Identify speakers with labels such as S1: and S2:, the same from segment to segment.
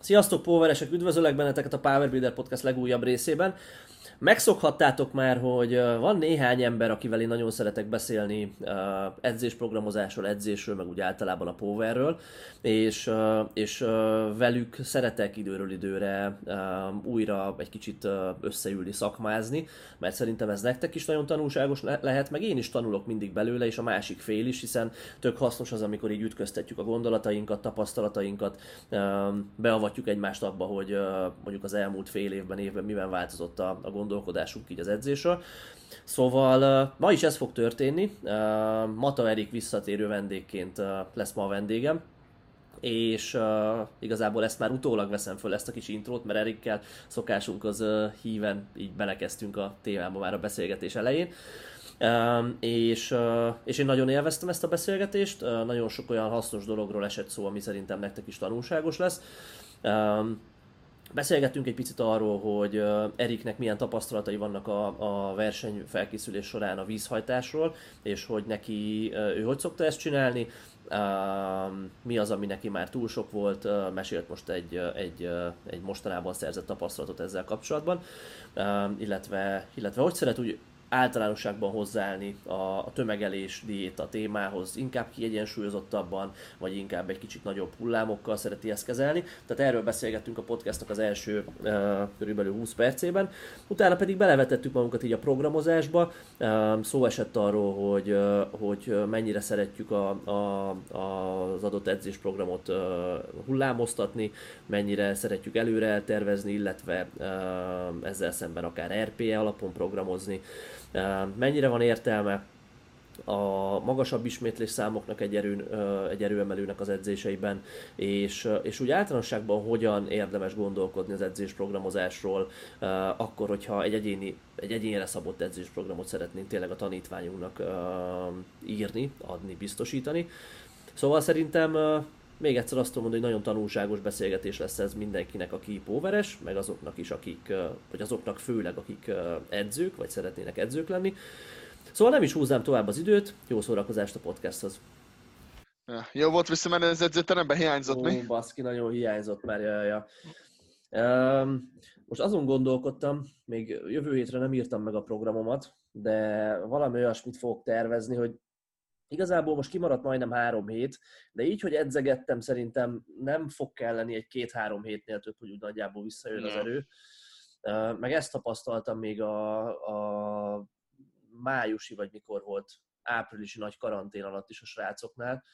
S1: Sziasztok, Poweresek! Üdvözöllek benneteket a Power Builder Podcast legújabb részében. Megszokhattátok már, hogy van néhány ember, akivel én nagyon szeretek beszélni edzésprogramozásról, edzésről, meg úgy általában a Powerről, és, és velük szeretek időről időre újra egy kicsit összeülni, szakmázni, mert szerintem ez nektek is nagyon tanulságos lehet, meg én is tanulok mindig belőle, és a másik fél is, hiszen tök hasznos az, amikor így ütköztetjük a gondolatainkat, tapasztalatainkat, beavatjuk egymást abba, hogy mondjuk az elmúlt fél évben, évben miben változott a, a gondolat gondolkodásunk így az edzésről. Szóval ma is ez fog történni. Mata Erik visszatérő vendégként lesz ma a vendégem és uh, igazából ezt már utólag veszem föl ezt a kis intrót, mert Erikkel szokásunkhoz uh, híven így belekezdtünk a témába már a beszélgetés elején. Um, és, uh, és én nagyon élveztem ezt a beszélgetést, uh, nagyon sok olyan hasznos dologról esett szó, ami szerintem nektek is tanulságos lesz. Um, Beszélgettünk egy picit arról, hogy Eriknek milyen tapasztalatai vannak a, a verseny felkészülés során a vízhajtásról, és hogy neki ő hogy szokta ezt csinálni, mi az, ami neki már túl sok volt, mesélt most egy, egy, egy mostanában szerzett tapasztalatot ezzel kapcsolatban, illetve, illetve hogy szeret úgy általánosságban hozzáállni a, a tömegelés diéta témához, inkább kiegyensúlyozottabban, vagy inkább egy kicsit nagyobb hullámokkal szereti ezt kezelni. Tehát erről beszélgettünk a podcastnak az első körülbelül 20 percében. Utána pedig belevetettük magunkat így a programozásba. Szó esett arról, hogy, hogy mennyire szeretjük a, a, az adott edzésprogramot uh, hullámoztatni, mennyire szeretjük előre eltervezni, illetve ezzel szemben akár RPE alapon programozni mennyire van értelme a magasabb ismétlés számoknak egy, erő, egy erőemelőnek az edzéseiben, és, és úgy általánosságban hogyan érdemes gondolkodni az edzésprogramozásról, akkor, hogyha egy, egyéni, egy egyénre szabott edzésprogramot szeretnénk tényleg a tanítványunknak írni, adni, biztosítani. Szóval szerintem még egyszer azt tudom mondani, hogy nagyon tanulságos beszélgetés lesz ez mindenkinek, aki póveres, meg azoknak is, akik, vagy azoknak főleg, akik edzők, vagy szeretnének edzők lenni. Szóval nem is húznám tovább az időt, jó szórakozást a podcasthoz.
S2: Ja, jó volt visszamenni az edzőterembe, hiányzott Ó, mi?
S1: baszki, nagyon hiányzott már, ja, ja. Um, most azon gondolkodtam, még jövő hétre nem írtam meg a programomat, de valami olyasmit fogok tervezni, hogy Igazából most kimaradt majdnem három hét, de így, hogy edzegettem, szerintem nem fog kelleni egy két-három hétnél több, hogy úgy nagyjából visszajön az erő. Meg ezt tapasztaltam még a, a májusi, vagy mikor volt, áprilisi nagy karantén alatt is a srácoknál,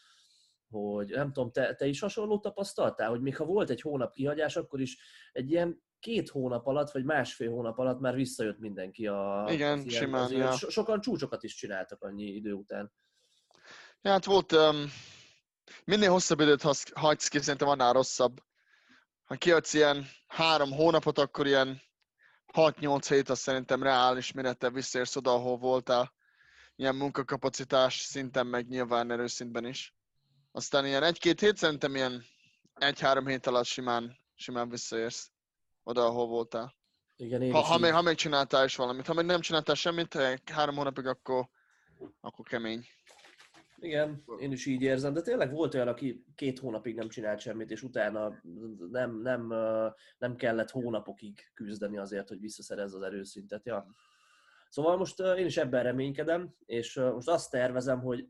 S1: hogy nem tudom, te, te is hasonlót tapasztaltál, hogy még ha volt egy hónap kihagyás, akkor is egy ilyen két hónap alatt, vagy másfél hónap alatt már visszajött mindenki a...
S2: Igen, ilyen, simán, ja.
S1: so, Sokan csúcsokat is csináltak annyi idő után.
S2: Ja, hát volt, um, minél hosszabb időt hagysz ki, szerintem annál rosszabb. Ha kiadsz ilyen három hónapot, akkor ilyen 6-8 hét az szerintem reális, mire te visszaérsz oda, ahol voltál. Ilyen munkakapacitás szinten, meg nyilván erőszintben is. Aztán ilyen egy-két hét szerintem ilyen egy-három hét alatt simán, simán visszaérsz oda, ahol voltál.
S1: Igen, én
S2: ha, ha, még, ha még csináltál is valamit. Ha még nem csináltál semmit, három hónapig, akkor, akkor kemény.
S1: Igen, én is így érzem, de tényleg volt olyan, aki két hónapig nem csinált semmit, és utána nem, nem, nem kellett hónapokig küzdeni azért, hogy visszaszerez az erőszintet. Ja. Szóval most én is ebben reménykedem, és most azt tervezem, hogy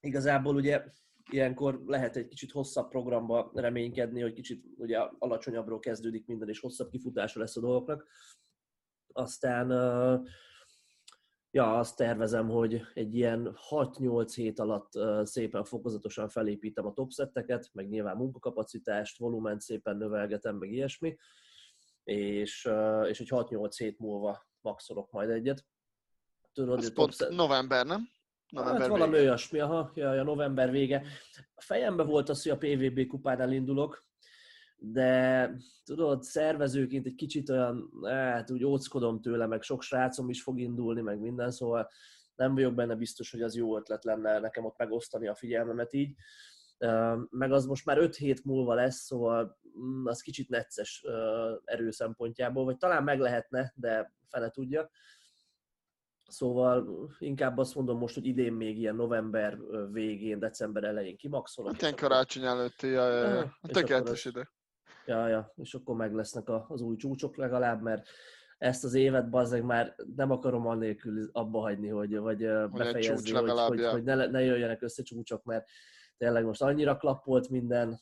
S1: igazából ugye ilyenkor lehet egy kicsit hosszabb programba reménykedni, hogy kicsit ugye alacsonyabbról kezdődik minden, és hosszabb kifutása lesz a dolgoknak. Aztán ja, azt tervezem, hogy egy ilyen 6-8 hét alatt szépen fokozatosan felépítem a topsetteket, meg nyilván munkakapacitást, volument szépen növelgetem, meg ilyesmi, és, és egy 6-8 hét múlva maxolok majd egyet.
S2: Tudod, Ez pont topset... november, nem?
S1: November hát valami olyasmi, aha, ja, ja, november vége. A fejemben volt az, hogy a PVB kupánál indulok, de tudod, szervezőként egy kicsit olyan, hát úgy óckodom tőle, meg sok srácom is fog indulni, meg minden, szóval nem vagyok benne biztos, hogy az jó ötlet lenne nekem ott megosztani a figyelmemet így. Meg az most már 5 hét múlva lesz, szóval mm, az kicsit necces erő szempontjából, vagy talán meg lehetne, de fele tudja. Szóval inkább azt mondom most, hogy idén még ilyen november végén, december elején kimaxolok.
S2: Hát ilyen karácsony előtti, ja, ja, ja. tökéletes ide.
S1: Ja, ja, és akkor meg lesznek az új csúcsok legalább, mert ezt az évet bazzeg már nem akarom annélkül abba hagyni, hogy, vagy hogy befejezni, hogy, hogy, hogy ne, ne jöjjenek össze csúcsok, mert tényleg most annyira klappolt minden,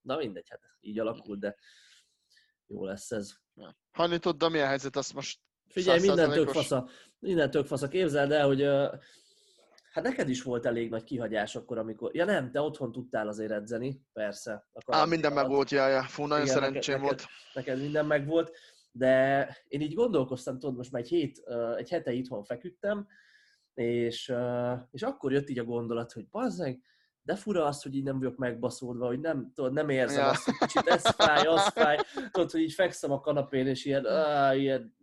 S1: na mindegy, hát így alakult, de jó lesz ez.
S2: Ha tudod, milyen helyzet, azt most
S1: Figyelj, minden tök fasza, minden tök fasza. Képzeld el, hogy hát neked is volt elég nagy kihagyás akkor, amikor... Ja nem, te otthon tudtál azért edzeni, persze.
S2: Á, minden meg volt, jaj, ja. Fú, nagyon szerencsém
S1: neked,
S2: volt.
S1: Neked minden meg volt, de én így gondolkoztam, tudod, most már egy, hét, egy hete itthon feküdtem, és, és akkor jött így a gondolat, hogy bazzeg, de fura az, hogy így nem vagyok megbaszódva, hogy nem, tudod, nem érzem ja. azt, hogy kicsit ez fáj, az fáj, tudod, hogy így fekszem a kanapén, és ilyen, áh, ilyen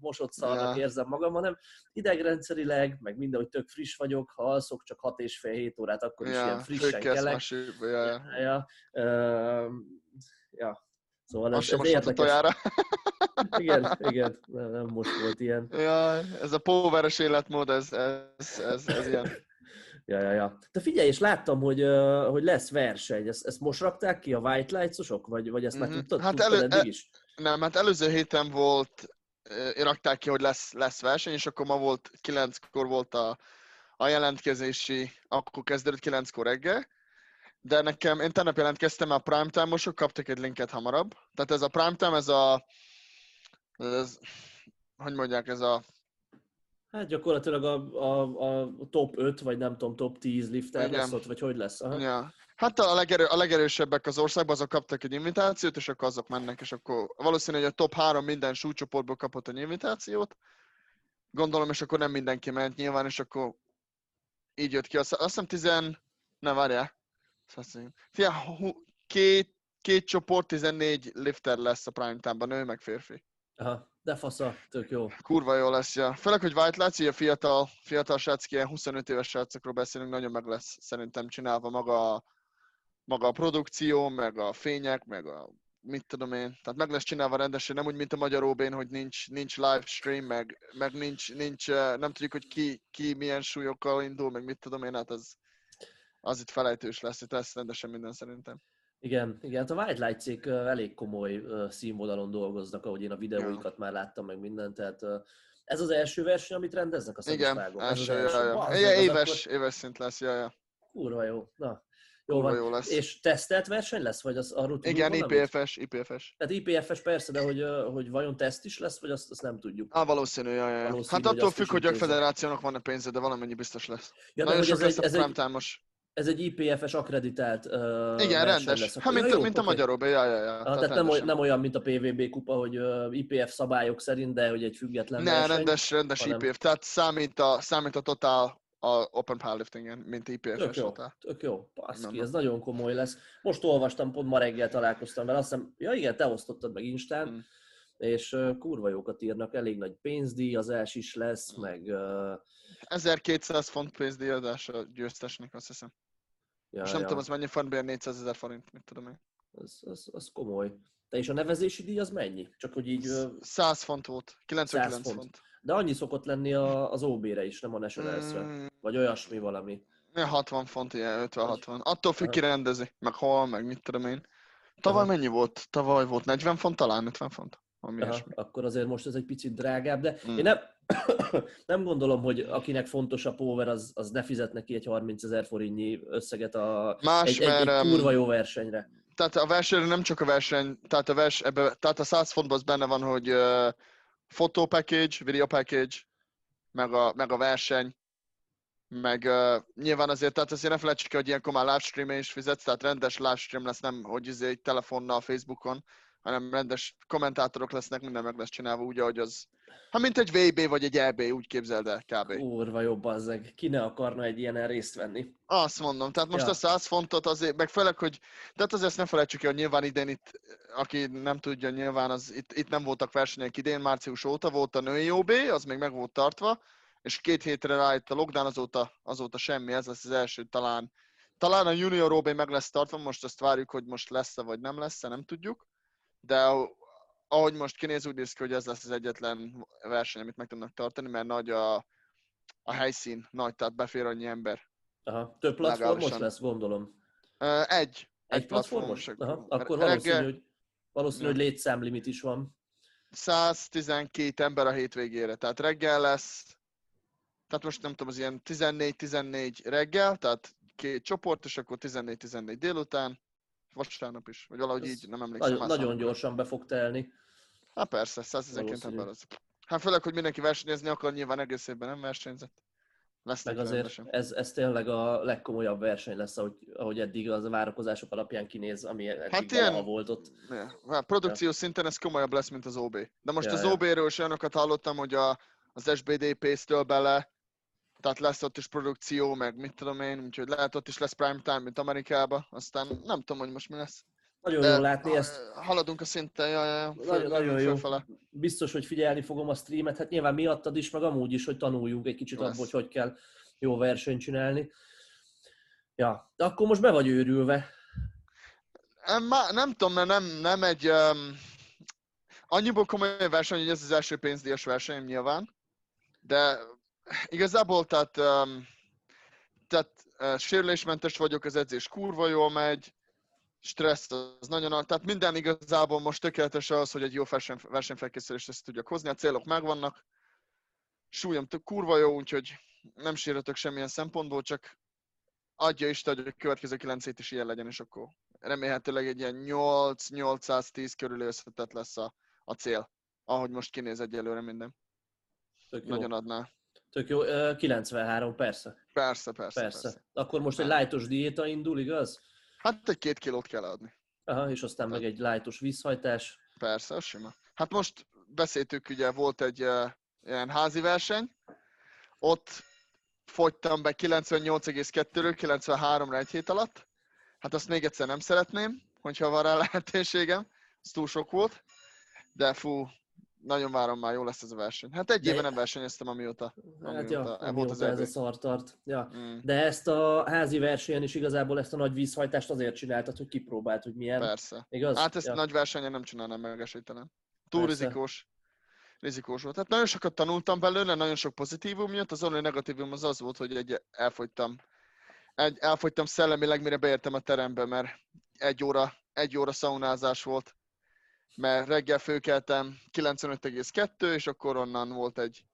S1: mosott szarnak ja. érzem magam, hanem idegrendszerileg, meg minden, hogy tök friss vagyok, ha alszok csak 6 és fél 7 órát, akkor ja, is ilyen frissen kelek. Ja, ja. Ja, uh, ja. Szóval ez, ez érdekes. igen, igen, nem, nem most volt ilyen.
S2: Ja, ez a poweres életmód, ez, ez, ez, ez ilyen.
S1: Ja, ja, ja. De figyelj, és láttam, hogy, uh, hogy lesz verseny. Ezt, ezt most rakták ki a White Lights-osok? Vagy, vagy ezt mm-hmm. már mhm. tudtad,
S2: hát
S1: tudtad elő, eddig is?
S2: Nem, hát előző héten volt, rakták ki, hogy lesz, lesz verseny, és akkor ma volt, kilenckor volt a, a jelentkezési, akkor kezdődött kilenckor reggel, de nekem, én tegnap jelentkeztem, a Primetime-osok kaptak egy linket hamarabb. Tehát ez a Primetime, ez a, ez, hogy mondják, ez a
S1: Hát gyakorlatilag a, a, a top 5, vagy nem tudom, top 10 lifter lesz ott, vagy hogy lesz? Aha.
S2: Ja. Hát a, legerő, a legerősebbek az országban, azok kaptak egy invitációt, és akkor azok mennek, és akkor valószínű, hogy a top 3 minden súlycsoportból kapott egy invitációt. Gondolom, és akkor nem mindenki ment nyilván, és akkor így jött ki. Azt, azt hiszem 10... Nem, várjál. Fia, két, két csoport, 14 lifter lesz a prime time-ban, nő meg férfi.
S1: Aha. De fasza, tök jó.
S2: Kurva jó lesz, ja. Főleg, hogy White látszik, a fiatal, fiatal srác, ilyen 25 éves srácokról beszélünk, nagyon meg lesz szerintem csinálva maga, maga a produkció, meg a fények, meg a mit tudom én, tehát meg lesz csinálva rendesen, nem úgy, mint a magyar OB-n, hogy nincs, nincs livestream, meg, meg nincs, nincs, nem tudjuk, hogy ki, ki milyen súlyokkal indul, meg mit tudom én, hát az, az itt felejtős lesz, itt lesz rendesen minden szerintem.
S1: Igen, igen, hát a White Light cég elég komoly színvonalon dolgoznak, ahogy én a videóikat ja. már láttam, meg mindent, tehát ez az első verseny, amit rendeznek a
S2: Igen, első, ez első. Ja, ja. ja, éves, akkor... éves szint lesz, ja, ja.
S1: Kurva jó, na. Jó, Kurva van. jó lesz. És tesztelt verseny lesz, vagy az arról
S2: Igen, IPFS, IPFS.
S1: Tehát IPFS persze, de hogy, hogy vajon teszt is lesz, vagy azt, azt nem tudjuk.
S2: Á, valószínű, ja, ja. Valószínű, hát attól függ, hogy a federációnak van a pénze, de valamennyi biztos lesz. Ja, Nagyon sok ez lesz egy, a prime
S1: ez egy IPFS akreditált uh,
S2: Igen, rendes. Lesz. Hát, mint, jó, mint a magyarok, ja, ja, ja.
S1: Ah, tehát, tehát nem, olyan, nem olyan, mint a PVB kupa, hogy uh, IPF szabályok szerint, de hogy egy független
S2: Ne, verseny, rendes, rendes hanem... IPF. Tehát számít a, számít a totál a Open Powerliftingen, mint IPF-es
S1: tök jó, tök jó, baszki, ez nagyon komoly lesz. Most olvastam, pont ma reggel találkoztam vele, azt hiszem, ja igen, te osztottad meg Instán, hmm. és uh, kurva jókat írnak, elég nagy pénzdíjazás is lesz, hmm. meg... Uh,
S2: 1200 font pénzdíjazás a győztesnek, azt hiszem. Ja, és nem ja. tudom, az mennyi fantbér, 400 ezer forint, mit tudom én.
S1: Az, az, az komoly. De és a nevezési díj az mennyi? Csak hogy így...
S2: 100 font volt, 99 100 font. font.
S1: De annyi szokott lenni a, az OB-re is, nem a Nationals-re. Mm. Vagy olyasmi valami.
S2: 60 font, ilyen 50-60. Attól függ, ki rendezi, meg hol, meg mit tudom én. Tavaly Aha. mennyi volt? Tavaly volt 40 font, talán 50 font.
S1: Ami Aha, akkor azért most ez egy picit drágább, de mm. én nem, nem gondolom, hogy akinek fontos a power, az, az ne fizet neki egy 30 ezer forintnyi összeget a, Más, egy, mert, egy, egy kurva jó versenyre.
S2: Tehát a versenyre nem csak a verseny, tehát a, vers, ebbe, tehát a 100 fontban az benne van, hogy uh, photo package, video package, meg a, meg a verseny, meg uh, nyilván azért, tehát azért ne felejtsük ki, hogy ilyenkor már livestream is fizetsz, tehát rendes livestream lesz, nem hogy izé egy telefonnal, Facebookon, hanem rendes kommentátorok lesznek, minden meg lesz csinálva úgy, ahogy az... Hát mint egy VB vagy egy EB, úgy képzeld el kb.
S1: Úrva jobb azzeg. Ki ne akarna egy ilyen részt venni?
S2: Azt mondom, tehát most ja. a 100 fontot azért, meg főleg, hogy, tehát azért ezt ne felejtsük ki, hogy nyilván idén itt, aki nem tudja, nyilván az, itt, itt nem voltak versenyek idén, március óta volt a női OB, az még meg volt tartva, és két hétre rájött a lockdown, azóta, azóta semmi, ez lesz az első talán. Talán a junior OB meg lesz tartva, most azt várjuk, hogy most lesz-e vagy nem lesz-e, nem tudjuk de ahogy most kinéz, úgy néz ki, hogy ez lesz az egyetlen verseny, amit meg tudnak tartani, mert nagy a, a helyszín, nagy, tehát befér annyi ember.
S1: Aha. Több platformos lesz, gondolom.
S2: Ö, Egy.
S1: Egy platformos?
S2: platformos.
S1: Aha. Akkor
S2: Reggel-
S1: valószínű, hogy, valószínű, hogy létszámlimit is van.
S2: 112 ember a hétvégére, tehát reggel lesz, tehát most nem tudom, az ilyen 14-14 reggel, tehát két csoport, és akkor 14-14 délután, vasárnap is, vagy valahogy
S1: Ez
S2: így, nem emlékszem.
S1: Nagyon, nagyon gyorsan be fog telni.
S2: Hát persze, 112
S1: Valószínű.
S2: ember az. Hát főleg, hogy mindenki versenyezni akar, nyilván egész évben nem versenyzett. Lesznek
S1: Meg azért ez, ez tényleg a legkomolyabb verseny lesz, ahogy, ahogy eddig az a várakozások alapján kinéz, ami eddig
S2: Hát ilyen-
S1: volt ott.
S2: Ja, hát produkció szinten ez komolyabb lesz, mint az OB. De most
S1: Ja,
S2: az
S1: ja.
S2: OB-ről is olyanokat hallottam, hogy a, az SBDP-től bele, tehát lesz ott is produkció, meg mit tudom én, úgyhogy lehet ott is lesz prime time, mint Amerikában. Aztán nem tudom, hogy most mi lesz.
S1: Nagyon
S2: De
S1: jó látni ezt.
S2: ha- Haladunk a szinten, ja, ja, föl,
S1: Nagyon, nagyon jó.
S2: Fölfele.
S1: Biztos, hogy figyelni fogom a streamet. Hát nyilván miattad is, meg amúgy is, hogy tanuljunk egy kicsit abból, hogy hogy kell jó versenyt csinálni. Ja, de akkor most be vagy őrülve.
S2: Nem, nem tudom, mert nem, nem egy... Um, annyiból komoly verseny, hogy ez az első pénzdíjas verseny nyilván, de igazából tehát, um, tehát uh, sérülésmentes vagyok, az edzés kurva jól megy, stressz az nagyon, tehát minden igazából most tökéletes az, hogy egy jó verseny, versenyfelkészülést ezt tudjak hozni, a célok megvannak, súlyom kurva jó, úgyhogy nem sérülök semmilyen szempontból, csak adja Isten, hogy a következő 9 hét is ilyen legyen, és akkor remélhetőleg egy ilyen 8-810 körül összetett lesz a, a cél, ahogy most kinéz egyelőre minden.
S1: Tök jó.
S2: Nagyon adná.
S1: Tök jó. Ö, 93, persze.
S2: Persze, persze,
S1: Persze.
S2: persze.
S1: Akkor most egy lightos diéta indul, igaz?
S2: Hát egy két kilót kell adni.
S1: Aha, és aztán meg egy lightos vízhajtás.
S2: Persze, az sima. Hát most beszéltük, ugye volt egy uh, ilyen házi verseny, ott fogytam be 98,2-ről 93-ra egy hét alatt. Hát azt még egyszer nem szeretném, hogyha van rá lehetőségem. Ez túl sok volt. De fú, nagyon várom már, jó lesz ez a verseny. Hát egy
S1: De-
S2: éve nem versenyeztem, amióta.
S1: Hát
S2: Amióta-
S1: ja,
S2: volt az
S1: ez a szar tart. Ja.
S2: Mm,
S1: De ezt a házi versenyen is igazából ezt a nagy vízhajtást azért csináltad, hogy kipróbált, hogy milyen.
S2: persze.
S1: Igaz?
S2: Hát ezt
S1: ja.
S2: nagy versenyen nem csinálnám meg esélytelen. Túl
S1: Persze.
S2: rizikós. Rizikós volt. Hát nagyon sokat tanultam belőle, nagyon sok pozitívum jött, az only negatívum az az volt, hogy egy elfogytam. Egy, elfogytam szellemileg, mire beértem a terembe, mert egy óra, egy óra szaunázás volt. Mert reggel főkeltem 95,2, és akkor onnan volt egy,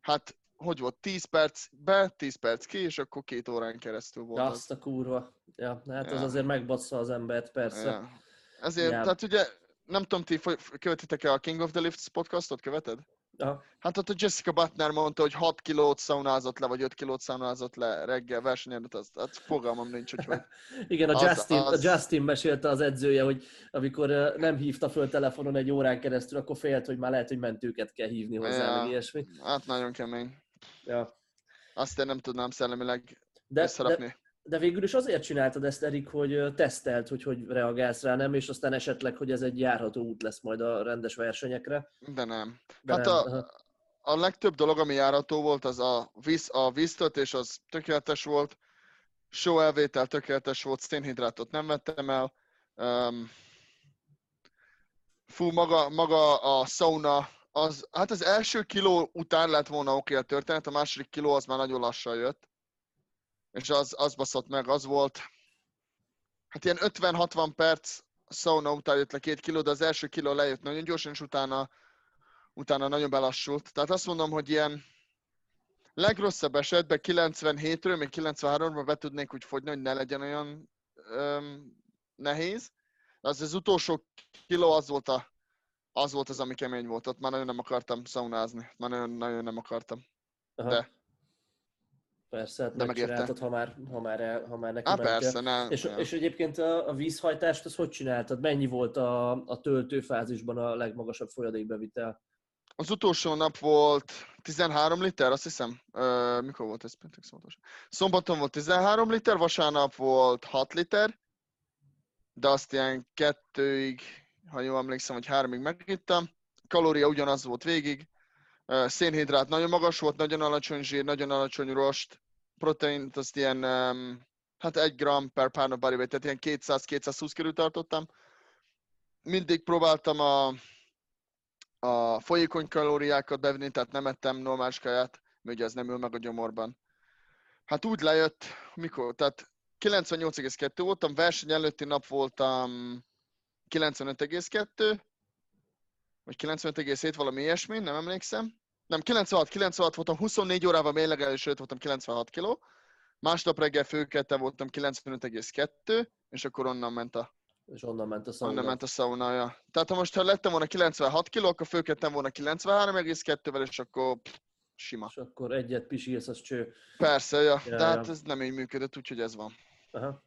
S2: hát hogy volt, 10 perc be, 10 perc ki, és akkor két órán keresztül volt az.
S1: Azt a kurva. Ja, hát
S2: Ja.
S1: azért megbassza az embert, persze.
S2: Ja. Ezért,
S1: Ja.
S2: tehát ugye, nem tudom, ti követitek-e a King of the Lifts podcastot, követed?
S1: Aha.
S2: Hát ott a Jessica Butner mondta, hogy 6 kilót szaunázott le, vagy 5 kilót szaunázott le reggel versenyen, előtt, az, az fogalmam nincs, hogy hogy.
S1: Igen, a
S2: Az-
S1: Justin,
S2: az-
S1: a Justin mesélte az edzője, hogy amikor nem hívta föl telefonon egy órán keresztül, akkor félt, hogy már lehet, hogy mentőket kell hívni hozzá,
S2: Ja.
S1: ilyesmi.
S2: Hát nagyon kemény.
S1: Ja.
S2: Azt én nem tudnám szellemileg
S1: De, de. De végül is azért csináltad ezt, Erik, hogy tesztelt, hogy hogy reagálsz rá, nem? És aztán esetleg, hogy ez egy járható út lesz majd a rendes versenyekre.
S2: De nem.
S1: De
S2: hát
S1: nem.
S2: a, a legtöbb dolog, ami járató volt, az a, víz, a víztöltés, az tökéletes volt. Só elvétel tökéletes volt, szénhidrátot nem vettem el. Um, fú, maga, maga a sauna, az, hát az első kiló után lett volna oké a történet, a második kiló az már nagyon lassan jött. És az, az baszott meg, az volt, hát ilyen 50-60 perc sauna után jött le két kiló, de az első kiló lejött nagyon gyorsan, és utána utána nagyon belassult. Tehát azt mondom, hogy ilyen legrosszabb esetben 97-ről, még 93-ra be tudnék úgy fogyni, hogy ne legyen olyan öm, nehéz. De az, az utolsó kiló az volt, a, az volt az, ami kemény volt. Ott már nagyon nem akartam szaunázni. Már nagyon, nagyon nem akartam.
S1: Aha.
S2: de.
S1: Persze, hát
S2: De
S1: megcsináltad, ha már, ha már, el, ha már neki
S2: Á,
S1: mentél.
S2: persze, ne.
S1: És,
S2: ja.
S1: és egyébként a, a vízhajtást, azt hogy csináltad? Mennyi volt a, a töltőfázisban a legmagasabb folyadékbevitel?
S2: Az utolsó nap volt 13 liter, azt hiszem. Ö, mikor volt ez? Péntek, szombaton. Szombaton volt 13 liter, vasárnap volt 6 liter, de azt ilyen kettőig, ha jól emlékszem, hogy háromig megittam. Kalória ugyanaz volt végig. Szénhidrát nagyon magas volt, nagyon alacsony zsír, nagyon alacsony rost. Proteint azt ilyen, hát egy gram per pound of body tehát ilyen 200-220 körül tartottam. Mindig próbáltam a a folyékony kalóriákat bevenni, tehát nem ettem normális kaját, mert ugye ez nem ül meg a gyomorban. Hát úgy lejött, mikor, tehát 98,2 voltam, verseny előtti nap voltam 95,2, vagy 95,7, valami ilyesmi, nem emlékszem. Nem, 96, 96 voltam, 24 órával mérlegelő, sőt voltam 96 kg. Másnap reggel főkette voltam 95,2, és akkor onnan ment a
S1: és onnan ment a szauna.
S2: Onnan ment a szauna, ja. Tehát ha most ha lettem volna 96 kg, akkor fölkettem volna 93,2-vel, és akkor pff, sima.
S1: És akkor egyet pisírsz, az cső.
S2: Persze, ja. ja de hát ez nem így működött, úgyhogy ez van.
S1: Aha.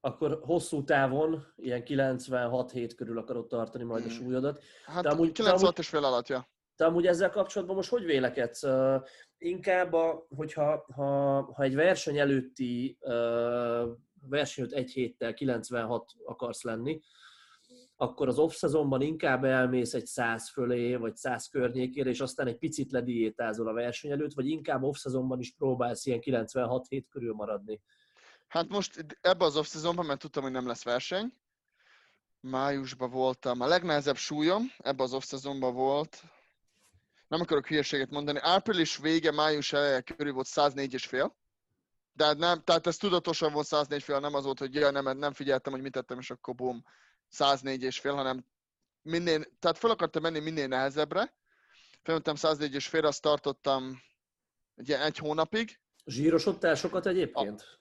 S1: Akkor hosszú távon, ilyen 96 hét körül akarod tartani majd a hmm. súlyodat.
S2: Hát te amúgy, 96 és fél alatt, ja.
S1: Te amúgy ezzel kapcsolatban most hogy vélekedsz? Inkább, a, hogyha ha, ha egy verseny előtti verseny egy héttel 96 akarsz lenni, akkor az off-szezonban inkább elmész egy 100 fölé, vagy 100 környékére, és aztán egy picit lediétázol a verseny előtt, vagy inkább off-szezonban is próbálsz ilyen 96 hét körül maradni?
S2: Hát most ebbe az off-szezonban, mert tudtam, hogy nem lesz verseny, májusban voltam, a legnehezebb súlyom ebbe az off-szezonban volt, nem akarok hülyeséget mondani, április vége, május eleje körül volt 104 és fél, de nem, tehát ez tudatosan volt 104 fél, nem az volt, hogy ja, nem, nem figyeltem, hogy mit tettem, és akkor bum, 104 és fél, hanem minél, tehát fel akartam menni minél nehezebbre. Felmentem 104 és fél, azt tartottam ugye egy hónapig.
S1: Zsírosodtál sokat egyébként? A...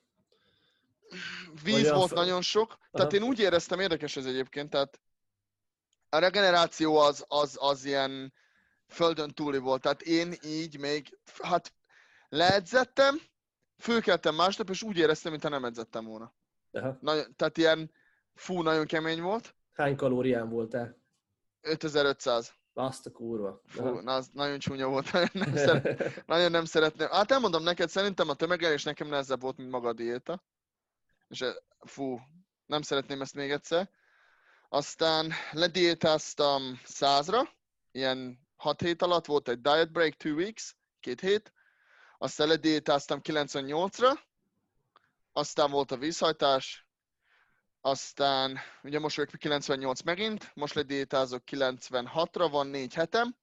S2: Víz volt fel... nagyon sok. Aha. Tehát én úgy éreztem, érdekes ez egyébként, tehát a regeneráció az, az, az ilyen földön túli volt. Tehát én így még, hát leedzettem, fölkeltem másnap, és úgy éreztem, mintha nem edzettem volna. Aha. Nagy, tehát ilyen, fú, nagyon kemény volt.
S1: Hány kalórián voltál?
S2: 5500.
S1: Azt a kurva.
S2: Fú, na, az nagyon csúnya volt, nagyon nem, szeret, nagyon nem szeretném. Hát elmondom neked, szerintem a tömegelés nekem nehezebb volt, mint maga a diéta. És eh, fú, nem szeretném ezt még egyszer. Aztán lediétáztam százra, ilyen 6 hét alatt volt egy diet break, 2 weeks, két hét, aztán lediétáztam 98-ra, aztán volt a vízhajtás, aztán ugye most vagyok 98 megint, most lediétázok 96-ra, van négy hetem,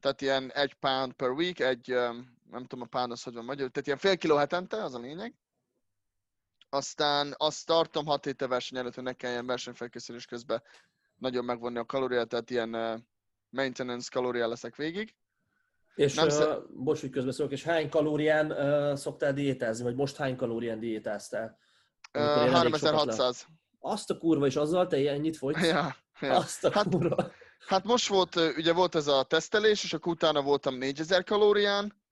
S2: tehát ilyen egy pound per week, egy, nem tudom a pound az hogy van magyar, tehát ilyen fél kiló hetente, az a lényeg. Aztán azt tartom 6 héte verseny előtt, hogy ne kelljen versenyfelkészülés közben nagyon megvonni a kalóriát, tehát ilyen maintenance kalóriá leszek végig.
S1: És nem uh, szer... bocs, hogy közbeszólok, és hány kalórián uh, szoktál diétázni, vagy most hány kalórián diétáztál?
S2: Uh, 3600.
S1: Azt a kurva, és azzal te ennyit fogysz?
S2: Ja, ja.
S1: Azt a
S2: hát,
S1: kurva.
S2: Hát most volt, ugye volt ez a tesztelés, és akkor utána voltam 4000 kalórián.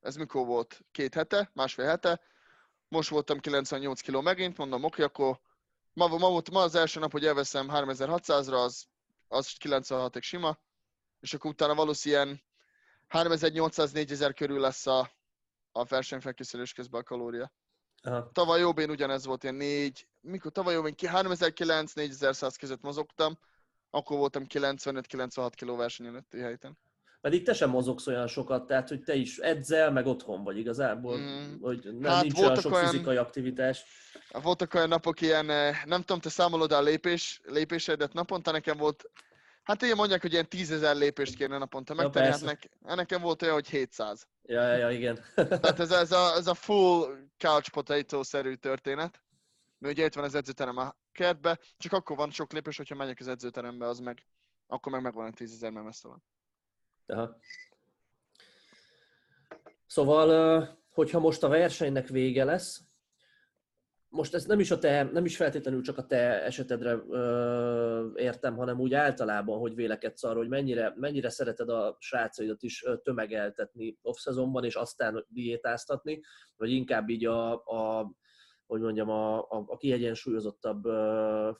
S2: Ez mikor volt? Két hete, másfél hete. Most voltam 98 kg megint, mondom, oké, akkor ma, ma, volt, ma az első nap, hogy elveszem 3600-ra, az, az 96-ig sima és akkor utána valószínűleg 3800-4000 körül lesz a, a versenyfelkészülés közben a kalória. Aha. Tavaly jobbén ugyanez volt, ilyen 4, mikor tavaly jobbén 3900-4100 között mozogtam, akkor voltam 95-96 kg verseny előtti helyten.
S1: Pedig te sem mozogsz olyan sokat, tehát hogy te is edzel, meg otthon vagy igazából, mm. hogy nem hát nincs olyan sok olyan, fizikai aktivitás.
S2: Voltak olyan napok ilyen, eh, nem tudom, te számolod a lépés, lépéseidet naponta, nekem volt Hát ilyen mondják, hogy ilyen tízezer lépést kéne naponta megtenni, ja, hát nek, nekem volt olyan, hogy 700.
S1: Ja, ja, ja igen.
S2: Tehát ez, ez, a, ez a full couch potato-szerű történet. Mert ugye itt van az edzőterem a kertbe, csak akkor van sok lépés, hogyha megyek az edzőterembe, az meg, akkor meg megvan a tízezer, mert messze van.
S1: Aha. Szóval, hogyha most a versenynek vége lesz, most ez nem is, a te, nem is feltétlenül csak a te esetedre ö, értem, hanem úgy általában, hogy vélekedsz arról, hogy mennyire, mennyire szereted a srácaidat is tömegeltetni off-szezonban, és aztán diétáztatni, vagy inkább így a, a hogy mondjam, a, a, a kiegyensúlyozottabb ö,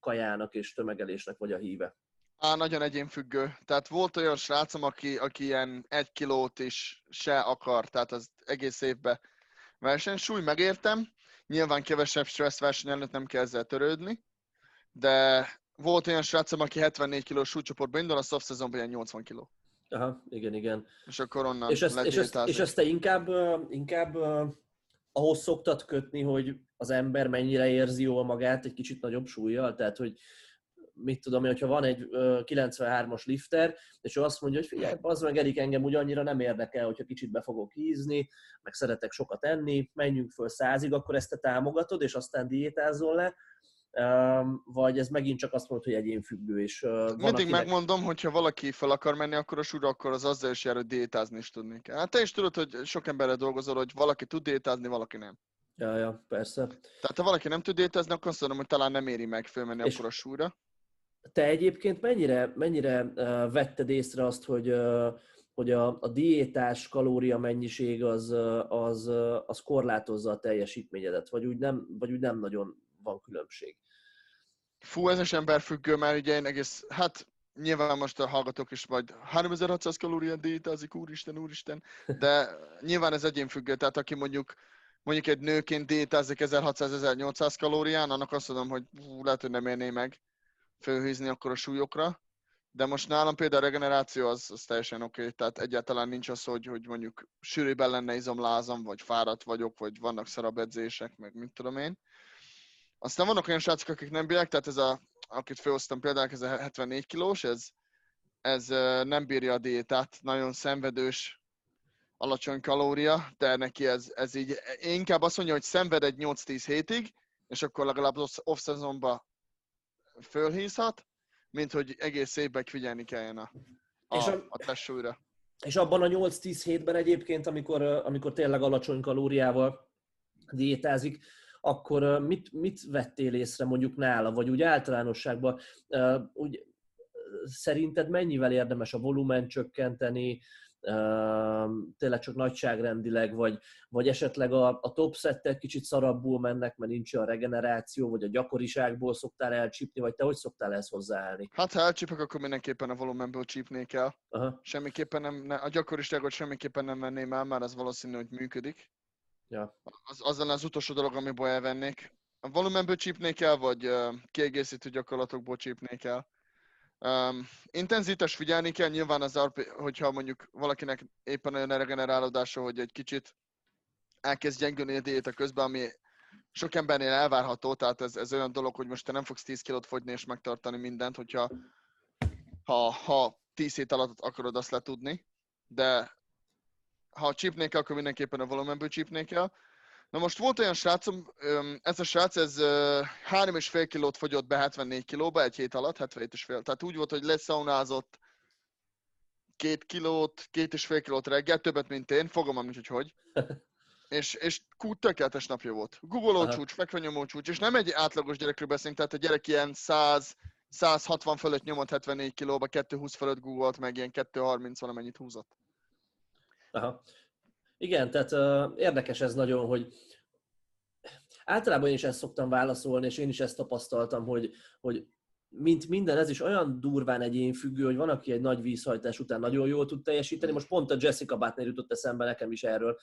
S1: kajának és tömegelésnek vagy a híve?
S2: Á, nagyon egyénfüggő. Tehát volt olyan srácom, aki, aki ilyen egy kilót is se akar, tehát az egész évben versenysúly, megértem, Nyilván kevesebb stressz verseny előtt nem kell ezzel törődni, de volt olyan srácom, aki 74 kilós súlycsoportban indul, a soft szezonban ilyen 80 kiló.
S1: Aha, igen, igen.
S2: És akkor onnan
S1: és ezt, és ezt, és ezt te inkább, inkább ahhoz szoktad kötni, hogy az ember mennyire érzi jól magát egy kicsit nagyobb súlyjal? Tehát, hogy mit tudom én, hogyha van egy 93-as lifter, és ő azt mondja, hogy figyelj, az meg Erik engem úgy annyira nem érdekel, hogyha kicsit be fogok hízni, meg szeretek sokat enni, menjünk föl százig, akkor ezt te támogatod, és aztán diétázol le, vagy ez megint csak azt mondod, hogy egyénfüggő. És, van
S2: Mindig akinek... megmondom, hogy ha valaki fel akar menni, akkor a súra, akkor az azzal is jár, hogy diétázni is tudni kell. Hát te is tudod, hogy sok emberre dolgozol, hogy valaki tud diétázni, valaki nem.
S1: Ja, ja, persze.
S2: Tehát ha valaki nem tud diétázni, akkor azt mondom, hogy talán nem éri meg fölmenni és akkor a súra.
S1: Te egyébként mennyire, mennyire vetted észre azt, hogy hogy a, a diétás kalória mennyiség az, az, az korlátozza a teljesítményedet, vagy úgy nem, vagy úgy nem nagyon van különbség.
S2: Fú, ez ember függő, mert ugye én egész, hát nyilván most a hallgatók is majd 3600 kalóriát diétázik, úristen, úristen, de nyilván ez függő, tehát aki mondjuk mondjuk egy nőként diétázik 1600-1800 kalórián, annak azt mondom, hogy hú, lehet, hogy nem érné meg fölhízni akkor a súlyokra, de most nálam például a regeneráció az, az teljesen oké, okay. tehát egyáltalán nincs az, hogy, hogy mondjuk sűrűben lenne izomlázam, vagy fáradt vagyok, vagy vannak szarabb edzések, meg mit tudom én. Aztán vannak olyan srácok, akik nem bírják, tehát ez a, akit felhoztam például, ez a 74 kilós, ez, ez nem bírja a diétát, nagyon szenvedős, alacsony kalória, de neki ez, ez így, inkább azt mondja, hogy szenved egy 8-10 hétig, és akkor legalább off-szezonban fölhízhat, mint hogy egész évben figyelni kelljen a, a, és a, a testsúlyra.
S1: És abban a 8-10 hétben egyébként, amikor, amikor tényleg alacsony kalóriával diétázik, akkor mit, mit vettél észre mondjuk nála, vagy úgy általánosságban, úgy szerinted mennyivel érdemes a volumen csökkenteni, tényleg csak nagyságrendileg, vagy, vagy esetleg a, a top szettek kicsit szarabbul mennek, mert nincs olyan regeneráció, vagy a gyakoriságból szoktál elcsípni, vagy te hogy szoktál ezt hozzáállni?
S2: Hát ha elcsípek, akkor mindenképpen a volumenből csípnék el. Aha. Semmiképpen nem, a gyakoriságot semmiképpen nem venném el, mert az valószínű, hogy működik. Ja. Az, az lenne az utolsó dolog, amiből elvennék. A volumenből csípnék el, vagy uh, kiegészítő gyakorlatokból csípnék el. Um, intenzitás figyelni kell, nyilván az RP, hogyha mondjuk valakinek éppen olyan regenerálódása, hogy egy kicsit elkezd gyengülni a diéta közben, ami sok embernél elvárható, tehát ez, ez olyan dolog, hogy most te nem fogsz 10 kilót fogyni és megtartani mindent, hogyha ha, ha 10 hét alatt akarod azt letudni, de ha csípnék kell, akkor mindenképpen a volumenből csípnék el. Na most volt olyan srácom, ez a srác, ez 3,5 kilót fogyott be 74 kilóba egy hét alatt, 77,5. Tehát úgy volt, hogy leszaunázott két kilót, két és fél kilót reggel, többet, mint én, fogalmam nincs, hogy hogy. és, és kút tökéletes napja volt. Googoló csúcs, fekvenyomó csúcs, és nem egy átlagos gyerekről beszélünk, tehát a gyerek ilyen 100, 160 fölött nyomott 74 kilóba, 220 fölött googolt, meg ilyen 230 valamennyit húzott.
S1: Aha. Igen, tehát uh, érdekes ez nagyon, hogy általában én is ezt szoktam válaszolni, és én is ezt tapasztaltam, hogy, hogy mint minden, ez is olyan durván egyénfüggő, hogy van, aki egy nagy vízhajtás után nagyon jól tud teljesíteni. Most pont a Jessica Butner jutott eszembe nekem is erről,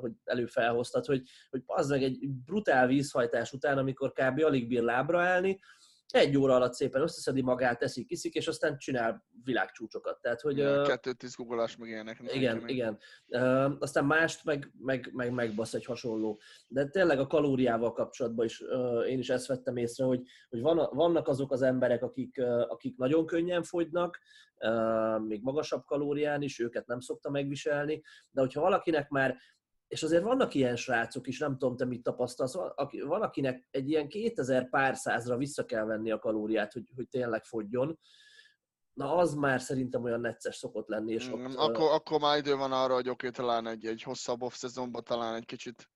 S1: hogy előfelhoztad, hogy, hogy az meg egy brutál vízhajtás után, amikor kb. alig bír lábra állni, egy óra alatt szépen összeszedi magát, eszik, kiszik, és aztán csinál világcsúcsokat. Tehát, hogy,
S2: kettő tíz googolás meg ilyenek.
S1: Igen, meg. igen. Uh, aztán mást meg, meg, meg megbasz egy hasonló. De tényleg a kalóriával kapcsolatban is uh, én is ezt vettem észre, hogy, hogy van, vannak azok az emberek, akik, uh, akik nagyon könnyen fogynak, uh, még magasabb kalórián is, őket nem szokta megviselni, de hogyha valakinek már és azért vannak ilyen srácok is, nem tudom, te mit tapasztalsz, van, akinek egy ilyen 2000 pár százra vissza kell venni a kalóriát, hogy, hogy tényleg fogjon, na az már szerintem olyan necces szokott lenni. És ott,
S2: akkor, uh... akkor már idő van arra, hogy oké, okay, talán egy, egy hosszabb off-szezonban talán egy kicsit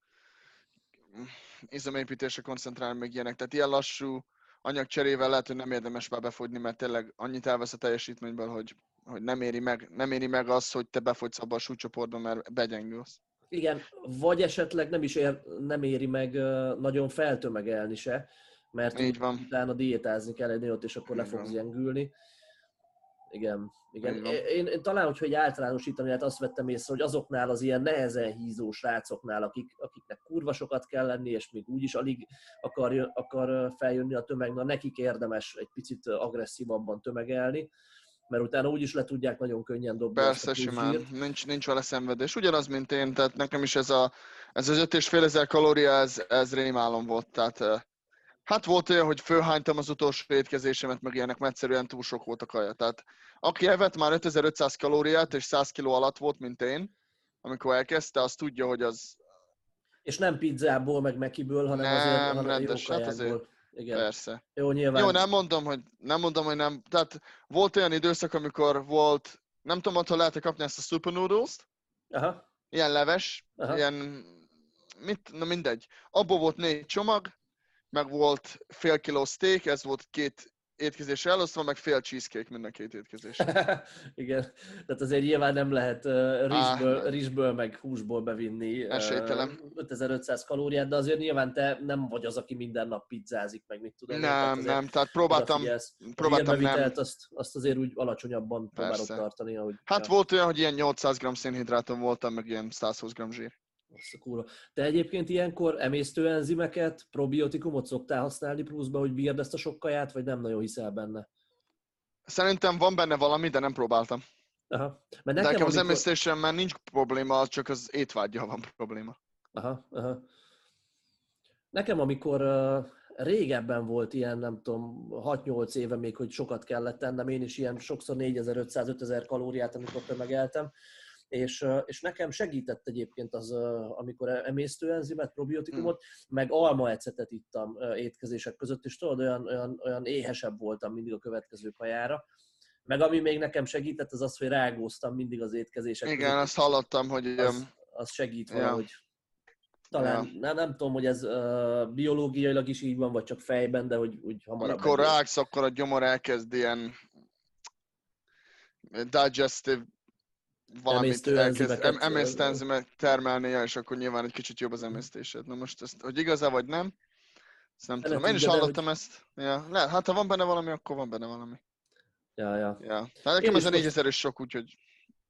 S2: izomépítésre koncentrálni, meg ilyenek. Tehát ilyen lassú anyagcserével lehet, hogy nem érdemes már befogyni, mert tényleg annyit elvesz a teljesítményből, hogy, hogy nem, éri meg, nem éri meg az, hogy te befogysz abba a súlycsoportba, mert begyengülsz.
S1: Igen, vagy esetleg nem is ér, nem éri meg nagyon feltömegelni se, mert Így van. utána diétázni kell egy ott, és akkor Így le fogsz gyengülni. Igen, igen. Én, én, talán, hogyha egy általánosítani, hát azt vettem észre, hogy azoknál az ilyen nehezen hízó srácoknál, akik, akiknek kurva sokat kell lenni, és még úgyis alig akar, akar feljönni a tömeg, na nekik érdemes egy picit agresszívabban tömegelni mert utána úgyis le tudják nagyon könnyen dobni.
S2: Persze, simán. Nincs, nincs vele szenvedés. Ugyanaz, mint én, tehát nekem is ez, a, ez az 5,5 ezer kalória, ez, ez rémálom volt, tehát Hát volt olyan, hogy fölhánytam az utolsó étkezésemet, meg ilyenek, mert egyszerűen túl sok volt a kaja. Tehát aki evett már 5500 kalóriát és 100 kg alatt volt, mint én, amikor elkezdte, az tudja, hogy az...
S1: És nem pizzából, meg mekiből, hanem nem, azért, hanem
S2: rendes, jó hát azért,
S1: Igen.
S2: Persze.
S1: Jó, nyilván.
S2: Jó, nem mondom, hogy nem mondom, hogy nem. Tehát volt olyan időszak, amikor volt, nem tudom, hogy lehet kapni ezt a super noodles-t.
S1: Aha.
S2: Ilyen leves, Aha. ilyen, mit, na mindegy. Abból volt négy csomag, meg volt fél kiló steak, ez volt két étkezésre elosztva, meg fél cheesecake minden két étkezés.
S1: Igen, tehát azért nyilván nem lehet uh, rizsből, ah, rizsből, meg húsból bevinni uh, 5500 kalóriát, de azért nyilván te nem vagy az, aki minden nap pizzázik, meg mit tudom.
S2: Nem, tehát nem, tehát próbáltam, próbáltam nem.
S1: Azt, azt azért úgy alacsonyabban próbálod tartani. Ahogy,
S2: hát ja. volt olyan, hogy ilyen 800 g szénhidrátom voltam, meg ilyen 120 g zsír.
S1: Azt a kúra. Te egyébként ilyenkor emésztőenzimeket, probiotikumot szoktál használni pluszba, hogy bírd ezt a sok kaját, vagy nem nagyon hiszel benne?
S2: Szerintem van benne valami, de nem próbáltam.
S1: Aha.
S2: Mert nekem, de nekem amikor... az emésztésem már nincs probléma, csak az étvágyja van probléma.
S1: Aha, aha. Nekem, amikor uh, régebben volt ilyen, nem tudom, 6-8 éve még, hogy sokat kellett tennem, én is ilyen sokszor 4500-5000 kalóriát, amikor tömegeltem, és, és nekem segített egyébként az, amikor emésztőenzimet, probiotikumot, hmm. meg almaecetet ittam étkezések között, és tudod, olyan, olyan, olyan éhesebb voltam mindig a következő kajára. Meg ami még nekem segített, az az, hogy rágóztam mindig az étkezések
S2: Igen, között. azt hallottam, hogy...
S1: Az, az segít ja. valahogy. Talán, ja. nem, nem tudom, hogy ez uh, biológiailag is így van, vagy csak fejben, de hogy úgy hamarabb...
S2: Amikor rágsz, akkor a gyomor elkezd ilyen digestive valamit elkezd, emésztőenzimet termelnie, és akkor nyilván egy kicsit jobb az emésztésed. Na most ezt, hogy igaz vagy nem, ezt nem tudom. Én is hallottam hogy... ezt. Ja, le, hát ha van benne valami, akkor van benne valami.
S1: Ja, ja.
S2: ja. Hát nekem ez a 4000 most... sok, úgyhogy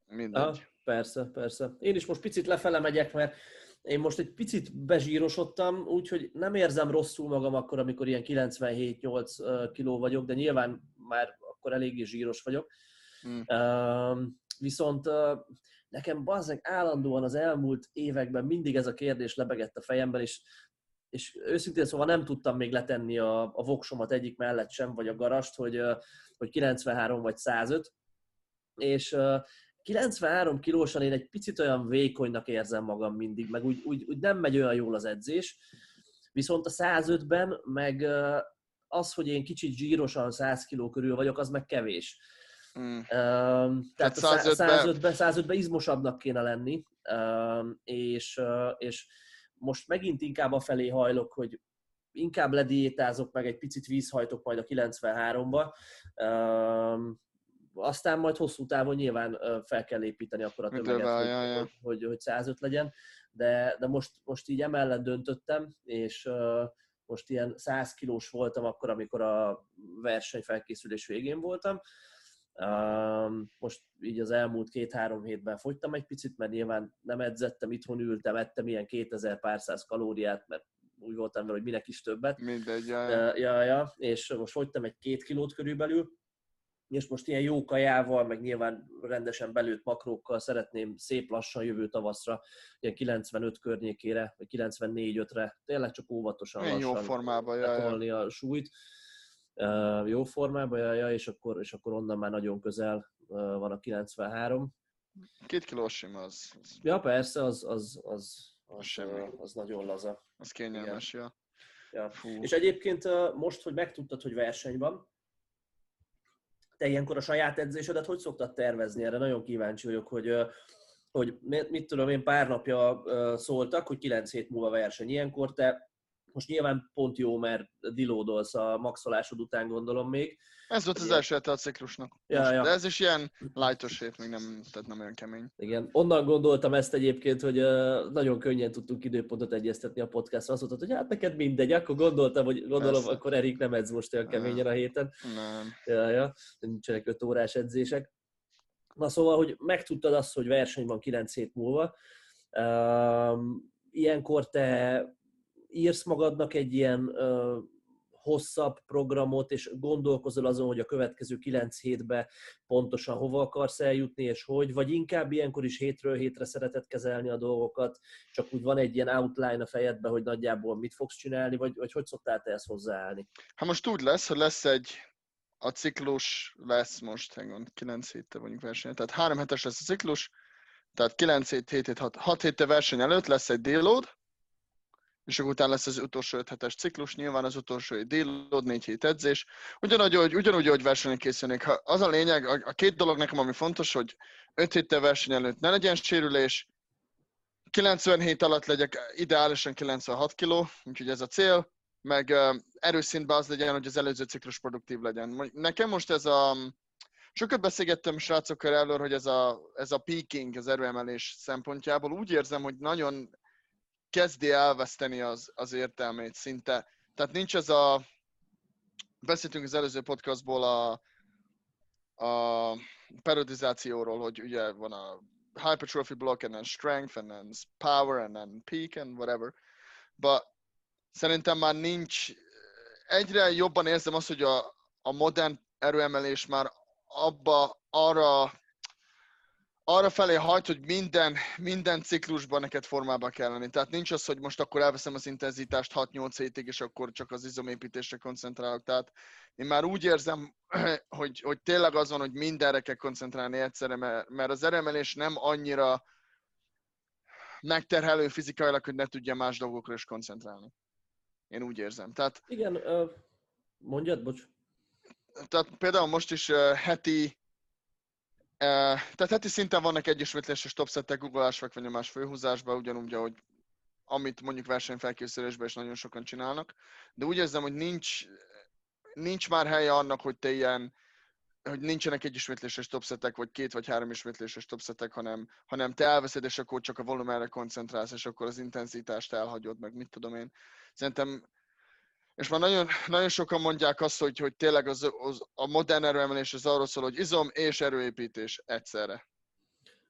S2: mindegy.
S1: Aha, persze, persze. Én is most picit lefele megyek, mert én most egy picit bezsírosodtam, úgyhogy nem érzem rosszul magam akkor, amikor ilyen 97-8 kiló vagyok, de nyilván már akkor eléggé zsíros vagyok. Hmm. Viszont nekem bazzeg állandóan az elmúlt években mindig ez a kérdés lebegett a fejemben, és, és őszintén szóval nem tudtam még letenni a, a voksomat egyik mellett sem, vagy a garast, hogy, hogy 93 vagy 105, és 93 kilósan én egy picit olyan vékonynak érzem magam mindig, meg úgy, úgy, úgy nem megy olyan jól az edzés, viszont a 105-ben meg az, hogy én kicsit zsírosan 100 kiló körül vagyok, az meg kevés. Mm. Um, tehát, tehát 105-ben, 105-ben izmosabbnak kéne lenni, um, és, uh, és most megint inkább a felé hajlok, hogy inkább lediétázok, meg egy picit vízhajtok majd a 93-ba, um, aztán majd hosszú távon nyilván fel kell építeni akkor a tömeget, hogy, ja, ja. Hogy, hogy, hogy 105 legyen, de, de most, most így emellett döntöttem, és uh, most ilyen 100 kilós voltam akkor, amikor a versenyfelkészülés végén voltam, most így az elmúlt két-három hétben fogytam egy picit, mert nyilván nem edzettem, itthon ültem, ettem ilyen 2000 pár száz kalóriát, mert úgy voltam vele, hogy minek is többet.
S2: Mindegy, ja,
S1: ja. ja. És most fogytam egy két kilót körülbelül, és most ilyen jó kajával, meg nyilván rendesen belőtt makrókkal szeretném szép lassan jövő tavaszra, ilyen 95 környékére, vagy 94-5-re, tényleg csak óvatosan
S2: lassan jó formában, ja,
S1: ja. a súlyt jó formában, ja, ja, és, akkor, és akkor onnan már nagyon közel van a 93.
S2: Két kilós sima az,
S1: az... Ja, persze, az, az, az, az, semmi. az nagyon laza.
S2: Az kényelmes, ja.
S1: ja. És egyébként most, hogy megtudtad, hogy verseny van, te ilyenkor a saját edzésedet hogy szoktad tervezni? Erre nagyon kíváncsi vagyok, hogy, hogy mit tudom én, pár napja szóltak, hogy 9 hét múlva verseny. Ilyenkor te most nyilván pont jó, mert dilódolsz a maxolásod után, gondolom még.
S2: Ez volt az Igen. első a ciklusnak. Ja, ja. De ez is ilyen lightos hét, még nem, tehát nem olyan kemény.
S1: Igen, onnan gondoltam ezt egyébként, hogy nagyon könnyen tudtunk időpontot egyeztetni a podcastra. Azt mondtad, hogy hát neked mindegy, akkor gondoltam, hogy gondolom, Persze. akkor Erik nem edz most olyan keményen a héten.
S2: Nem.
S1: Ja, ja, nincsenek öt órás edzések. Na szóval, hogy megtudtad azt, hogy verseny van 9 hét múlva. Um, ilyenkor te írsz magadnak egy ilyen hosszabb programot, és gondolkozol azon, hogy a következő kilenc hétbe pontosan hova akarsz eljutni, és hogy, vagy inkább ilyenkor is hétről hétre szereted kezelni a dolgokat, csak úgy van egy ilyen outline a fejedben, hogy nagyjából mit fogsz csinálni, vagy, vagy hogy szoktál te ezt hozzáállni?
S2: Hát most úgy lesz, hogy lesz egy a ciklus lesz most, hengon, 9 héttel vagyunk versenyen, tehát 3 hetes lesz a ciklus, tehát 9 hét, 7 hét, 6, 6 héttel verseny előtt lesz egy deload, és akkor utána lesz az utolsó 5 hetes ciklus, nyilván az utolsó egy deload, 4 hét edzés. Ugyanúgy, hogy, ugyanúgy, hogy versenyen készülnék. Ha az a lényeg, a, a, két dolog nekem, ami fontos, hogy 5 héttel verseny előtt ne legyen sérülés, 97 alatt legyek ideálisan 96 kg, úgyhogy ez a cél, meg uh, erőszintben az legyen, hogy az előző ciklus produktív legyen. Nekem most ez a... Sokat beszélgettem srácokkal előtt, hogy ez a, ez a peaking, az erőemelés szempontjából úgy érzem, hogy nagyon kezdi elveszteni az, az értelmét szinte. Tehát nincs ez a... Beszéltünk az előző podcastból a, a periodizációról, hogy ugye van a hypertrophy block, and then strength, and then power, and then peak, and whatever. But szerintem már nincs, egyre jobban érzem azt, hogy a, a modern erőemelés már abba, arra, arra felé hajt, hogy minden, minden ciklusban neked formában kell lenni. Tehát nincs az, hogy most akkor elveszem az intenzitást 6-8 hétig, és akkor csak az izomépítésre koncentrálok. Tehát én már úgy érzem, hogy, hogy tényleg az van, hogy mindenre kell koncentrálni egyszerre, mert, mert az eremelés nem annyira megterhelő fizikailag, hogy ne tudja más dolgokra is koncentrálni. Én úgy érzem. Tehát,
S1: Igen, mondjad, bocs.
S2: Tehát például most is heti, tehát heti szinten vannak egyesületléses topszettek guggolás vagy nyomás főhúzásban, ugyanúgy, ahogy amit mondjuk versenyfelkészülésben is nagyon sokan csinálnak, de úgy érzem, hogy nincs, nincs már helye annak, hogy te ilyen, hogy nincsenek egyismétléses topszettek, vagy két vagy három ismétléses topszettek, hanem, hanem te elveszed, és akkor csak a volumenre koncentrálsz, és akkor az intenzitást elhagyod, meg mit tudom én. Szerintem, és már nagyon, nagyon sokan mondják azt, hogy, hogy tényleg az, az, a modern erőemelés az arról szól, hogy izom és erőépítés egyszerre.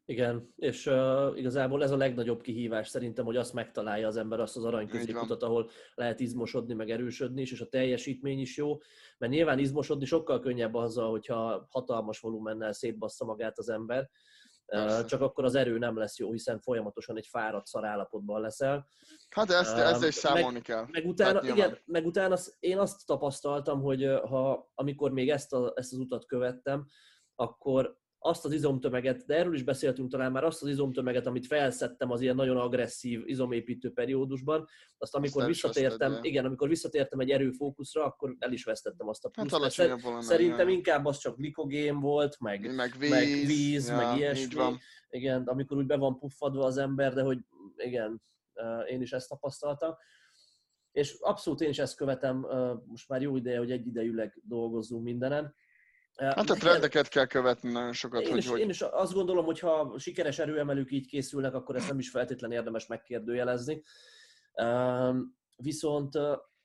S1: Igen, és uh, igazából ez a legnagyobb kihívás szerintem, hogy azt megtalálja az ember azt az aranyközéputat, ahol lehet izmosodni, meg erősödni is, és a teljesítmény is jó, mert nyilván izmosodni sokkal könnyebb azzal, hogyha hatalmas volumennel szétbassza magát az ember. Csak akkor az erő nem lesz jó, hiszen folyamatosan egy fáradt szarállapotban leszel.
S2: Hát ezt, ezzel is számolni
S1: meg,
S2: kell.
S1: Meg utána, igen, meg utána én azt tapasztaltam, hogy ha, amikor még ezt, a, ezt az utat követtem, akkor azt az izomtömeget, de erről is beszéltünk talán már, azt az izomtömeget, amit felszettem az ilyen nagyon agresszív izomépítő periódusban, azt amikor azt visszatértem, igen, amikor visszatértem egy erőfókuszra, akkor el is vesztettem azt a pluszt. Hát szer- szerintem jaj. inkább az csak glikogén volt, meg,
S2: meg víz,
S1: meg, víz, ja, meg ilyesmi. Van. Igen, amikor úgy be van puffadva az ember, de hogy igen, én is ezt tapasztaltam. És abszolút én is ezt követem, most már jó ideje, hogy egy idejűleg dolgozzunk mindenen
S2: Hát a trendeket kell követni nagyon sokat.
S1: Én,
S2: hogy,
S1: is,
S2: hogy...
S1: én is azt gondolom, hogy ha sikeres erőemelők így készülnek, akkor ezt nem is feltétlenül érdemes megkérdőjelezni. Viszont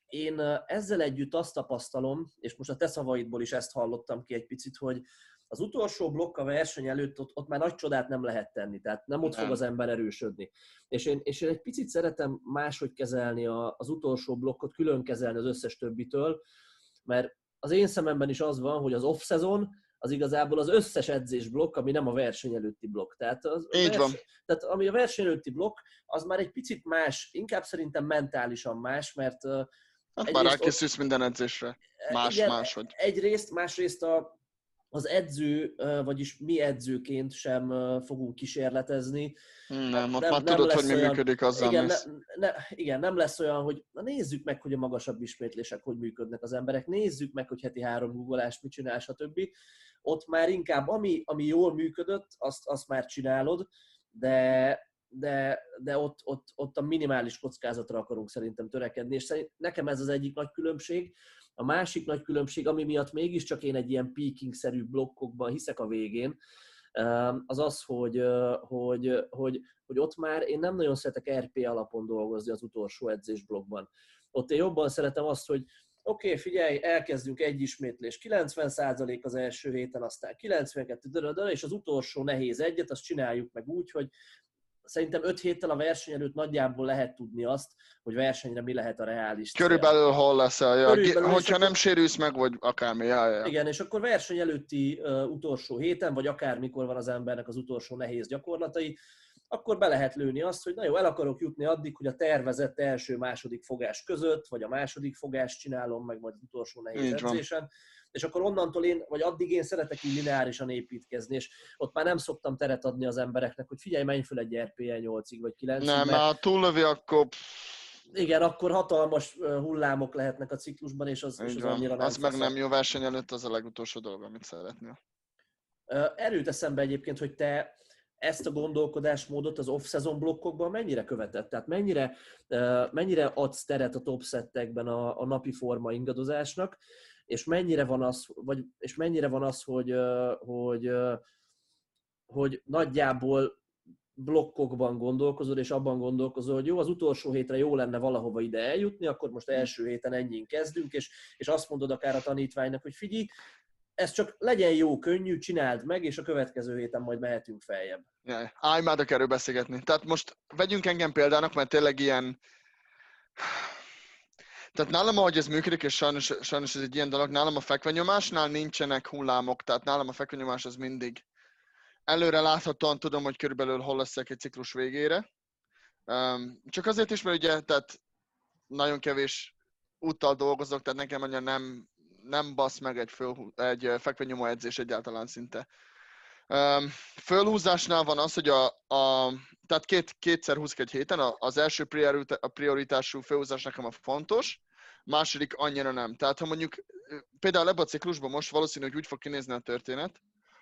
S1: én ezzel együtt azt tapasztalom, és most a te szavaidból is ezt hallottam ki egy picit, hogy az utolsó blokk a verseny előtt ott, ott már nagy csodát nem lehet tenni, tehát nem ott nem. fog az ember erősödni. És én, és én egy picit szeretem máshogy kezelni a, az utolsó blokkot, külön kezelni az összes többitől, mert az én szememben is az van, hogy az off-szezon az igazából az összes edzés blokk, ami nem a verseny előtti blokk. Tehát, az
S2: Így
S1: vers,
S2: van.
S1: tehát ami a verseny előtti blokk, az már egy picit más, inkább szerintem mentálisan más, mert
S2: Hát már rákészülsz minden edzésre. Más, igen, máshogy.
S1: Egyrészt, másrészt a, az edző, vagyis mi edzőként sem fogunk kísérletezni.
S2: Nem, ott nem, már nem tudod, hogy mi olyan, működik, azzal
S1: igen, ne, ne, igen, nem lesz olyan, hogy na nézzük meg, hogy a magasabb ismétlések hogy működnek az emberek, nézzük meg, hogy heti három guggolást mit csinál, stb. Ott már inkább, ami, ami jól működött, azt, azt már csinálod, de, de, de ott, ott, ott a minimális kockázatra akarunk szerintem törekedni, és szerint, nekem ez az egyik nagy különbség, a másik nagy különbség, ami miatt mégiscsak én egy ilyen peaking-szerű blokkokban hiszek a végén, az az, hogy, hogy, hogy, hogy ott már én nem nagyon szeretek RP alapon dolgozni az utolsó edzésblokkban. Ott én jobban szeretem azt, hogy oké, okay, figyelj, elkezdünk egy ismétlés, 90% az első héten, aztán 92, és az utolsó nehéz egyet, azt csináljuk meg úgy, hogy szerintem 5 héttel a verseny előtt nagyjából lehet tudni azt, hogy versenyre mi lehet a reális.
S2: Körülbelül hol lesz a, ja, Körülbelül, hogyha akkor, nem sérülsz meg, vagy akármi. Ja, ja.
S1: Igen, és akkor verseny előtti uh, utolsó héten, vagy akármikor van az embernek az utolsó nehéz gyakorlatai, akkor be lehet lőni azt, hogy na jó, el akarok jutni addig, hogy a tervezett első-második fogás között, vagy a második fogást csinálom, meg majd az utolsó nehéz edzésen. És akkor onnantól én, vagy addig én szeretek így lineárisan építkezni, és ott már nem szoktam teret adni az embereknek, hogy figyelj, menj föl egy RPE 8-ig, vagy 9-ig.
S2: Nem, mert... már túllövi, akkor
S1: igen, akkor hatalmas hullámok lehetnek a ciklusban, és az, és az annyira nem
S2: Az meg nem jó verseny előtt, az a legutolsó dolog, amit szeretnél.
S1: Erőt eszembe egyébként, hogy te ezt a gondolkodásmódot az off-season blokkokban mennyire követett? Tehát mennyire, mennyire adsz teret a top settekben a, a napi forma ingadozásnak, és mennyire van az, vagy, és mennyire van az hogy, hogy, hogy nagyjából blokkokban gondolkozol, és abban gondolkozol, hogy jó, az utolsó hétre jó lenne valahova ide eljutni, akkor most első héten ennyin kezdünk, és, és azt mondod akár a tanítványnak, hogy figyelj, ez csak legyen jó, könnyű, csináld meg, és a következő héten majd mehetünk feljebb.
S2: Ja, állj, imádok erről beszélgetni. Tehát most vegyünk engem példának, mert tényleg ilyen... Tehát nálam, ahogy ez működik, és sajnos, sajnos ez egy ilyen dolog, nálam a fekvenyomásnál nincsenek hullámok, tehát nálam a fekvenyomás az mindig előre láthatóan tudom, hogy körülbelül hol leszek egy ciklus végére. Csak azért is, mert ugye, tehát nagyon kevés úttal dolgozok, tehát nekem annyira nem nem basz meg egy, föl, egy fekvenyomó edzés egyáltalán szinte. Fölhúzásnál van az, hogy a, a tehát két, kétszer húzok egy héten, az első prioritású fölhúzás nekem a fontos, második annyira nem. Tehát ha mondjuk például ebben a ciklusban most valószínű, hogy úgy fog kinézni a történet,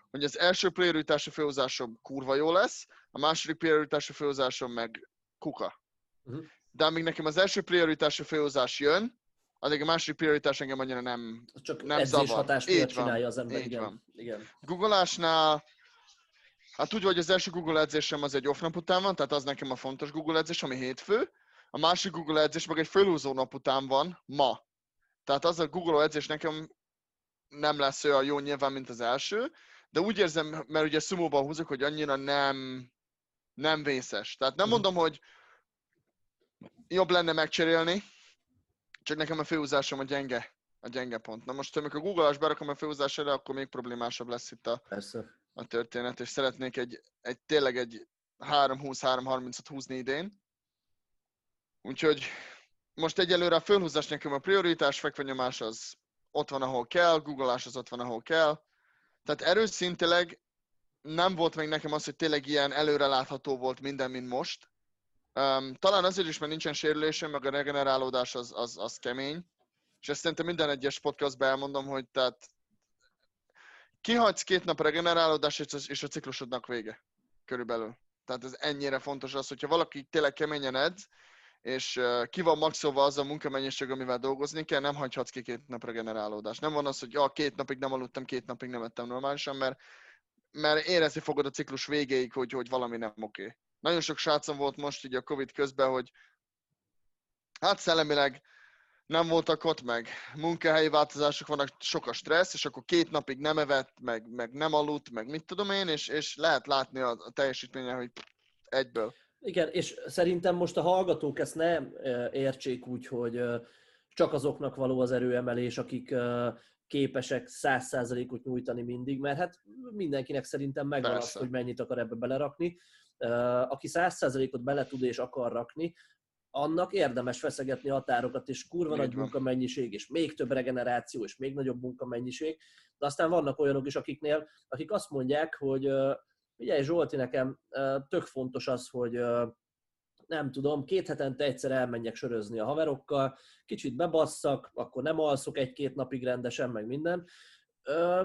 S2: hogy az első prioritású főhozásom kurva jó lesz, a második prioritású főhozásom meg kuka. Uh-huh. De amíg nekem az első prioritású főhozás jön, addig a második prioritás engem annyira nem
S1: Csak nem zavar. hatás miatt csinálja az ember, igen. Van. igen.
S2: Googleásnál, hát úgy, hogy az első Google edzésem az egy off nap után van, tehát az nekem a fontos Google edzés, ami hétfő. A másik Google edzés meg egy fölhúzó nap után van, ma. Tehát az a Google edzés nekem nem lesz olyan jó nyilván, mint az első, de úgy érzem, mert ugye szumóban húzok, hogy annyira nem, nem vészes. Tehát nem mhm. mondom, hogy jobb lenne megcserélni, csak nekem a főhúzásom a gyenge, a gyenge pont. Na most, amikor Google-as berakom a főhúzásra, akkor még problémásabb lesz itt a,
S1: Persze.
S2: a történet, és szeretnék egy, egy tényleg egy 3-20-3-30-at húzni idén. Úgyhogy most egyelőre a fölhúzás nekem a prioritás, fekvenyomás az ott van, ahol kell, googleás az ott van, ahol kell. Tehát erőszintileg nem volt még nekem az, hogy tényleg ilyen előrelátható volt minden, mint most. Um, talán azért is, mert nincsen sérülésem, meg a regenerálódás az, az, az kemény. És ezt szerintem minden egyes podcastban elmondom, hogy tehát kihagysz két nap regenerálódás, és a ciklusodnak vége. Körülbelül. Tehát ez ennyire fontos az, hogyha valaki tényleg keményen edz, és ki van maxolva az a munkamennyiség, amivel dolgozni kell, nem hagyhatsz ki két nap regenerálódást. Nem van az, hogy ja, két napig nem aludtam, két napig nem ettem normálisan, mert, mert érezni fogod a ciklus végéig, hogy, hogy valami nem oké. Nagyon sok srácom volt most így a Covid közben, hogy hát szellemileg nem voltak ott, meg munkahelyi változások vannak, sok a stressz, és akkor két napig nem evett, meg, meg nem aludt, meg mit tudom én, és, és lehet látni a, a teljesítménye, hogy egyből.
S1: Igen, és szerintem most a hallgatók ezt nem értsék úgy, hogy csak azoknak való az erőemelés, akik képesek száz százalékot nyújtani mindig, mert hát mindenkinek szerintem megvan az, hogy mennyit akar ebbe belerakni. Aki 100%-ot bele tud és akar rakni, annak érdemes feszegetni határokat, és kurva nagy munkamennyiség, és még több regeneráció, és még nagyobb munkamennyiség. De aztán vannak olyanok is, akiknél, akik azt mondják, hogy figyelj Zsolti, nekem tök fontos az, hogy nem tudom, két hetente egyszer elmenjek sörözni a haverokkal, kicsit bebasszak, akkor nem alszok egy-két napig rendesen, meg minden,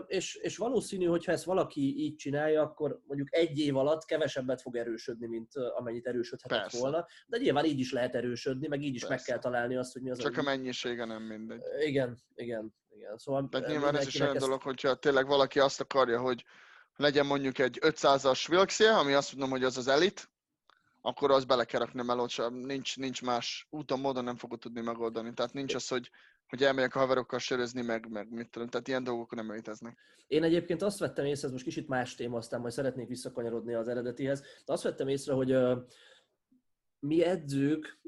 S1: és, és valószínű, hogy ha ezt valaki így csinálja, akkor mondjuk egy év alatt kevesebbet fog erősödni, mint amennyit erősödhetett Persze. volna. De nyilván így is lehet erősödni, meg így is Persze. meg kell találni azt, hogy mi az
S2: Csak a, mennyisége nem mindegy.
S1: Igen, igen, igen. Szóval
S2: Tehát nyilván ez is olyan ezt... dolog, hogyha tényleg valaki azt akarja, hogy legyen mondjuk egy 500-as Wilksie, ami azt mondom, hogy az az elit, akkor az bele kell rakni melót, nincs, nincs más úton, módon nem fogod tudni megoldani. Tehát nincs az, hogy hogy elmegyek a haverokkal sörözni, meg, meg mit tudom, tehát ilyen dolgok nem léteznek.
S1: Én egyébként azt vettem észre, ez most kicsit más téma, aztán majd szeretnék visszakanyarodni az eredetihez, de azt vettem észre, hogy mi edzők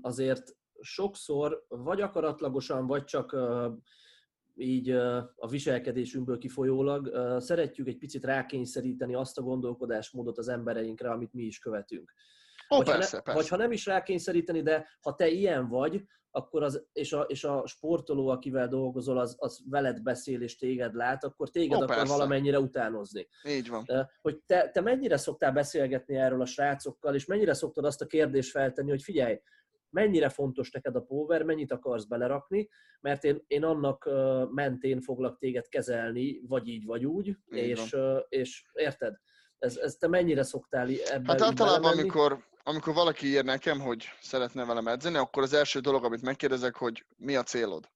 S1: azért sokszor vagy akaratlagosan, vagy csak uh, így a viselkedésünkből kifolyólag szeretjük egy picit rákényszeríteni azt a gondolkodásmódot az embereinkre, amit mi is követünk.
S2: Ó,
S1: vagy,
S2: persze,
S1: ha ne,
S2: persze.
S1: vagy ha nem is rákényszeríteni, de ha te ilyen vagy, akkor az, és, a, és a sportoló, akivel dolgozol, az, az veled beszél és téged lát, akkor téged
S2: Ó,
S1: akar
S2: persze.
S1: valamennyire utánozni.
S2: Így van.
S1: Hogy te, te mennyire szoktál beszélgetni erről a srácokkal, és mennyire szoktad azt a kérdést feltenni, hogy figyelj, mennyire fontos neked a power, mennyit akarsz belerakni, mert én, én annak mentén foglak téged kezelni, vagy így, vagy úgy,
S2: Így
S1: és, és érted? Ez, ez te mennyire szoktál ebben
S2: Hát általában,
S1: belemenni?
S2: amikor, amikor valaki ír nekem, hogy szeretne velem edzeni, akkor az első dolog, amit megkérdezek, hogy mi a célod?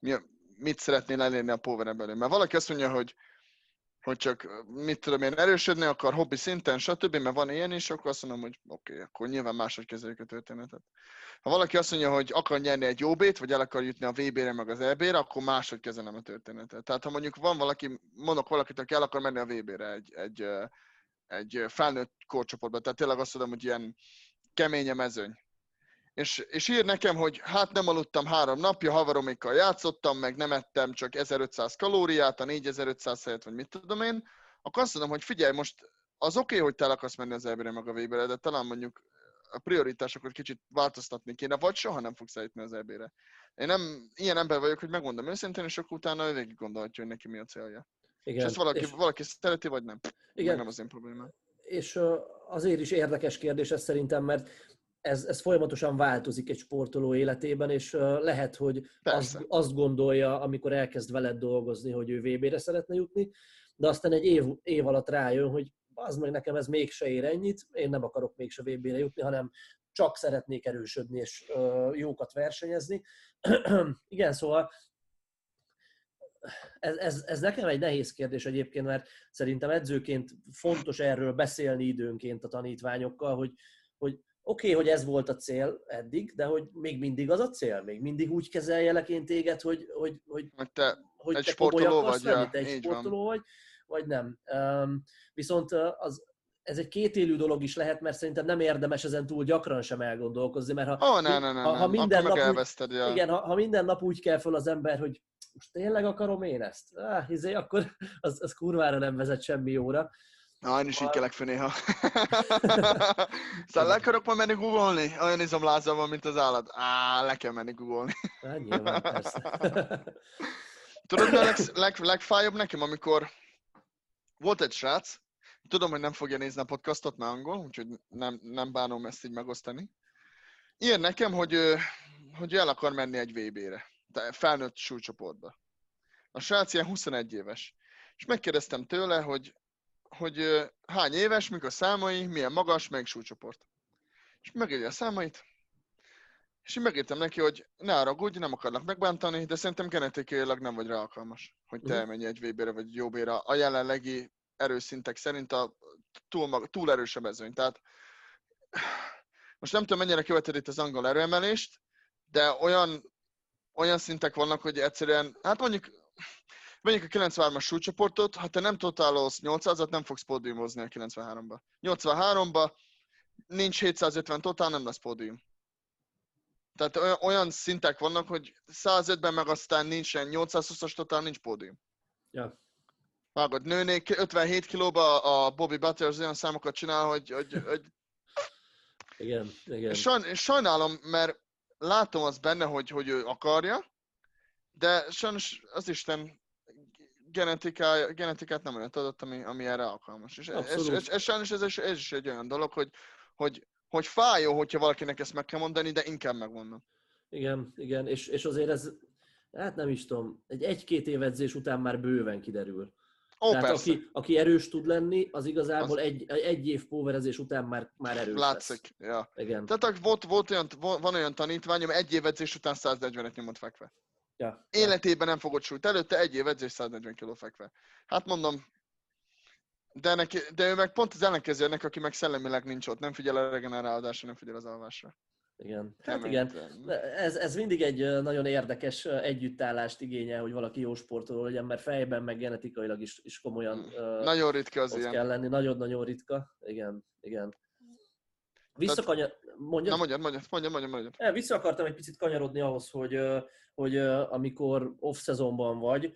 S2: Mi a, mit szeretnél elérni a power belül? Mert valaki azt mondja, hogy, hogy csak, mit tudom én, erősödni akar hobbi szinten, stb., mert van ilyen is, akkor azt mondom, hogy oké, okay, akkor nyilván máshogy kezeljük a történetet. Ha valaki azt mondja, hogy akar nyerni egy jobbét, vagy el akar jutni a VB-re, meg az EB-re, akkor máshogy kezelem a történetet. Tehát ha mondjuk van valaki, mondok valakit, aki el akar menni a VB-re egy, egy, egy felnőtt korcsoportba, tehát tényleg azt tudom, hogy ilyen kemény a mezőny. És, és ír nekem, hogy hát nem aludtam három napja, havaromékkal játszottam, meg nem ettem csak 1500 kalóriát, a 4500 helyett, vagy mit tudom én, akkor azt mondom, hogy figyelj, most az oké, okay, hogy te el akarsz menni az EB-re, meg a VB-re, de talán mondjuk a prioritásokat kicsit változtatni kéne, vagy soha nem fogsz eljutni az EB-re. Én nem ilyen ember vagyok, hogy megmondom őszintén, és akkor utána ő végig gondolhatja, hogy neki mi a célja. És
S1: Igen.
S2: ezt valaki,
S1: és,
S2: valaki szereti, vagy nem. Igen.
S1: igen,
S2: nem az én problémám.
S1: és azért is érdekes kérdés ez szerintem, mert ez, ez folyamatosan változik egy sportoló életében, és lehet, hogy azt,
S2: Persze.
S1: azt gondolja, amikor elkezd veled dolgozni, hogy ő VB-re szeretne jutni, de aztán egy év, év alatt rájön, hogy az meg nekem ez mégse ér ennyit, én nem akarok mégse VB-re jutni, hanem csak szeretnék erősödni és jókat versenyezni. Igen, szóval ez, ez, ez nekem egy nehéz kérdés egyébként, mert szerintem edzőként fontos erről beszélni időnként a tanítványokkal, hogy, hogy oké, okay, hogy ez volt a cél eddig, de hogy még mindig az a cél, még mindig úgy kezeljelek én téged, hogy, hogy, hogy,
S2: Hogy te
S1: hogy
S2: Egy
S1: te
S2: sportoló vagy, ja,
S1: lenni, te egy
S2: így van.
S1: sportoló vagy, vagy nem. Um, viszont az, ez egy kétélű dolog is lehet, mert szerintem nem érdemes ezen túl gyakran sem elgondolkozni, mert ha,
S2: Ó, ne, ne, ne,
S1: ha, ha minden nap úgy,
S2: elveszted, ja.
S1: igen, ha, ha minden nap úgy kell föl az ember, hogy most tényleg akarom én ezt? Ah, izé, akkor az, az kurvára nem vezet semmi jóra.
S2: Na, én is így kelek fel néha. szóval le akarok majd menni googolni? Olyan izomlázam van, mint az állat. Á, le kell menni googolni.
S1: Hát, nyilván, persze.
S2: Tudod, mi a leg, leg, legfájóbb nekem, amikor volt egy srác, tudom, hogy nem fogja nézni a podcastot, mert angol, úgyhogy nem, nem bánom ezt így megosztani. Ír nekem, hogy, hogy el akar menni egy VB-re, felnőtt súlycsoportba. A srác ilyen 21 éves. És megkérdeztem tőle, hogy, hogy hány éves, mik a számai, milyen magas, melyik súlycsoport. És megírja a számait, és én megírtam neki, hogy ne haragudj, nem akarlak megbántani, de szerintem genetikailag nem vagy rá alkalmas, hogy te
S1: Mhm.
S2: elmenj egy VB-re vagy egy OB-re. A jelenlegi erőszintek szerint a túl, mag, túl erős a mezőny. Tehát most nem tudom, mennyire követed itt az angol erőemelést, de olyan, olyan szintek vannak, hogy egyszerűen, hát mondjuk, mondjuk a 93-as súlycsoportot, ha te nem totálolsz 800-at, nem fogsz pódiumozni a 93-ba. 83-ba nincs 750 totál, nem lesz pódium. Tehát olyan, szintek vannak, hogy 105-ben meg aztán nincsen 820-as totál, nincs pódium.
S1: ja.
S2: Vágod, nőnék 57 kilóba a Bobby Butters olyan számokat csinál, hogy, hogy, hogy
S1: Igen, igen.
S2: Sajn, sajnálom, mert látom azt benne, hogy, hogy ő akarja, de sajnos az Isten genetikája, genetikát nem olyan adott, ami, ami erre alkalmas. És ez, ez, ez, sajnos ez, is- ez is egy olyan dolog, hogy, hogy, hogy fájó, hogyha valakinek ezt meg kell mondani, de inkább megmondom.
S1: Igen, igen, és, és azért ez, hát nem is tudom, egy egy-két év edzés után már bőven kiderül.
S2: Ó,
S1: Tehát
S2: persze,
S1: aki, aki erős tud lenni, az igazából az... egy, egy év póverezés után már, már erős lesz.
S2: látszik. Ja.
S1: Igen.
S2: Tehát volt, volt olyan, van olyan tanítványom, egy év edzés után 140-et nyomott fekve.
S1: Ja.
S2: Életében nem fogott súlyt. Előtte egy év edzés 140 kg fekve. Hát mondom, de, neki, de ő meg pont az ellenkező ennek, aki meg szellemileg nincs ott, nem figyel a regenerálódásra, nem figyel az alvásra.
S1: Igen. Hát igen, ez, ez mindig egy nagyon érdekes együttállást igényel, hogy valaki jó sportoló legyen, mert fejben meg genetikailag is, is komolyan
S2: mm. nagyon ritka az ilyen.
S1: kell lenni, nagyon-nagyon ritka. Igen, igen. Visszakanyar... Mondjad?
S2: Na mondjad, mondjad, mondjad, mondjad, mondjad.
S1: Eh, vissza akartam egy picit kanyarodni ahhoz, hogy, hogy amikor off-szezonban vagy,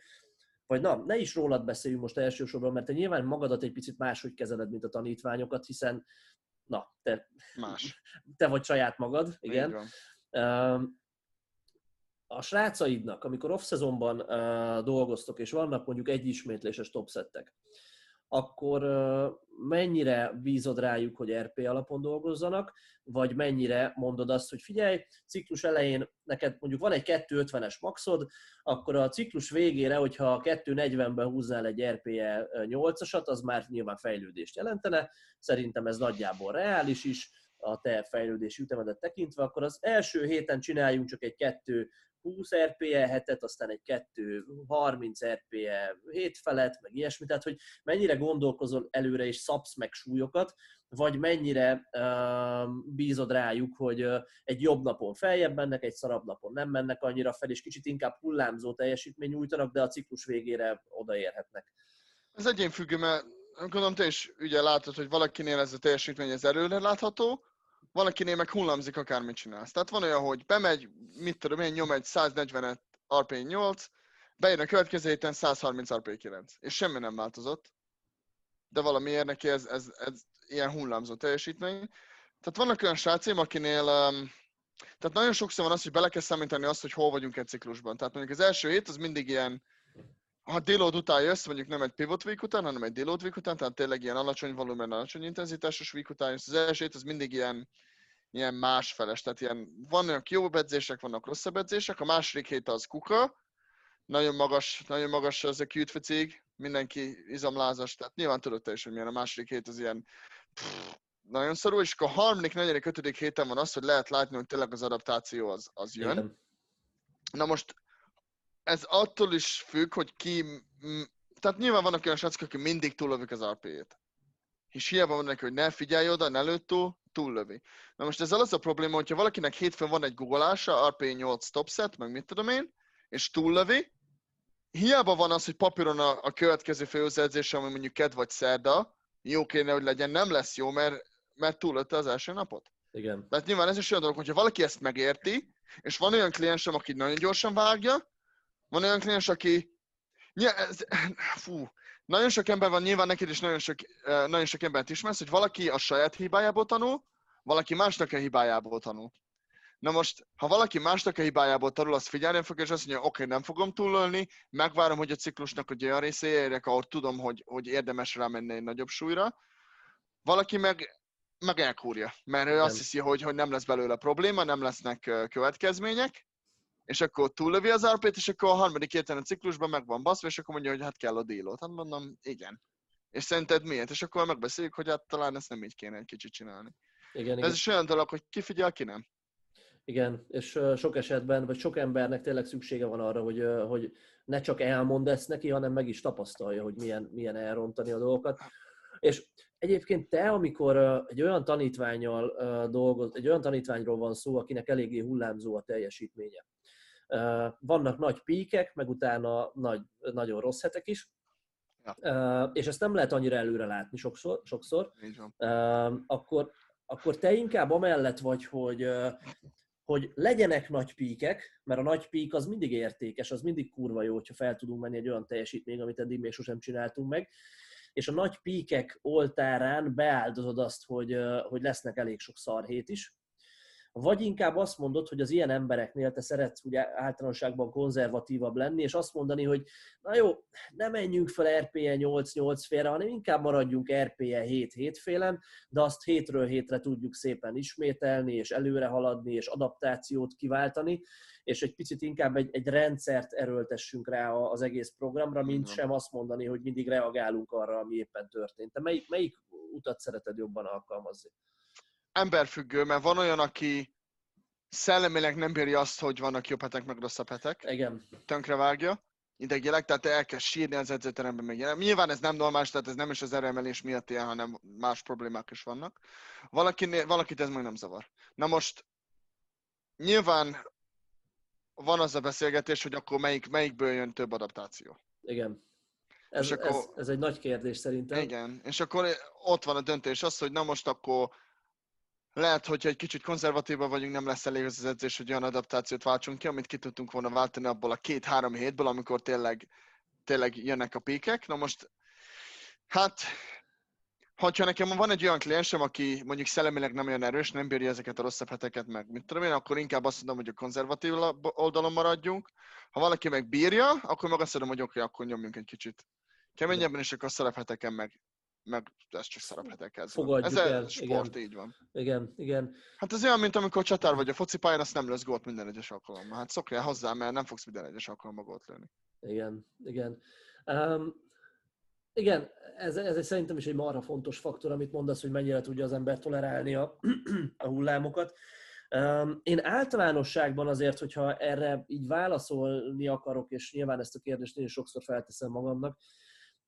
S1: vagy na, ne is rólad beszéljünk most elsősorban, mert te nyilván magadat egy picit máshogy kezeled, mint a tanítványokat, hiszen na, te,
S2: Más.
S1: te vagy saját magad, igen. A srácaidnak, amikor off-szezonban dolgoztok, és vannak mondjuk egy ismétléses topszettek, akkor mennyire bízod rájuk, hogy RP alapon dolgozzanak, vagy mennyire mondod azt, hogy figyelj, ciklus elején neked mondjuk van egy 250-es maxod, akkor a ciklus végére, hogyha 240-ben húzzál egy RPE 8-asat, az már nyilván fejlődést jelentene. Szerintem ez nagyjából reális is a te fejlődési ütemedet tekintve, akkor az első héten csináljunk csak egy 2 20 RPE hetet, aztán egy 2 30 RPE 7 felett, meg ilyesmi, tehát hogy mennyire gondolkozol előre és szabsz meg súlyokat, vagy mennyire uh, bízod rájuk, hogy uh, egy jobb napon feljebb mennek, egy szarabb napon nem mennek annyira fel, és kicsit inkább hullámzó teljesítmény nyújtanak, de a ciklus végére odaérhetnek.
S2: Ez egyénfüggő, mert gondolom te is ugye látod, hogy valakinél ez a teljesítmény ez előre látható, van, akinél meg hullámzik, akármit csinálsz. Tehát van olyan, hogy bemegy, mit tudom én, nyom egy 140 RP8, bejön a következő héten 130 RP9, és semmi nem változott. De valamiért neki ez, ez, ez ilyen hullámzó teljesítmény. Tehát vannak olyan srácim, akinél um, tehát nagyon sokszor van az, hogy bele kell számítani azt, hogy hol vagyunk egy ciklusban. Tehát mondjuk az első hét az mindig ilyen, ha deload után jössz, mondjuk nem egy pivot week után, hanem egy deload week után, tehát tényleg ilyen alacsony volumen, alacsony intenzitásos week után jössz, az első hét az mindig ilyen, ilyen másfeles, tehát ilyen, vannak jó edzések, vannak rosszabb edzések, a második hét az kuka, nagyon magas, nagyon magas az a cute fatigue, mindenki izomlázas, tehát nyilván tudod te is, hogy milyen a második hét az ilyen pff, nagyon szorú, és akkor a harmadik, negyedik, ötödik héten van az, hogy lehet látni, hogy tényleg az adaptáció az, az jön. Igen. Na most ez attól is függ, hogy ki... Tehát nyilván vannak olyan srácok, akik mindig túllövik az RP-jét. És hiába van neki, hogy ne figyelj oda, ne lőtt túl, túllövi. Na most ezzel az a probléma, hogyha valakinek hétfőn van egy guggolása, RP8 topset, meg mit tudom én, és túllövi, hiába van az, hogy papíron a, a következő főzedzés, ami mondjuk ked vagy szerda, jó kéne, hogy legyen, nem lesz jó, mert, mert túllötte az első napot.
S1: Igen.
S2: Tehát nyilván ez is olyan dolog, hogyha valaki ezt megérti, és van olyan kliensem, aki nagyon gyorsan vágja, van olyan kliens, aki... Ja, ez, fú, nagyon sok ember van, nyilván neked is nagyon sok, nagyon sok embert ismersz, hogy valaki a saját hibájából tanul, valaki másnak a hibájából tanul. Na most, ha valaki másnak a hibájából tanul, azt figyelni fog, és azt mondja, oké, okay, nem fogom túlölni, megvárom, hogy a ciklusnak egy olyan része érjek, ahol tudom, hogy, hogy érdemes rámenni egy nagyobb súlyra. Valaki meg, meg elkúrja, mert ő nem. azt hiszi, hogy, hogy nem lesz belőle probléma, nem lesznek következmények, és akkor túllövi az rp és akkor a harmadik a ciklusban meg van baszva, és akkor mondja, hogy hát kell a dílot. Hát mondom, igen. És szerinted miért? És akkor megbeszéljük, hogy hát talán ezt nem így kéne egy kicsit csinálni. Igen, Ez is olyan dolog, hogy ki figyel, ki nem.
S1: Igen, és sok esetben, vagy sok embernek tényleg szüksége van arra, hogy, hogy ne csak elmond ezt neki, hanem meg is tapasztalja, hogy milyen, milyen elrontani a dolgokat. És egyébként te, amikor egy olyan tanítványal dolgoz, egy olyan tanítványról van szó, akinek eléggé hullámzó a teljesítménye, vannak nagy píkek, meg utána nagy, nagyon rossz hetek is, ja. és ezt nem lehet annyira előre látni sokszor, sokszor. akkor, akkor te inkább amellett vagy, hogy, hogy legyenek nagy píkek, mert a nagy pík az mindig értékes, az mindig kurva jó, hogyha fel tudunk menni egy olyan teljesítmény, amit eddig még sosem csináltunk meg, és a nagy píkek oltárán beáldozod azt, hogy, hogy lesznek elég sok szarhét is, vagy inkább azt mondod, hogy az ilyen embereknél te szeretsz ugye általánosságban konzervatívabb lenni, és azt mondani, hogy na jó, ne menjünk fel RPE 8-8 félre, hanem inkább maradjunk RPE 7-7 félen, de azt hétről hétre tudjuk szépen ismételni, és előre haladni, és adaptációt kiváltani, és egy picit inkább egy, egy rendszert erőltessünk rá az egész programra, mint sem azt mondani, hogy mindig reagálunk arra, ami éppen történt. Te melyik, melyik utat szereted jobban alkalmazni?
S2: Emberfüggő, mert van olyan, aki szellemileg nem bírja azt, hogy vannak jobb hetek, meg rosszabb hetek.
S1: Igen.
S2: Tönkre vágja idegileg, tehát elkezd sírni az edzőteremben meg ilyen. Nyilván ez nem normális, tehát ez nem is az erőemelés miatt ilyen, hanem más problémák is vannak. Valaki, valakit ez meg nem zavar. Na most nyilván van az a beszélgetés, hogy akkor melyik, melyikből jön több adaptáció.
S1: Igen. Ez, akkor, ez, ez egy nagy kérdés szerintem.
S2: Igen, és akkor ott van a döntés az, hogy na most akkor lehet, hogyha egy kicsit konzervatívan vagyunk, nem lesz elég az, edzés, hogy olyan adaptációt váltsunk ki, amit ki tudtunk volna váltani abból a két-három hétből, amikor tényleg, tényleg jönnek a pékek. Na most, hát, hogyha nekem van egy olyan kliensem, aki mondjuk szellemileg nem olyan erős, nem bírja ezeket a rosszabb heteket meg, mit tudom én, akkor inkább azt mondom, hogy a konzervatív oldalon maradjunk. Ha valaki meg bírja, akkor meg azt mondom, hogy oké, okay, akkor nyomjunk egy kicsit keményebben, és akkor a szerepheteken meg meg ez csak szerephetek ez.
S1: Fogadjuk
S2: ez
S1: el.
S2: sport, igen. így van.
S1: Igen, igen.
S2: Hát ez olyan, mint amikor csatár vagy a focipályán, azt nem lesz gólt minden egyes alkalommal. Hát szokjál hozzá, mert nem fogsz minden egyes alkalommal gólt lőni.
S1: Igen, igen. Um, igen, ez, ez egy, szerintem is egy marha fontos faktor, amit mondasz, hogy mennyire tudja az ember tolerálni a, a hullámokat. Um, én általánosságban azért, hogyha erre így válaszolni akarok, és nyilván ezt a kérdést én sokszor felteszem magamnak,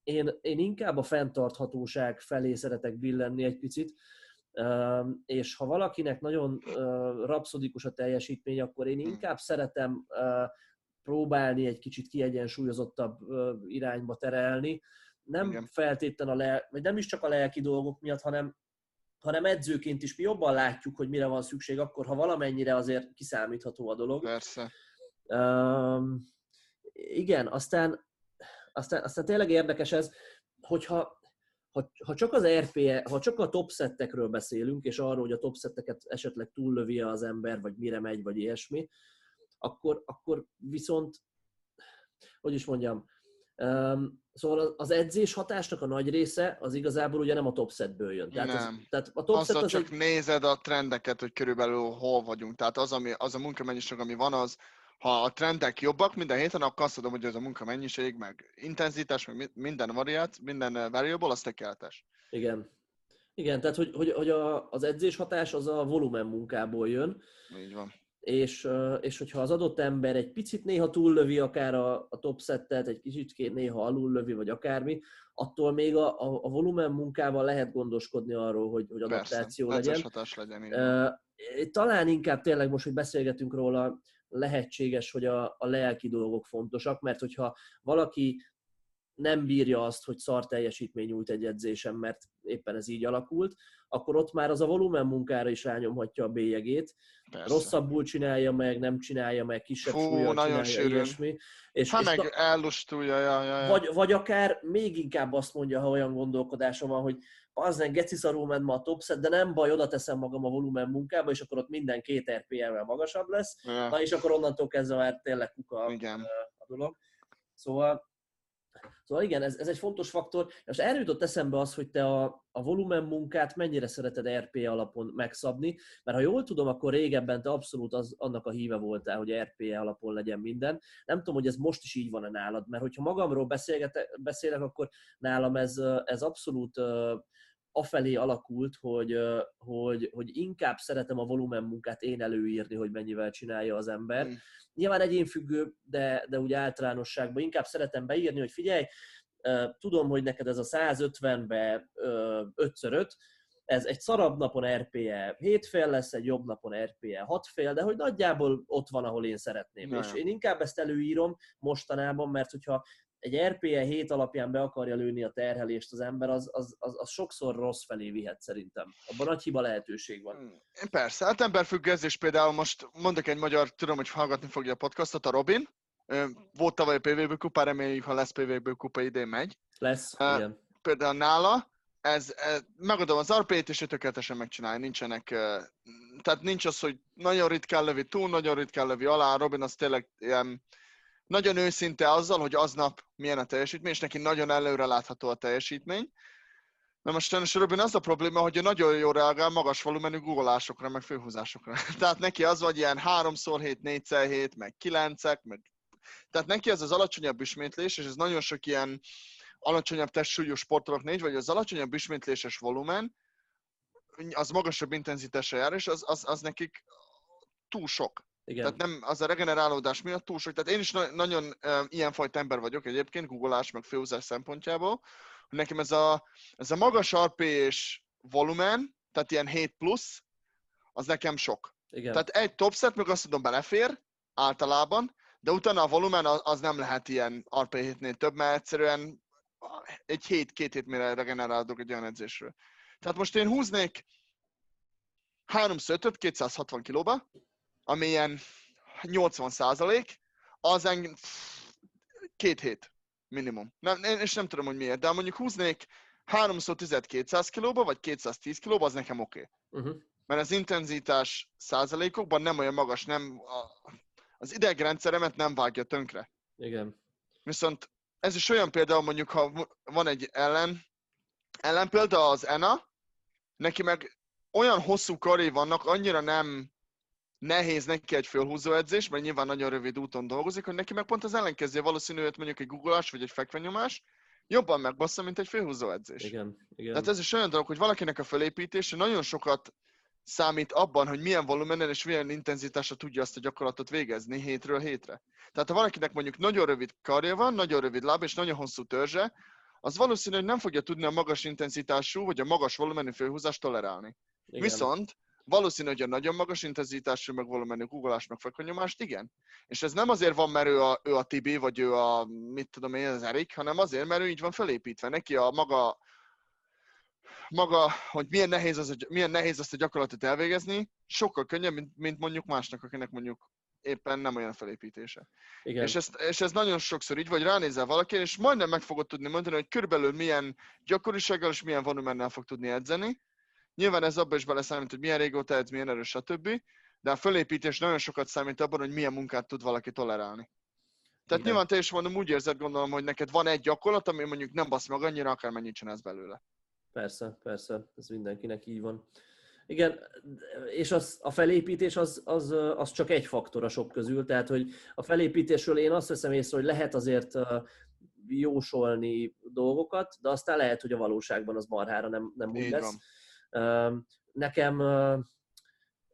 S1: én, én inkább a fenntarthatóság felé szeretek billenni egy picit, és ha valakinek nagyon rapszodikus a teljesítmény, akkor én hmm. inkább szeretem próbálni egy kicsit kiegyensúlyozottabb irányba terelni. Nem Igen. feltétlen a le, vagy nem is csak a lelki dolgok miatt, hanem, hanem edzőként is mi jobban látjuk, hogy mire van szükség, akkor ha valamennyire azért kiszámítható a dolog.
S2: Persze.
S1: Um, igen, aztán aztán, aztán tényleg érdekes ez, hogyha ha, ha csak az RPE, ha csak a top szettekről beszélünk, és arról, hogy a top szetteket esetleg túllövi az ember, vagy mire megy, vagy ilyesmi, akkor, akkor viszont, hogy is mondjam, Um, szóval az edzés hatásnak a nagy része az igazából ugye nem a top setből jön.
S2: Tehát nem. Az, tehát a top set az csak egy... nézed a trendeket, hogy körülbelül hol vagyunk. Tehát az, ami, az a munkamennyiség, ami van, az, ha a trendek jobbak minden héten, akkor azt tudom, hogy ez a munkamennyiség, meg intenzitás, meg minden variát, minden eh, variable, az tökéletes.
S1: Igen. Igen, tehát hogy, hogy, hogy a, az edzés hatás az a volumen munkából jön.
S2: Így van.
S1: És, és hogyha az adott ember egy picit néha túllövi akár a, a top settet, egy kicsit néha alullövi, vagy akármi, attól még a, a, a volumen munkával lehet gondoskodni arról, hogy, hogy adaptáció Persze, legyen.
S2: hatás legyen.
S1: Talán inkább tényleg most, hogy beszélgetünk róla, lehetséges, hogy a, a lelki dolgok fontosak, mert hogyha valaki nem bírja azt, hogy szar teljesítmény nyújt egy edzésen, mert éppen ez így alakult, akkor ott már az a volumen munkára is rányomhatja a bélyegét. Persze. Rosszabbul csinálja meg, nem csinálja meg, kisebb Fú, súlyjal csinálja, sűrűn. ilyesmi.
S2: És, ha és meg ta... ellustulja, ja, ja, ja.
S1: Vagy, vagy akár még inkább azt mondja, ha olyan gondolkodása van, hogy az nem geci szarul ment ma a topset, de nem baj, oda teszem magam a volumen munkába, és akkor ott minden két RPM-vel magasabb lesz. Ja. Na és akkor onnantól kezdve már tényleg kuka Igen. a dolog. Szóval Szóval igen, ez, ez egy fontos faktor. És erről jutott eszembe az, hogy te a, a volumen munkát mennyire szereted RP alapon megszabni, mert ha jól tudom, akkor régebben te abszolút az, annak a híve voltál, hogy RP alapon legyen minden. Nem tudom, hogy ez most is így van-e nálad, mert hogyha magamról beszélek, akkor nálam ez, ez abszolút afelé alakult, hogy, hogy, hogy inkább szeretem a volumen munkát én előírni, hogy mennyivel csinálja az ember. Mm. Nyilván egyénfüggő, de, de úgy általánosságban inkább szeretem beírni, hogy figyelj, tudom, hogy neked ez a 150-be 5x5, ez egy szarabb napon RPE 7 fél lesz, egy jobb napon RPE 6 fél, de hogy nagyjából ott van, ahol én szeretném. Nem. És én inkább ezt előírom mostanában, mert hogyha egy RPE 7 alapján be akarja lőni a terhelést az ember, az, az, az, az sokszor rossz felé vihet szerintem. Abban nagy hiba lehetőség van. Hmm,
S2: persze, hát emberfüggő például most mondok egy magyar, tudom, hogy hallgatni fogja a podcastot, a Robin. Volt tavaly a PVB kupa, reméljük, ha lesz PVB kupa, idén megy.
S1: Lesz, uh, igen.
S2: Például nála, ez, ez megadom az RP-t, és ő tökéletesen megcsinálja. Nincsenek, tehát nincs az, hogy nagyon ritkán lövi túl, nagyon ritkán lövi alá. Robin az tényleg ilyen, nagyon őszinte azzal, hogy aznap milyen a teljesítmény, és neki nagyon előre látható a teljesítmény. Na most sajnos Robin az a probléma, hogy ő nagyon jól reagál magas volumenű guggolásokra, meg főhúzásokra. Tehát neki az vagy ilyen 3x7, 4x7, meg 9 meg... Tehát neki az az alacsonyabb ismétlés, és ez nagyon sok ilyen alacsonyabb testsúlyú sportolók négy, vagy az alacsonyabb ismétléses volumen, az magasabb intenzitásra jár, és az, az, az nekik túl sok. Igen. Tehát nem, az a regenerálódás miatt túl sok. Tehát én is na- nagyon uh, ilyenfajta ember vagyok egyébként, googleás meg főhúzás szempontjából, nekem ez a, ez a magas RP és volumen, tehát ilyen 7 plusz, az nekem sok.
S1: Igen.
S2: Tehát egy topset meg azt tudom belefér, általában, de utána a volumen az, az nem lehet ilyen RP hétnél több, mert egyszerűen egy hét, két hét mire regenerálok egy olyan edzésről. Tehát most én húznék 3 5 260 kilóba, ami ilyen 80 százalék, az engem két hét minimum. Nem, én, és nem tudom, hogy miért, de mondjuk húznék 3 10 200 kilóba, vagy 210 kilóba, az nekem oké. Okay.
S1: Uh-huh.
S2: Mert az intenzitás százalékokban nem olyan magas, nem, a, az idegrendszeremet nem vágja tönkre.
S1: Igen.
S2: Viszont ez is olyan például mondjuk, ha van egy ellen, ellenpélda az ENA, neki meg olyan hosszú karé vannak, annyira nem nehéz neki egy fölhúzó edzés, mert nyilván nagyon rövid úton dolgozik, hogy neki meg pont az ellenkező valószínű, hogy mondjuk egy googleás vagy egy fekvenyomás, jobban megbassza, mint egy fölhúzó edzés.
S1: Igen, igen.
S2: Tehát ez is olyan dolog, hogy valakinek a felépítése nagyon sokat számít abban, hogy milyen volumenen és milyen intenzitásra tudja azt a gyakorlatot végezni hétről hétre. Tehát ha valakinek mondjuk nagyon rövid karja van, nagyon rövid láb és nagyon hosszú törzse, az valószínű, hogy nem fogja tudni a magas intenzitású vagy a magas volumenű főhúzást tolerálni. Igen. Viszont valószínű, hogy a nagyon magas intenzitású, meg volumenű googolás, meg fekvenyomást, igen. És ez nem azért van, mert ő a, ő a Tibi, vagy ő a, mit tudom én, az Erik, hanem azért, mert ő így van felépítve. Neki a maga maga, hogy milyen nehéz, az, milyen nehéz azt a gyakorlatot elvégezni, sokkal könnyebb, mint, mint mondjuk másnak, akinek mondjuk éppen nem olyan felépítése. Igen. És, ez, és ez nagyon sokszor így, vagy ránézel valaki, és majdnem meg fogod tudni mondani, hogy körülbelül milyen gyakorisággal és milyen volumennel fog tudni edzeni. Nyilván ez abban is beleszámít, hogy milyen régóta edz, milyen erős, stb. De a felépítés nagyon sokat számít abban, hogy milyen munkát tud valaki tolerálni. Tehát Igen. nyilván te is mondom, úgy érzed gondolom, hogy neked van egy gyakorlat, ami mondjuk nem basz meg annyira, akármennyit csinálsz belőle.
S1: Persze, persze, ez mindenkinek így van. Igen, és az, a felépítés az, az, az csak egy faktor a sok közül, tehát hogy a felépítésről én azt veszem észre, hogy lehet azért jósolni dolgokat, de aztán lehet, hogy a valóságban az marhára nem, nem úgy lesz. Van. Nekem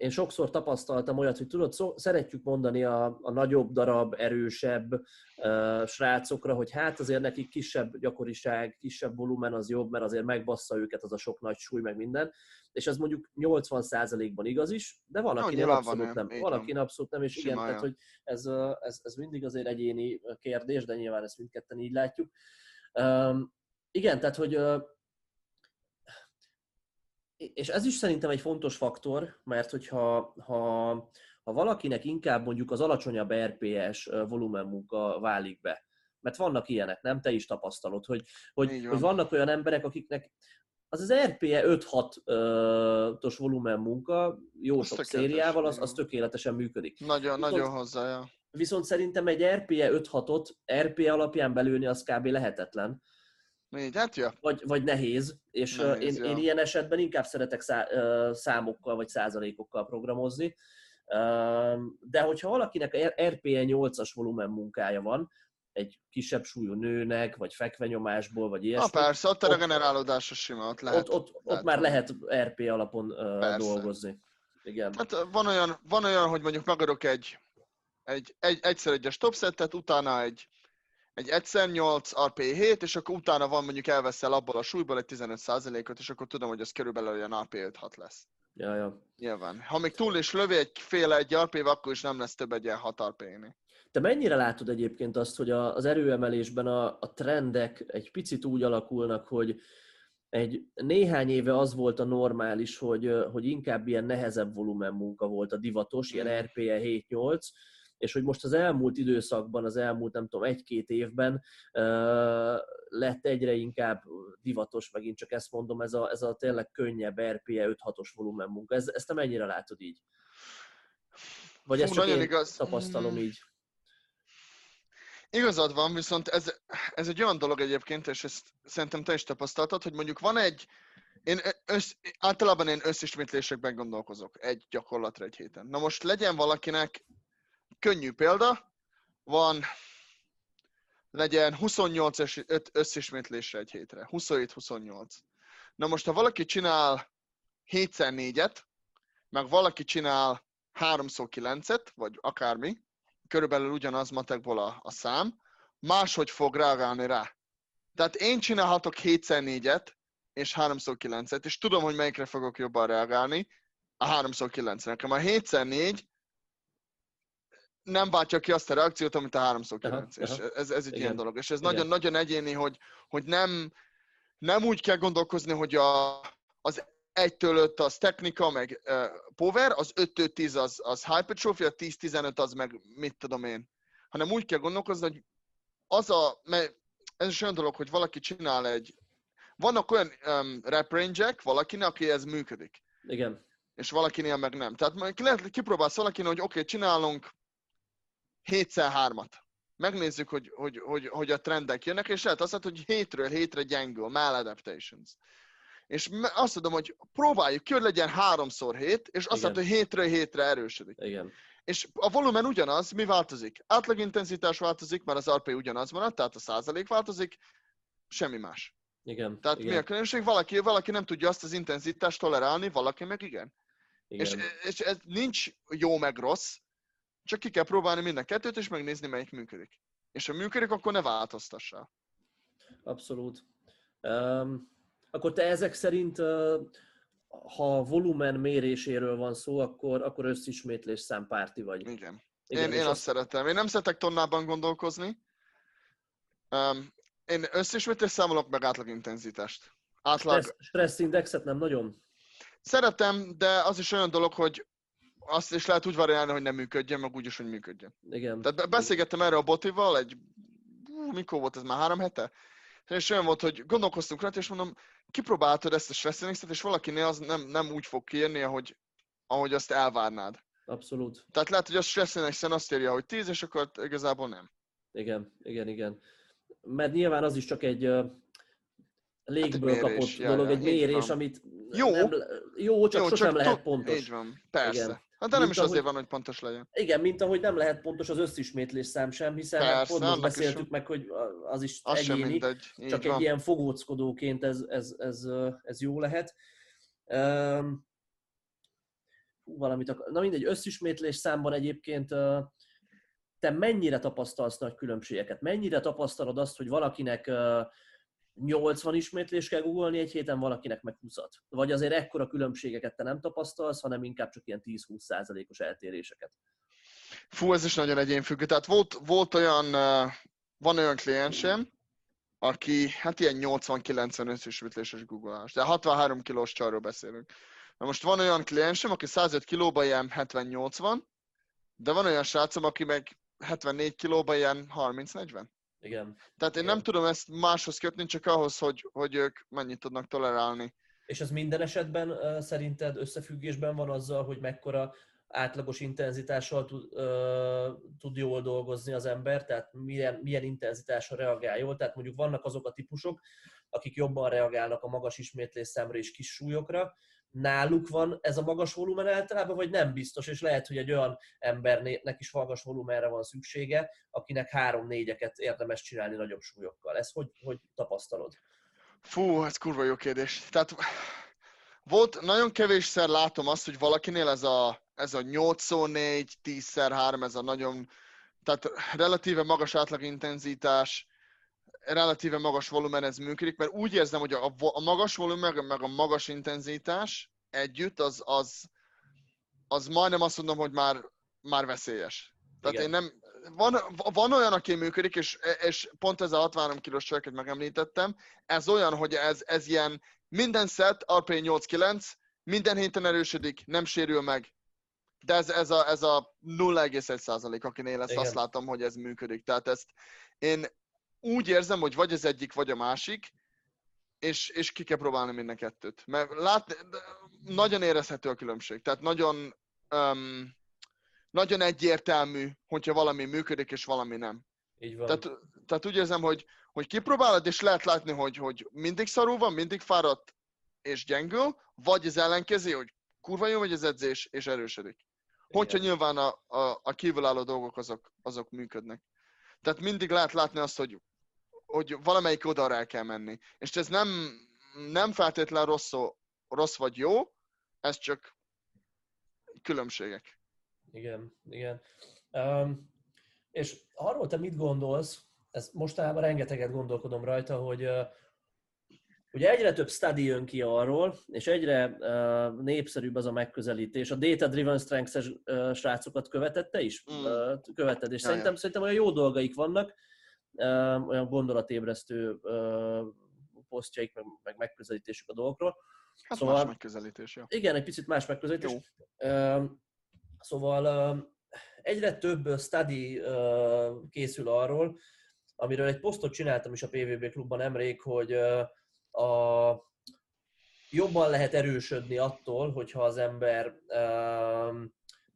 S1: én sokszor tapasztaltam olyat, hogy tudod, szó, szeretjük mondani a, a nagyobb darab, erősebb uh, srácokra, hogy hát azért nekik kisebb gyakoriság, kisebb volumen az jobb, mert azért megbassza őket az a sok nagy súly, meg minden. És ez mondjuk 80%-ban igaz is, de van, akinek no, abszolút nem. Van, akinek abszolút nem, és Simája. igen, tehát hogy ez, ez, ez mindig azért egyéni kérdés, de nyilván ezt mindketten így látjuk. Um, igen, tehát hogy és ez is szerintem egy fontos faktor, mert hogyha ha, ha valakinek inkább mondjuk az alacsonyabb RPS volumen munka válik be, mert vannak ilyenek, nem? Te is tapasztalod, hogy, hogy, hogy vannak olyan emberek, akiknek az az RPE 5-6-os volumen munka, jó az sok szériával, az, az tökéletesen működik.
S2: Nagyon, viszont, nagyon hozzá, ja.
S1: Viszont szerintem egy RPE 5-6-ot RPE alapján belőni az kb. lehetetlen.
S2: Így, hát ja.
S1: vagy, vagy nehéz, és nehéz, én, ja. én ilyen esetben inkább szeretek szá, számokkal vagy százalékokkal programozni. De hogyha valakinek RPE 8-as volumen munkája van, egy kisebb súlyú nőnek, vagy fekvenyomásból, vagy ilyesmi.
S2: Na persze, ott a regenerálódás a sima, ott lehet.
S1: Ott, ott, ott már lehet RP alapon persze. dolgozni. Igen.
S2: Hát van olyan, van olyan, hogy mondjuk megadok egy, egy, egy egyszer egyes topsettet, utána egy egy egyszer 8 RP7, és akkor utána van mondjuk elveszel abból a súlyból egy 15%-ot, és akkor tudom, hogy az körülbelül olyan RP5-6 lesz.
S1: Ja, ja.
S2: Nyilván. Ha még túl is lövi egy fél egy rp akkor is nem lesz több egy ilyen 6 rp -nél.
S1: Te mennyire látod egyébként azt, hogy az erőemelésben a, a trendek egy picit úgy alakulnak, hogy egy néhány éve az volt a normális, hogy, hogy inkább ilyen nehezebb volumen munka volt a divatos, ilyen hmm. RPE 7-8, és hogy most az elmúlt időszakban, az elmúlt nem tudom, egy-két évben lett egyre inkább divatos, megint csak ezt mondom, ez a, ez a tényleg könnyebb RPE 5-6-os volumen munka. Ez, ezt te mennyire látod így? Vagy Fú, ezt csak én igaz. tapasztalom így?
S2: Igazad van, viszont ez, ez egy olyan dolog egyébként, és ezt szerintem te is tapasztaltad, hogy mondjuk van egy, én össz, általában én összismétlésekben gondolkozok egy gyakorlatra egy héten. Na most legyen valakinek könnyű példa, van legyen 28 összismétlésre egy hétre, 27-28. Na most, ha valaki csinál 7x4-et, meg valaki csinál 3x9-et, vagy akármi, körülbelül ugyanaz matekból a, a szám, máshogy fog reagálni rá. Tehát én csinálhatok 7x4-et, és 3x9-et, és tudom, hogy melyikre fogok jobban reagálni, a 3x9. Nekem a 7x4 nem váltja ki azt a reakciót, amit a 3x9. Aha, és ez, ez egy Igen. ilyen dolog. És ez nagyon-nagyon egyéni, hogy, hogy nem, nem úgy kell gondolkozni, hogy a, az 1-től 5 az technika, meg uh, power, az 5-től 10 az, az hypertrophy, a 10-15 az meg mit tudom én. Hanem úgy kell gondolkozni, hogy az a, mert ez is olyan dolog, hogy valaki csinál egy, vannak olyan um, rap range valakinek, aki ez működik.
S1: Igen.
S2: És valakinél meg nem. Tehát lehet, kipróbálsz valakinek, hogy oké, okay, csinálunk 7x3-at. Megnézzük, hogy, hogy, hogy, hogy a trendek jönnek, és lehet azt hogy hétről hétre gyengül, maladaptations. És azt mondom, hogy próbáljuk ki, hogy legyen háromszor hét, és azt mondom, hogy hétről hétre erősödik.
S1: Igen.
S2: És a volumen ugyanaz, mi változik? Átlag intenzitás változik, mert az RP ugyanaz van, tehát a százalék változik, semmi más.
S1: Igen.
S2: Tehát
S1: igen.
S2: mi a különbség? Valaki, valaki nem tudja azt az intenzitást tolerálni, valaki meg igen. igen. És, és ez nincs jó meg rossz, csak ki kell próbálni minden kettőt, és megnézni, melyik működik. És ha működik, akkor ne változtassál.
S1: Abszolút. Um, akkor te ezek szerint, uh, ha volumen méréséről van szó, akkor, akkor összismétlés számpárti vagy.
S2: Igen. Igen én, én azt szeretem. Én nem szeretek tonnában gondolkozni. Um, én összismétlés számolok meg átlag intenzitást.
S1: Átlag... Stressz, stressz indexet nem nagyon?
S2: Szeretem, de az is olyan dolog, hogy azt is lehet úgy variálni, hogy nem működjön, meg úgy is, hogy működjön.
S1: Igen.
S2: Tehát beszélgettem erre a botival, egy, mikor volt ez már, három hete? És olyan volt, hogy gondolkoztunk rá, és mondom, kipróbáltad ezt a stressinixet, és valakinél az nem, nem úgy fog kijönni, ahogy, ahogy azt elvárnád.
S1: Abszolút.
S2: Tehát lehet, hogy a stressinixen azt írja, hogy 10, és akkor igazából nem.
S1: Igen, igen, igen. Mert nyilván az is csak egy uh, légből hát egy kapott mérés, dolog, ja, egy mérés, amit
S2: jó,
S1: nem, jó csak jó, sosem csak lehet pontos.
S2: Így van, persze. Igen. Hát de nem mint is azért ahogy, van, hogy pontos legyen.
S1: Igen, mint ahogy nem lehet pontos az összismétlés szám sem, hiszen Persze, pont most beszéltük meg, hogy az is az egyéni, mindegy. csak van. egy ilyen fogóckodóként ez, ez, ez, ez jó lehet. Um, hú, valamit akar... Na mindegy, összismétlés számban egyébként te mennyire tapasztalsz nagy különbségeket? Mennyire tapasztalod azt, hogy valakinek 80 ismétlés kell googolni egy héten, valakinek meg 20-at. Vagy azért ekkora különbségeket te nem tapasztalsz, hanem inkább csak ilyen 10-20 százalékos eltéréseket.
S2: Fú, ez is nagyon egyénfüggő. Tehát volt, volt olyan, van olyan kliensem, aki hát ilyen 80-90 ismétléses googolás, de 63 kilós csarról beszélünk. Na most van olyan kliensem, aki 105 kilóban ilyen 70-80, de van olyan srácom, aki meg 74 kilóban ilyen 30-40.
S1: Igen.
S2: Tehát én
S1: Igen.
S2: nem tudom ezt máshoz kötni, csak ahhoz, hogy, hogy ők mennyit tudnak tolerálni.
S1: És ez minden esetben uh, szerinted összefüggésben van azzal, hogy mekkora átlagos intenzitással tud, uh, tud jól dolgozni az ember, tehát milyen, milyen intenzitásra reagál jól. Tehát mondjuk vannak azok a típusok, akik jobban reagálnak a magas ismétlésszámra és kis súlyokra, náluk van ez a magas volumen általában, vagy nem biztos, és lehet, hogy egy olyan embernek is magas volumenre van szüksége, akinek három-négyeket érdemes csinálni nagyobb súlyokkal. Ez hogy, hogy tapasztalod?
S2: Fú, ez kurva jó kérdés. Tehát volt, nagyon kevésszer látom azt, hogy valakinél ez a, ez a 8x4, 10x3, ez a nagyon, tehát relatíve magas átlagintenzitás, relatíve magas volumen ez működik, mert úgy érzem, hogy a, a magas volumen meg a magas intenzitás együtt, az, az, az majdnem azt mondom, hogy már, már veszélyes. Tehát Igen. én nem, van, van olyan, aki működik, és, és pont ez a 63 kilós csöveket megemlítettem, ez olyan, hogy ez, ez ilyen minden set RP 8-9, minden héten erősödik, nem sérül meg, de ez, ez a, ez a 0,1 százalék, akinél ezt Igen. azt látom, hogy ez működik. Tehát ezt én úgy érzem, hogy vagy az egyik, vagy a másik, és, és ki kell próbálni minden kettőt. Mert lát, nagyon érezhető a különbség. Tehát nagyon, um, nagyon egyértelmű, hogyha valami működik, és valami nem.
S1: Így van.
S2: Tehát, tehát úgy érzem, hogy, hogy kipróbálod, és lehet látni, hogy, hogy mindig szarul van, mindig fáradt, és gyengül, vagy az ellenkező, hogy kurva jó vagy az edzés, és erősödik. Hogyha Igen. nyilván a, a, a kívülálló dolgok azok, azok működnek. Tehát mindig lehet látni azt, hogy hogy valamelyik oldalra el kell menni. És ez nem, nem feltétlen rossz, rossz vagy jó, ez csak különbségek.
S1: Igen, igen. Um, és arról te mit gondolsz, ez mostanában rengeteget gondolkodom rajta, hogy uh, Ugye egyre több study jön ki arról, és egyre uh, népszerűbb az a megközelítés. A Data Driven Strengths-es uh, srácokat követette is? Mm. Uh, követed, és ja, szerintem, ja. szerintem olyan jó dolgaik vannak, olyan gondolatébresztő posztjaik, meg, meg megközelítésük a dolgokról.
S2: Hát szóval, más megközelítés, jó.
S1: Igen, egy picit más megközelítés. Jó. Szóval egyre több study készül arról, amiről egy posztot csináltam is a PVB klubban nemrég, hogy a, jobban lehet erősödni attól, hogyha az ember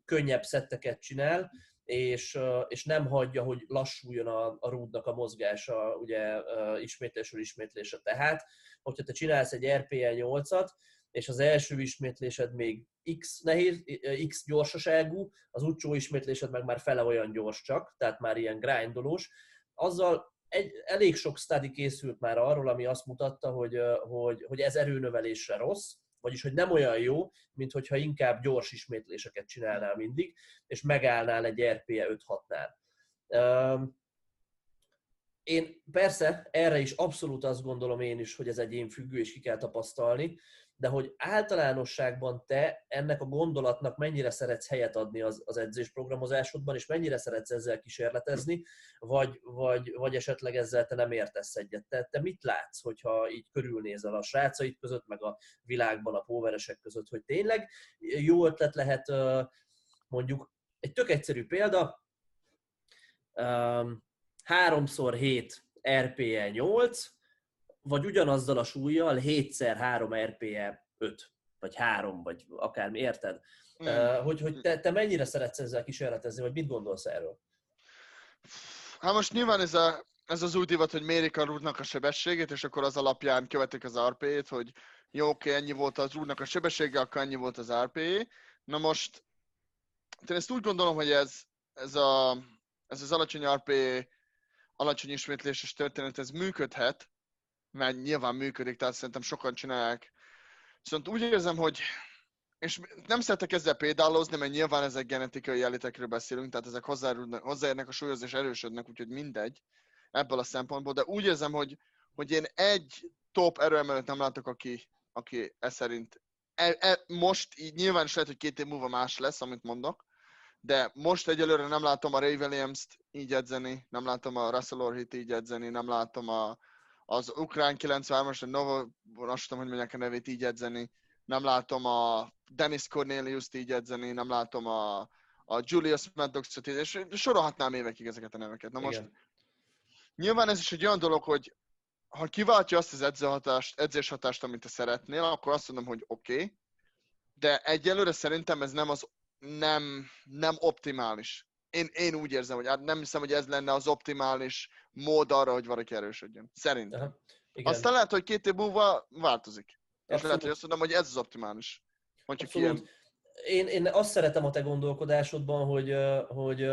S1: könnyebb szetteket csinál, és, és nem hagyja, hogy lassuljon a, a rúdnak a mozgása ugye ismétlésről ismétlésre. Tehát, hogyha te csinálsz egy RPL 8-at, és az első ismétlésed még X nehéz, X gyorsaságú, az utcsó ismétlésed meg már fele olyan gyors csak, tehát már ilyen grindolós, azzal egy, elég sok study készült már arról, ami azt mutatta, hogy, hogy, hogy ez erőnövelésre rossz, vagyis hogy nem olyan jó, mint hogyha inkább gyors ismétléseket csinálnál mindig, és megállnál egy RPE 5-6-nál. Én persze erre is abszolút azt gondolom én is, hogy ez egyén függő, és ki kell tapasztalni, de hogy általánosságban te ennek a gondolatnak mennyire szeretsz helyet adni az, az edzésprogramozásodban, és mennyire szeretsz ezzel kísérletezni, vagy, vagy, vagy esetleg ezzel te nem értesz egyet. Te, te mit látsz, hogyha így körülnézel a srácaid között, meg a világban a póveresek között, hogy tényleg jó ötlet lehet mondjuk egy tök egyszerű példa, 3x7 RPE 8, vagy ugyanazzal a súlyjal 7x3 RPE 5, vagy 3, vagy akármi, érted? Mm. Hogy hogy te, te mennyire szeretsz ezzel kísérletezni, vagy mit gondolsz erről?
S2: Hát most nyilván ez, a, ez az új divat, hogy mérik a rúdnak a sebességét, és akkor az alapján követik az RP-t, hogy jó, oké, ennyi volt az rúdnak a sebessége, akkor ennyi volt az RP. Na most, én ezt úgy gondolom, hogy ez, ez, a, ez az alacsony RP, alacsony ismétléses történet, ez működhet, mert nyilván működik, tehát szerintem sokan csinálják. Viszont úgy érzem, hogy és nem szeretek ezzel példálozni, mert nyilván ezek genetikai jelentekről beszélünk, tehát ezek hozzáérnek a súlyhoz és erősödnek, úgyhogy mindegy ebből a szempontból, de úgy érzem, hogy, hogy én egy top erőemelőt nem látok, aki, aki e szerint e, e, most így nyilván is lehet, hogy két év múlva más lesz, amit mondok, de most egyelőre nem látom a Ray Williams-t így edzeni, nem látom a Russell Orhit így edzeni, nem látom a, az ukrán 93-as, a Novo, azt tudom, hogy mondják a nevét így edzeni, nem látom a Dennis Cornelius-t így edzeni, nem látom a, a Julius Maddox-ot, és sorolhatnám évekig ezeket a neveket. Na most, Igen. nyilván ez is egy olyan dolog, hogy ha kiváltja azt az edzőhatást, edzéshatást, amit te szeretnél, akkor azt mondom, hogy oké, okay, de egyelőre szerintem ez nem, az, nem, nem optimális én, én úgy érzem, hogy hát nem hiszem, hogy ez lenne az optimális mód arra, hogy valaki erősödjön. Szerintem. Aha, igen. Aztán lehet, hogy két év múlva változik. És Abszolút. lehet, hogy azt mondom, hogy ez az optimális. Mondjuk ilyen...
S1: Én, én azt szeretem a te gondolkodásodban, hogy, hogy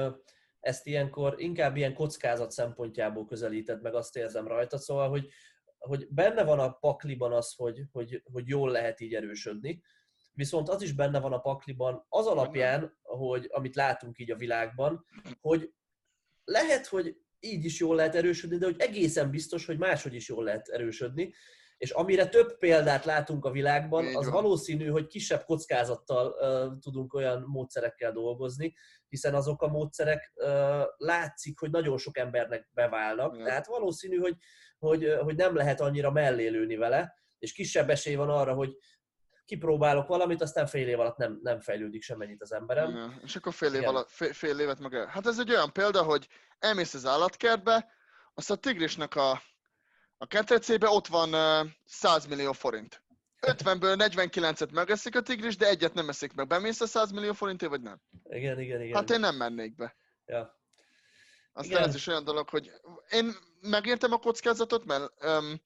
S1: ezt ilyenkor inkább ilyen kockázat szempontjából közelíted meg, azt érzem rajta, szóval, hogy, hogy benne van a pakliban az, hogy, hogy, hogy jól lehet így erősödni, viszont az is benne van a pakliban az alapján, hogy amit látunk így a világban, hogy lehet, hogy így is jól lehet erősödni, de hogy egészen biztos, hogy máshogy is jól lehet erősödni. És amire több példát látunk a világban, az valószínű, hogy kisebb kockázattal uh, tudunk olyan módszerekkel dolgozni, hiszen azok a módszerek uh, látszik, hogy nagyon sok embernek beválnak, Igen. tehát valószínű, hogy, hogy, hogy nem lehet annyira mellélőni vele, és kisebb esély van arra, hogy kipróbálok valamit, aztán fél év alatt nem, nem fejlődik semmennyit az emberem.
S2: Igen. És akkor fél, év alatt, fél, fél évet meg. Hát ez egy olyan példa, hogy elmész az állatkertbe, azt a tigrisnek a, a ketrecébe ott van uh, 100 millió forint. 50-ből 49-et megeszik a tigris, de egyet nem eszik meg. Bemész a 100 millió forintért, vagy nem?
S1: Igen, igen, igen.
S2: Hát én nem mennék be.
S1: Ja.
S2: Aztán igen. ez is olyan dolog, hogy én megértem a kockázatot, mert um,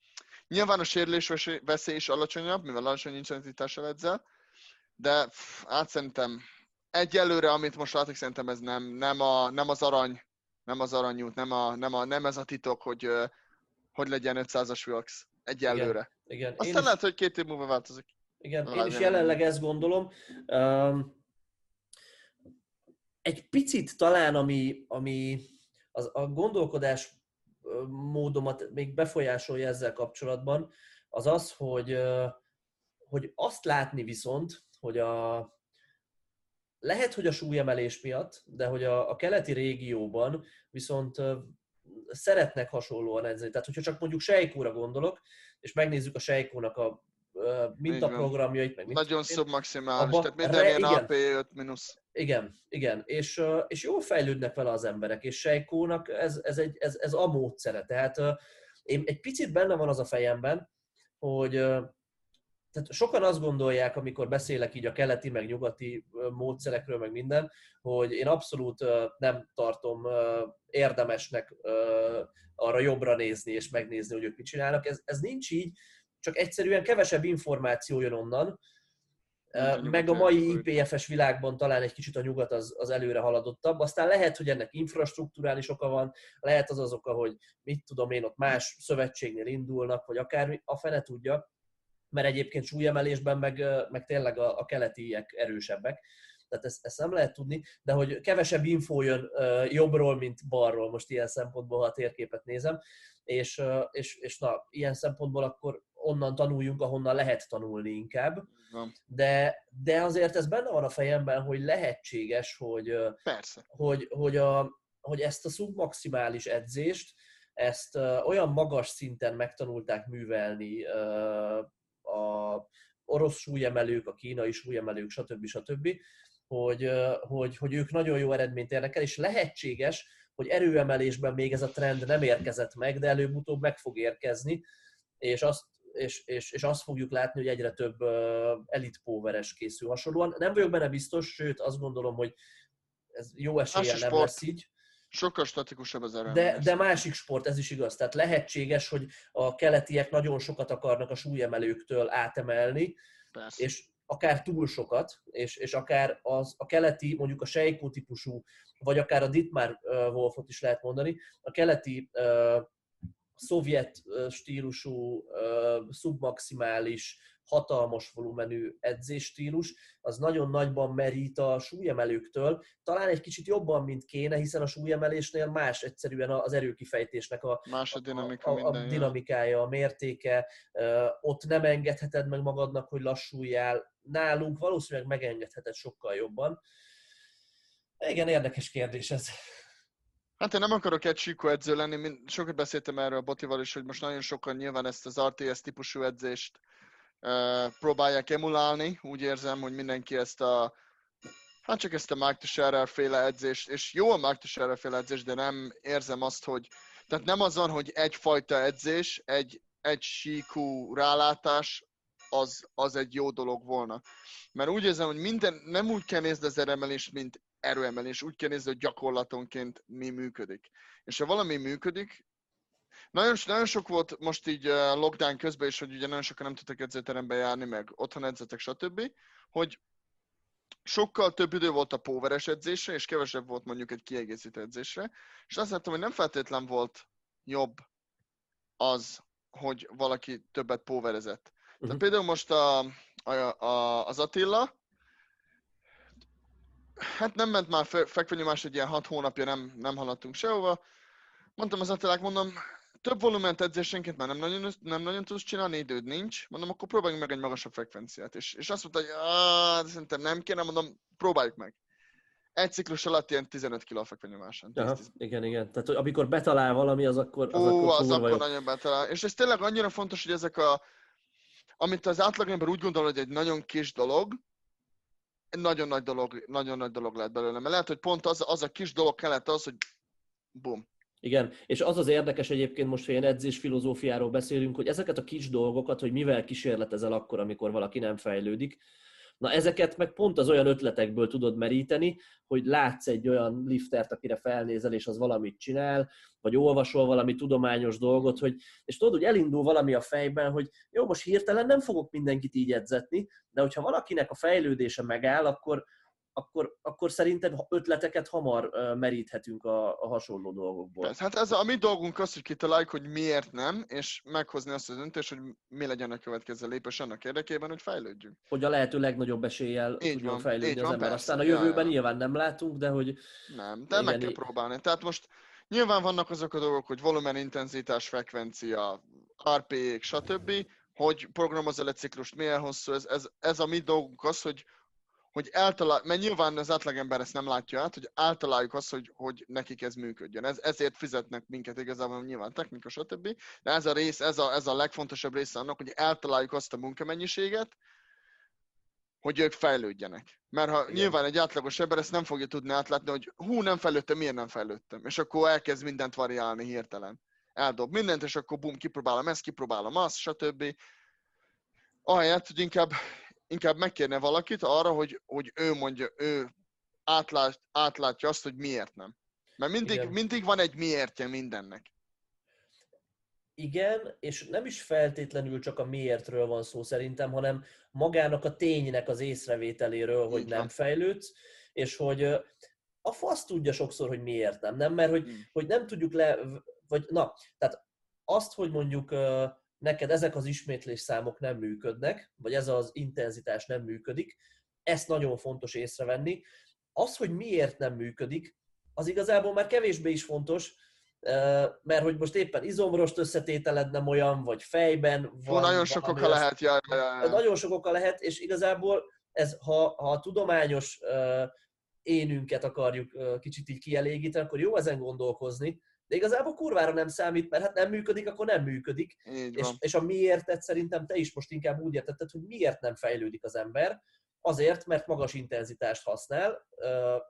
S2: Nyilván a sérülés veszély is alacsonyabb, mivel alacsony intenzitással edzel, de pff, át szerintem egyelőre, amit most látok, szerintem ez nem, nem, a, nem az arany, nem az aranyút, nem, a, nem, a, nem ez a titok, hogy hogy legyen 500-as Wilks. Egyelőre. Igen, igen. Aztán én lehet, is... hogy két év múlva változik.
S1: Igen, én is jelenleg ezt gondolom. Um, egy picit talán, ami, ami az, a gondolkodás módomat még befolyásolja ezzel kapcsolatban, az az, hogy, hogy azt látni viszont, hogy a, lehet, hogy a súlyemelés miatt, de hogy a, a keleti régióban viszont szeretnek hasonlóan edzeni. Tehát, hogyha csak mondjuk Sejkóra gondolok, és megnézzük a Sejkónak a mintaprogramjait, meg
S2: Nagyon szubmaximális, tehát minden re, ilyen AP 5 minusz.
S1: Igen, igen, és, és jól fejlődnek vele az emberek, és Sejkónak ez, ez, egy, ez, ez a módszere. Tehát én egy picit benne van az a fejemben, hogy tehát sokan azt gondolják, amikor beszélek így a keleti, meg nyugati módszerekről, meg minden, hogy én abszolút nem tartom érdemesnek arra jobbra nézni és megnézni, hogy ők mit csinálnak. Ez, ez nincs így, csak egyszerűen kevesebb információ jön onnan, a meg a mai IPFS világban talán egy kicsit a nyugat az, az előre haladottabb. Aztán lehet, hogy ennek infrastruktúrális oka van, lehet az az oka, hogy mit tudom én, ott más szövetségnél indulnak, vagy akár a fene tudja, mert egyébként súlyemelésben meg, meg tényleg a, a keletiek erősebbek. Tehát ezt, ezt nem lehet tudni, de hogy kevesebb infó jön jobbról, mint balról, most ilyen szempontból, ha a térképet nézem, és, és, és na, ilyen szempontból akkor onnan tanuljunk, ahonnan lehet tanulni inkább. De, de azért ez benne van a fejemben, hogy lehetséges, hogy,
S2: Persze.
S1: hogy, hogy, a, hogy ezt a szubmaximális edzést, ezt olyan magas szinten megtanulták művelni a orosz súlyemelők, a kínai súlyemelők, stb. stb., hogy, hogy, hogy ők nagyon jó eredményt érnek el, és lehetséges, hogy erőemelésben még ez a trend nem érkezett meg, de előbb-utóbb meg fog érkezni, és azt és, és, és azt fogjuk látni, hogy egyre több uh, elit póveres készül hasonlóan. Nem vagyok benne biztos, sőt azt gondolom, hogy ez jó eséllyel nem lesz így.
S2: Sokkal statikusabb az erő.
S1: De, de másik sport, ez is igaz. Tehát lehetséges, hogy a keletiek nagyon sokat akarnak a súlyemelőktől átemelni, Persze. és akár túl sokat, és, és akár az, a keleti, mondjuk a Seiko típusú, vagy akár a Dietmar uh, Wolfot is lehet mondani, a keleti uh, szovjet stílusú, szubmaximális, hatalmas volumenű edzésstílus, az nagyon nagyban merít a súlyemelőktől, talán egy kicsit jobban, mint kéne, hiszen a súlyemelésnél más egyszerűen az erőkifejtésnek a,
S2: más a, dinamika
S1: a, a, a dinamikája, a mértéke, ott nem engedheted meg magadnak, hogy lassuljál, nálunk valószínűleg megengedheted sokkal jobban. Igen, érdekes kérdés ez.
S2: Hát én nem akarok egy síkó edző lenni, sokat beszéltem erről a Botival is, hogy most nagyon sokan nyilván ezt az RTS típusú edzést uh, próbálják emulálni. Úgy érzem, hogy mindenki ezt a hát csak ezt a Mark Teixeira féle edzést, és jó a Mark Teixeira féle edzés, de nem érzem azt, hogy tehát nem az van, hogy egyfajta edzés, egy, egy síkú rálátás, az, az egy jó dolog volna. Mert úgy érzem, hogy minden, nem úgy kell nézni az eremelést, mint erőemelés, úgy kell nézni, hogy gyakorlatonként mi működik. És ha valami működik, nagyon, nagyon sok volt most így lockdown közben is, hogy ugye nagyon sokan nem tudtak edzőterembe járni, meg otthon edzetek, stb., hogy sokkal több idő volt a póveres edzésre, és kevesebb volt mondjuk egy kiegészítő edzésre, és azt láttam, hogy nem feltétlen volt jobb az, hogy valaki többet póverezett. Uh-huh. Tehát mhm. például most a, a, a, az Attila, hát nem ment már fekvenyomás, egy ilyen hat hónapja nem, nem haladtunk sehova. Mondtam az Attilák, mondom, több volument edzésenként már nem nagyon, nem nagyon tudsz csinálni, időd nincs. Mondom, akkor próbáljunk meg egy magasabb frekvenciát. És, és azt mondta, hogy szerintem nem kéne, mondom, próbáljuk meg. Egy ciklus alatt ilyen 15 kg a fekvenyomáson.
S1: igen, igen. Tehát amikor betalál valami, az akkor
S2: az Ó, akkor, az akkor nagyon betalál. És ez tényleg annyira fontos, hogy ezek a amit az átlagember úgy gondol, hogy egy nagyon kis dolog, nagyon nagy dolog, nagyon nagy dolog lehet belőle. Mert lehet, hogy pont az, az a kis dolog kellett az, hogy bum.
S1: Igen, és az az érdekes egyébként most, hogy ilyen edzés filozófiáról beszélünk, hogy ezeket a kis dolgokat, hogy mivel kísérletezel akkor, amikor valaki nem fejlődik, Na ezeket meg pont az olyan ötletekből tudod meríteni, hogy látsz egy olyan liftert, akire felnézel, és az valamit csinál, vagy olvasol valami tudományos dolgot, hogy, és tudod, hogy elindul valami a fejben, hogy jó, most hirtelen nem fogok mindenkit így edzetni, de hogyha valakinek a fejlődése megáll, akkor, akkor, akkor szerintem ötleteket hamar meríthetünk a, a hasonló dolgokból.
S2: Persze, hát ez a, mi dolgunk az, hogy kitaláljuk, hogy miért nem, és meghozni azt a döntést, hogy mi legyen a következő lépés annak érdekében, hogy fejlődjünk.
S1: Hogy a lehető legnagyobb eséllyel így tudjon van, fejlődni így az van, ember. Persze. Aztán a jövőben ja. nyilván nem látunk, de hogy...
S2: Nem, de igen, meg kell próbálni. Tehát most nyilván vannak azok a dolgok, hogy volumen, intenzitás, frekvencia, RP-ék, stb., hogy programozol egy ciklust, milyen hosszú, ez, ez, ez a mi dolgunk az, hogy, hogy eltalál, mert nyilván az átlagember ezt nem látja át, hogy általáljuk azt, hogy, hogy nekik ez működjön. Ez, ezért fizetnek minket igazából nyilván technika, stb. De ez a rész, ez a, ez a legfontosabb része annak, hogy eltaláljuk azt a munkamennyiséget, hogy ők fejlődjenek. Mert ha Igen. nyilván egy átlagos ember ezt nem fogja tudni átlátni, hogy hú, nem fejlődtem, miért nem fejlődtem. És akkor elkezd mindent variálni hirtelen. Eldob mindent, és akkor bum, kipróbálom ezt, kipróbálom azt, stb. Ahelyett, hogy inkább, inkább megkérne valakit arra, hogy, hogy ő mondja, ő átlát, átlátja azt, hogy miért nem. Mert mindig, mindig van egy miértje mindennek.
S1: Igen, és nem is feltétlenül csak a miértről van szó szerintem, hanem magának a ténynek az észrevételéről, hogy nem fejlődsz, és hogy a fasz tudja sokszor, hogy miért nem, nem? Mert hogy, hmm. hogy nem tudjuk le, vagy na, tehát azt, hogy mondjuk neked ezek az ismétlés számok nem működnek, vagy ez az intenzitás nem működik, ezt nagyon fontos észrevenni. Az, hogy miért nem működik, az igazából már kevésbé is fontos, mert hogy most éppen izomrost összetételed nem olyan, vagy fejben
S2: van. nagyon sok oka lehet, ja, ja,
S1: ja. Nagyon sok oka lehet, és igazából ez, ha, ha a tudományos énünket akarjuk kicsit így kielégíteni, akkor jó ezen gondolkozni, de igazából kurvára nem számít, mert hát nem működik, akkor nem működik. És, és a miért szerintem te is most inkább úgy értetted, hogy miért nem fejlődik az ember, Azért, mert magas intenzitást használ,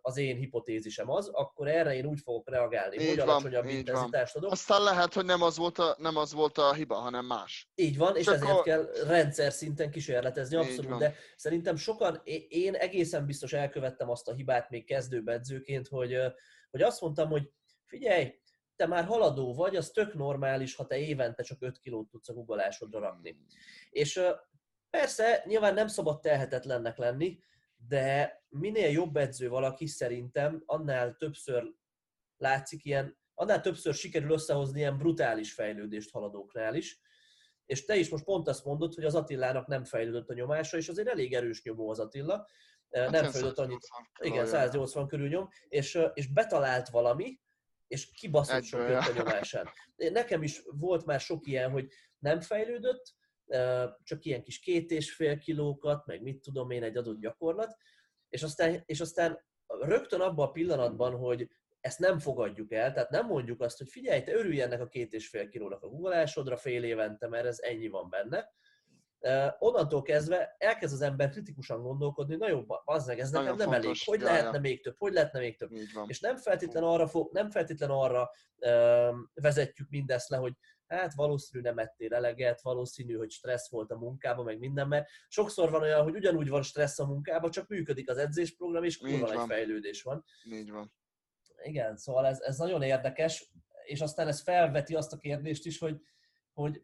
S1: az én hipotézisem az, akkor erre én úgy fogok reagálni, így hogy alacsonyabb van, intenzitást adok.
S2: Aztán lehet, hogy nem az, volt a, nem az volt a hiba, hanem más.
S1: Így van, és, és ezért akkor... kell rendszer szinten kísérletezni, abszolút, de szerintem sokan, én egészen biztos elkövettem azt a hibát még kezdőbb edzőként, hogy, hogy azt mondtam, hogy figyelj, te már haladó vagy, az tök normális, ha te évente csak 5 kilót tudsz a guggolásodra rakni. És Persze, nyilván nem szabad telhetetlennek lenni, de minél jobb edző valaki szerintem, annál többször látszik ilyen, annál többször sikerül összehozni ilyen brutális fejlődést haladóknál is. És te is most pont azt mondod, hogy az Attilának nem fejlődött a nyomása, és azért elég erős nyomó az Attila. Hát nem fejlődött annyit. Igen, 180 körül nyom, és, és betalált valami, és kibaszott sok a nyomásán. Nekem is volt már sok ilyen, hogy nem fejlődött, csak ilyen kis két és fél kilókat, meg mit tudom én, egy adott gyakorlat, és aztán, és aztán rögtön abban a pillanatban, hogy ezt nem fogadjuk el, tehát nem mondjuk azt, hogy figyelj, te örülj ennek a két és fél kilónak a guggolásodra fél évente, mert ez ennyi van benne. Onnantól kezdve elkezd az ember kritikusan gondolkodni, na jó, az meg, ez nekem nem elég, hogy ja, lehetne ja. még több, hogy lehetne még több. És nem feltétlen arra, fog, nem feltétlen arra uh, vezetjük mindezt le, hogy hát valószínű nem ettél eleget, valószínű, hogy stressz volt a munkában, meg minden, mert sokszor van olyan, hogy ugyanúgy van stressz a munkában, csak működik az edzésprogram, és kurva egy fejlődés van.
S2: Így van.
S1: Igen, szóval ez, ez nagyon érdekes, és aztán ez felveti azt a kérdést is, hogy, hogy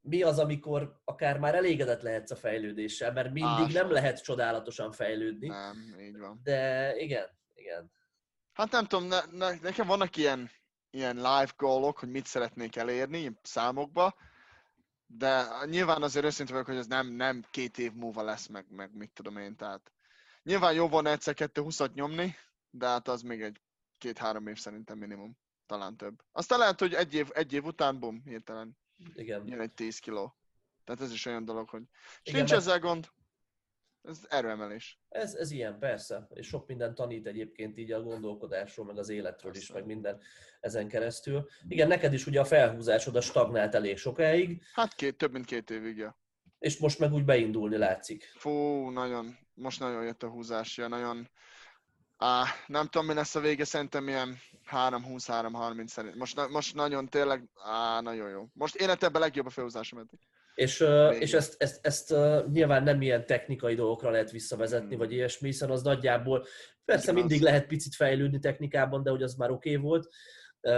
S1: mi az, amikor akár már elégedett lehetsz a fejlődéssel, mert mindig Ás, nem lehet csodálatosan fejlődni.
S2: Nem, így van.
S1: De igen, igen.
S2: Hát nem tudom, ne, ne, nekem vannak ilyen ilyen live goalok, hogy mit szeretnék elérni számokba, de nyilván azért őszintén vagyok, hogy ez nem, nem két év múlva lesz, meg, meg mit tudom én, tehát nyilván jó volna egyszer kettő húszat nyomni, de hát az még egy két-három év szerintem minimum, talán több. Aztán lehet, hogy egy év, egy év után, bum, hirtelen
S1: Igen.
S2: jön egy 10 kiló. Tehát ez is olyan dolog, hogy... És nincs mert... ezzel gond, ez erőemelés.
S1: Ez, ez ilyen, persze. És sok minden tanít egyébként így a gondolkodásról, meg az életről persze. is, meg minden ezen keresztül. Igen, neked is ugye a felhúzásod a stagnált elég sokáig.
S2: Hát két, több mint két évig, ja.
S1: És most meg úgy beindulni látszik.
S2: Fú, nagyon, most nagyon jött a húzás, ja, nagyon... Á, nem tudom, mi lesz a vége, szerintem ilyen 3-20-3-30 szerint. Most, most nagyon tényleg, á, nagyon jó. Most életemben legjobb a felhúzásom eddig.
S1: És, és ezt, ezt, ezt nyilván nem ilyen technikai dolgokra lehet visszavezetni, hmm. vagy ilyesmi, hiszen az nagyjából, persze mindig az. lehet picit fejlődni technikában, de hogy az már oké okay volt, uh,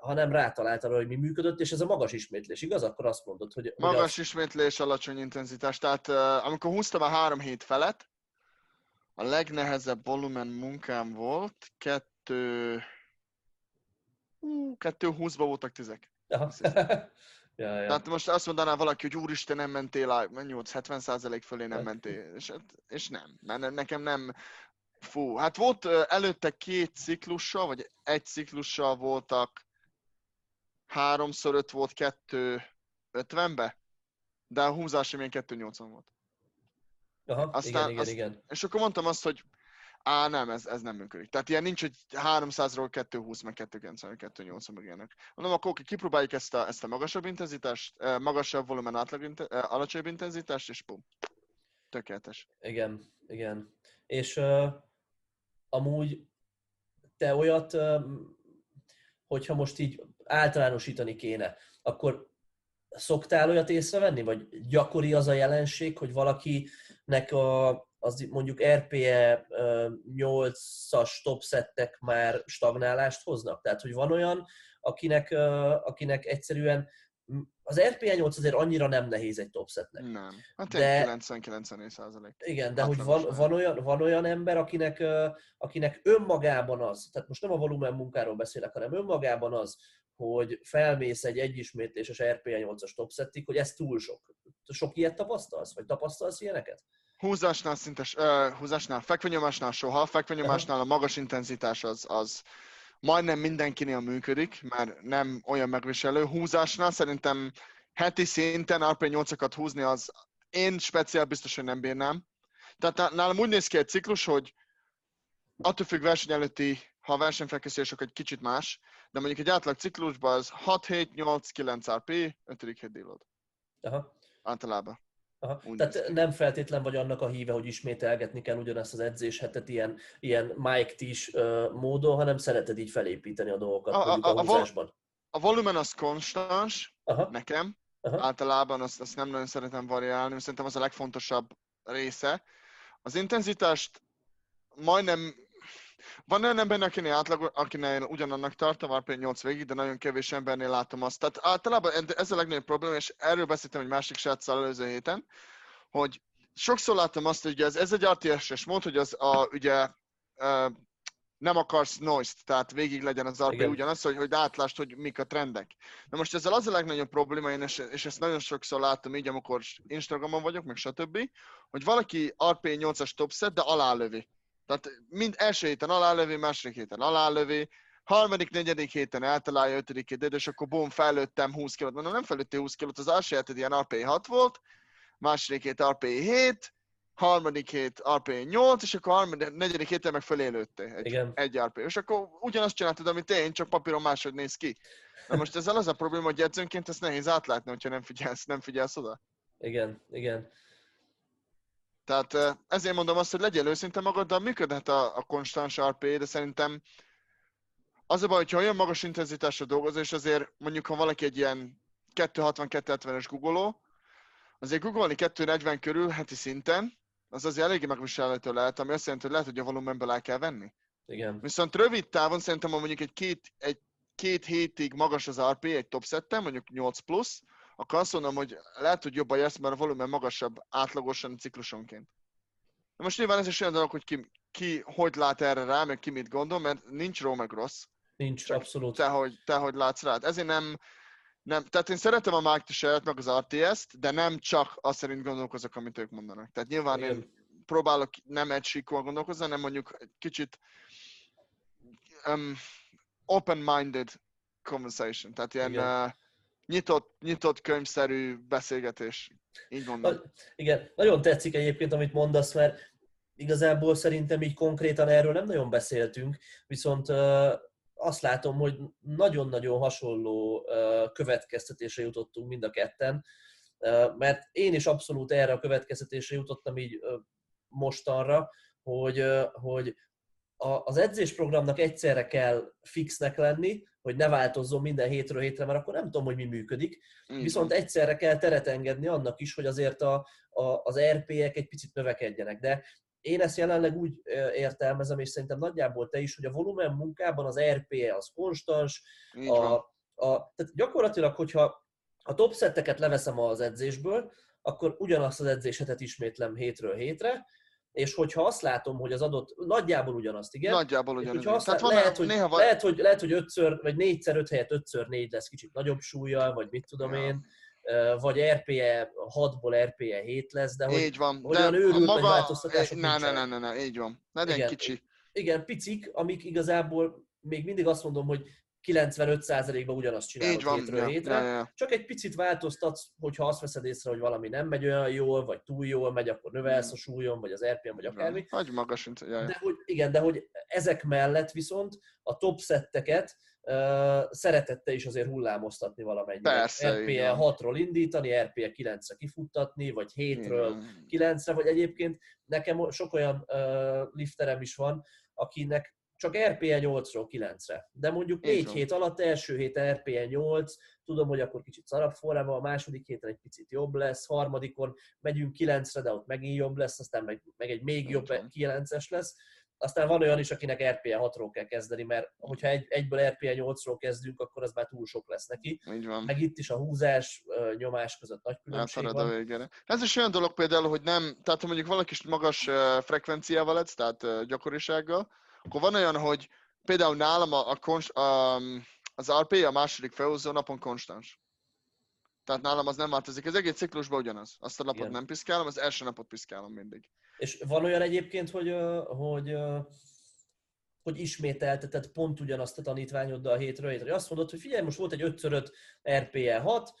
S1: hanem rátalált arra, hogy mi működött, és ez a magas ismétlés, igaz? Akkor azt mondod, hogy...
S2: Magas
S1: hogy
S2: az... ismétlés, alacsony intenzitás. Tehát uh, amikor húztam a három hét felett, a legnehezebb volumen munkám volt, kettő... Uh, kettő húszba voltak tizek.
S1: Ja, ja.
S2: Tehát most azt mondaná valaki, hogy úristen, nem mentél a 8-70 fölé nem mentél, és, hát, és nem, mert nekem nem, fú, hát volt előtte két ciklussal, vagy egy ciklussal voltak háromszor öt volt kettő ötvenbe, de a húzási milyen 280 volt.
S1: Aha, Aztán, igen, igen, azt, igen.
S2: És akkor mondtam azt, hogy Á, nem, ez, ez nem működik. Tehát ilyen nincs, hogy 300-ról 220, meg 290, 280, meg ilyenek. Mondom, akkor okay, kipróbáljuk ezt a, ezt a magasabb intenzitást, magasabb volumen átlag, alacsonyabb intenzitást, és pum. Tökéletes.
S1: Igen, igen. És uh, amúgy te olyat, uh, hogyha most így általánosítani kéne, akkor szoktál olyat észrevenni, vagy gyakori az a jelenség, hogy valakinek a, az mondjuk RPE 8-as topsettek már stagnálást hoznak? Tehát, hogy van olyan, akinek, akinek egyszerűen az RPE 8 azért annyira nem nehéz egy topsetnek.
S2: Nem. Hát de, 90-94 százalék.
S1: Igen, de hogy van, van, olyan, van olyan ember, akinek, akinek önmagában az, tehát most nem a volumen munkáról beszélek, hanem önmagában az, hogy felmész egy egyismétléses RPE 8-as topsettig, hogy ez túl sok. Sok ilyet tapasztalsz? Vagy tapasztalsz ilyeneket?
S2: Húzásnál szintes, uh, húzásnál, fekvenyomásnál soha, fekvenyomásnál a magas intenzitás az, az majdnem mindenkinél működik, mert nem olyan megviselő. Húzásnál szerintem heti szinten RP8-akat húzni az én speciál biztos, hogy nem bírnám. Tehát nálam úgy néz ki egy ciklus, hogy attól függ verseny előtti, ha a versenyfelkészülések egy kicsit más, de mondjuk egy átlag ciklusban az 6, 7, 8, 9 RP, 5. hét délod. Aha. Általában.
S1: Aha. Tehát nem feltétlen vagy annak a híve, hogy ismételgetni kell ugyanazt az edzéshetet ilyen, ilyen Mike Tis uh, módon, hanem szereted így felépíteni a dolgokat a, a, a, a,
S2: vol- a volumen az konstans Aha. nekem, Aha. általában azt, azt nem nagyon szeretem variálni, szerintem az a legfontosabb része. Az intenzitást majdnem van olyan ember, akinél, átlag, akinél ugyanannak tartom a 8 végig, de nagyon kevés embernél látom azt. Tehát általában ez a legnagyobb probléma, és erről beszéltem egy másik sráccal előző héten, hogy sokszor láttam azt, hogy ez, ez egy RTS-es mód, hogy az a, ugye nem akarsz noise-t, tehát végig legyen az RP Igen. ugyanaz, hogy, hogy átlást, hogy mik a trendek. Na most ezzel az a legnagyobb probléma, én és, és ezt nagyon sokszor látom így, amikor Instagramon vagyok, meg stb., hogy valaki RP 8-as topset, de alálövi. Tehát mind első héten alálövi, második héten alálövi, harmadik, negyedik héten eltalálja, ötödik héten, és akkor bum, felőttem 20 kilót. Mondom, nem felőttél 20 kilót, az első héten ilyen RP 6 volt, második hét RP 7, harmadik hét RP 8, és akkor harmadik, negyedik héten meg fölélődtél egy, Igen. egy RP. És akkor ugyanazt csináltad, amit én, csak papíron máshogy néz ki. Na most ezzel az a probléma, hogy edzőnként ezt nehéz átlátni, hogyha nem figyelsz, nem figyelsz oda.
S1: Igen, igen.
S2: Tehát ezért mondom azt, hogy legyél őszinte magaddal, működhet a, a konstans RP, de szerintem az a baj, hogyha olyan magas intenzitásra dolgozol, és azért mondjuk, ha valaki egy ilyen 260-270-es googoló, azért googolni 240 körül heti szinten, az azért eléggé megviselhető lehet, ami azt jelenti, hogy lehet, hogy a volumenből el kell venni.
S1: Igen.
S2: Viszont rövid távon szerintem, ha mondjuk egy két, egy két hétig magas az RP egy top setten, mondjuk 8 plusz, akkor azt mondom, hogy lehet, hogy jobban jársz, mert a volumen magasabb átlagosan ciklusonként. Na most nyilván ez is olyan dolog, hogy ki, ki hogy lát erre rá, meg ki mit gondol, mert nincs ró meg rossz.
S1: Nincs, Csak abszolút.
S2: Te hogy, te hogy látsz rá. Ezért nem, nem, tehát én szeretem a Mike Tiseret, meg az RTS-t, de nem csak azt szerint gondolkozok, amit ők mondanak. Tehát nyilván Igen. én próbálok nem egy síkon gondolkozni, hanem mondjuk egy kicsit um, open-minded conversation. Tehát ilyen uh, nyitott, nyitott könyvszerű beszélgetés. Így mondom.
S1: Igen, nagyon tetszik egyébként, amit mondasz, mert igazából szerintem így konkrétan erről nem nagyon beszéltünk, viszont azt látom, hogy nagyon-nagyon hasonló következtetésre jutottunk mind a ketten, mert én is abszolút erre a következtetésre jutottam így mostanra, hogy, hogy az edzésprogramnak egyszerre kell fixnek lenni, hogy ne változzon minden hétről hétre, mert akkor nem tudom, hogy mi működik. Mm. Viszont egyszerre kell teret engedni annak is, hogy azért a, a, az RP-ek egy picit növekedjenek. De én ezt jelenleg úgy értelmezem, és szerintem nagyjából te is, hogy a volumen munkában az RPE az konstans, a, a, tehát gyakorlatilag, hogyha a top szetteket leveszem az edzésből, akkor ugyanazt az edzésetet ismétlem hétről hétre, és hogyha azt látom, hogy az adott, nagyjából ugyanazt, igen?
S2: Nagyjából ugyanazt.
S1: Tehát lehet, lehet, hogy, néha van... lehet, hogy, lehet, hogy ötször, vagy négyszer öt helyett ötször négy lesz kicsit nagyobb súlya, vagy mit tudom ja. én, vagy RPE 6-ból RPE 7 lesz, de hogy
S2: így van.
S1: olyan de őrült maga... változtatások
S2: ne, ne, ne, ne, ne, így van. Legyen igen, kicsi.
S1: Igen, picik, amik igazából még mindig azt mondom, hogy 95%-ban ugyanazt csinálod
S2: Így van,
S1: hétről
S2: ja,
S1: hétre.
S2: ja, ja.
S1: Csak egy picit változtatsz, hogyha azt veszed észre, hogy valami nem megy olyan jól, vagy túl jól megy, akkor növelsz a súlyon, vagy az RPM, vagy akármi.
S2: Hagy magas. Ja, ja.
S1: De hogy, igen, de hogy ezek mellett viszont a top szetteket uh, szeretette is azért hullámoztatni valamennyire.
S2: Persze,
S1: RPE
S2: igen.
S1: 6-ról indítani, RPE 9-re kifuttatni, vagy 7-ről
S2: Igen.
S1: 9-re, vagy egyébként nekem sok olyan uh, lifterem is van, akinek csak RPE 8-ról 9-re. De mondjuk
S2: Így
S1: 4
S2: van.
S1: hét alatt, első hét RPE 8, tudom, hogy akkor kicsit szarabb formában, a második héten egy picit jobb lesz, harmadikon megyünk 9-re, de ott megint jobb lesz, aztán meg, meg egy még
S2: Így
S1: jobb
S2: van.
S1: 9-es lesz. Aztán van olyan is, akinek RPE 6-ról kell kezdeni, mert hogyha egy, egyből RPE 8-ról kezdünk, akkor az már túl sok lesz neki.
S2: Így van.
S1: Meg itt is a húzás, nyomás között nagy különbség
S2: Elfarad a
S1: van.
S2: végére. Ez is olyan dolog például, hogy nem, tehát ha mondjuk valaki is magas frekvenciával edz, tehát gyakorisággal, akkor van olyan, hogy például nálam a, a, konst, a az RP a második felhúzó napon konstans. Tehát nálam az nem változik. Ez egész ciklusban ugyanaz. Azt a napot
S1: Igen.
S2: nem piszkálom, az első napot piszkálom mindig.
S1: És van olyan egyébként, hogy, hogy, hogy ismételteted pont ugyanazt a tanítványoddal a hétről hétre. Azt mondod, hogy figyelj, most volt egy 5x5 RPE 6,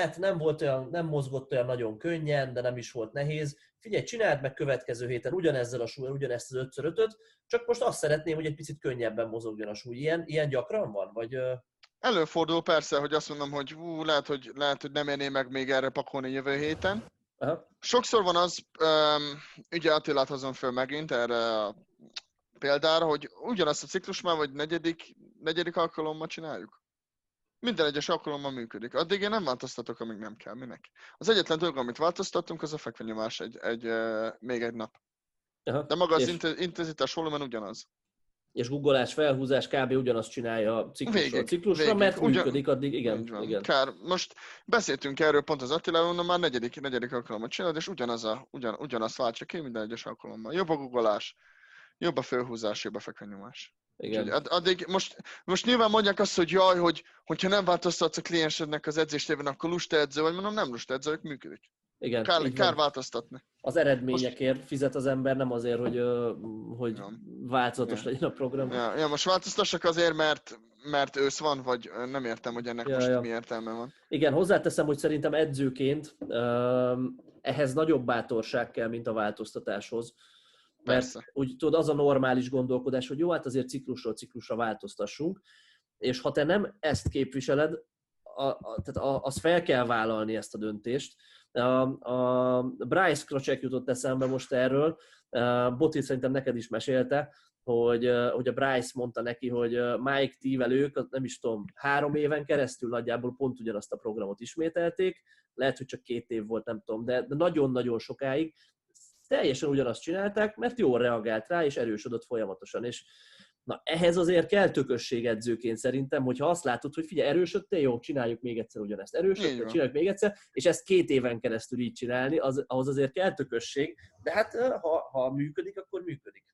S1: hát nem, volt olyan, nem mozgott olyan nagyon könnyen, de nem is volt nehéz. Figyelj, csináld meg következő héten ugyanezzel a súlyal, ugyanezt az 5x5-öt, csak most azt szeretném, hogy egy picit könnyebben mozogjon a súly. Ilyen, ilyen gyakran van? Vagy,
S2: Előfordul persze, hogy azt mondom, hogy hú, lehet, hogy, lehet, hogy nem érné meg még erre pakolni jövő héten.
S1: aha,
S2: Sokszor van az, um, ugye Attilát hozom föl megint erre a példára, hogy ugyanazt a ciklus már, vagy negyedik, negyedik alkalommal csináljuk. Minden egyes alkalommal működik. Addig én nem változtatok, amíg nem kell. Minek? Az egyetlen dolog, amit változtattunk, az a fekvenyomás egy, egy, uh, még egy nap.
S1: aha.
S2: De maga az
S1: és,
S2: intenzitás volumen ugyanaz.
S1: és guggolás, felhúzás kb. ugyanazt csinálja ciklusról
S2: Végig,
S1: ciklusra,
S2: végig.
S1: mert
S2: Ugyan-
S1: működik addig, igen. Igen.
S2: Kár, most beszéltünk erről pont az Attilával, már negyedik, negyedik alkalommal csinálod, és ugyanaz a, ugyan, ugyanazt váltja ki minden egyes alkalommal. Jobb a guggolás, jobb a fölhúzás, jobb a fekvenyomás.
S1: Igen.
S2: Úgyhogy ad- addig, most, most nyilván mondják azt, hogy jaj, hogy hogyha nem változtatsz a kliensednek az edzéstéven, akkor lusta edző vagy, mondom, nem lusta edző, működik.
S1: igen.
S2: Kár, kár változtatni.
S1: az eredményekért fizet az ember, nem azért, hogy, hogy
S2: Ja.
S1: változatos
S2: Ja.
S1: legyen a program.
S2: Ja, ja, most változtassak azért, mert, mert ősz van, vagy nem értem, hogy ennek
S1: Ja,
S2: most
S1: ja.
S2: mi értelme van.
S1: Igen, hozzáteszem, hogy szerintem edzőként ehhez nagyobb bátorság kell, mint a változtatáshoz. Mert
S2: Persze.
S1: úgy tudod, az a normális gondolkodás, hogy jó, hát azért ciklusról ciklusra változtassunk, és ha te nem ezt képviseled, a, a, tehát a, az fel kell vállalni ezt a döntést. A, a Bryce Krocek jutott eszembe most erről, Uh, Boti szerintem neked is mesélte, hogy, hogy a Bryce mondta neki, hogy Mike T-vel ők, nem is tudom, három éven keresztül nagyjából pont ugyanazt a programot ismételték, lehet, hogy csak két év volt, nem tudom, de nagyon-nagyon sokáig teljesen ugyanazt csinálták, mert jól reagált rá, és erősödött folyamatosan, és na ehhez azért kell tökösség edzőként szerintem, hogyha azt látod, hogy figyelj, erősödtél, jó, csináljuk még egyszer ugyanezt, erősödtél, csináljuk még egyszer, és ezt két éven keresztül így csinálni, az, ahhoz azért kell tökösség, de hát ha, ha működik, akkor működik.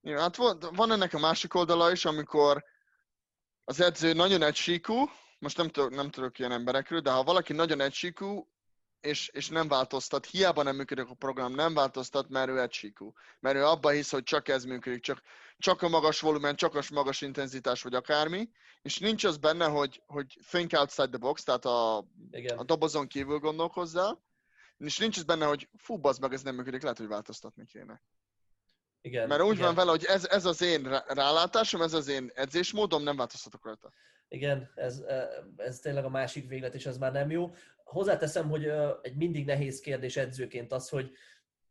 S2: Ja, hát van, van ennek a másik oldala is, amikor az edző nagyon egysíkú, most nem tudok, nem tudok ilyen emberekről, de ha valaki nagyon egysíkú, és, és nem változtat, hiába nem működik a program, nem változtat, mert ő egysíkú. Mert ő abba hisz, hogy csak ez működik, csak, csak a magas volumen, csak a magas intenzitás, vagy akármi, és nincs az benne, hogy, hogy think outside the box, tehát a,
S1: Igen.
S2: a dobozon kívül gondolkozzál, és nincs az benne, hogy fú, bazd meg, ez nem működik, lehet, hogy változtatni kéne.
S1: Igen,
S2: Mert úgy
S1: igen,
S2: van vele, hogy ez, ez az én rá- rálátásom, ez az én edzésmódom, nem változtatok rajta.
S1: Igen, ez, ez tényleg a másik véglet, és ez már nem jó. Hozzáteszem, hogy egy mindig nehéz kérdés edzőként az, hogy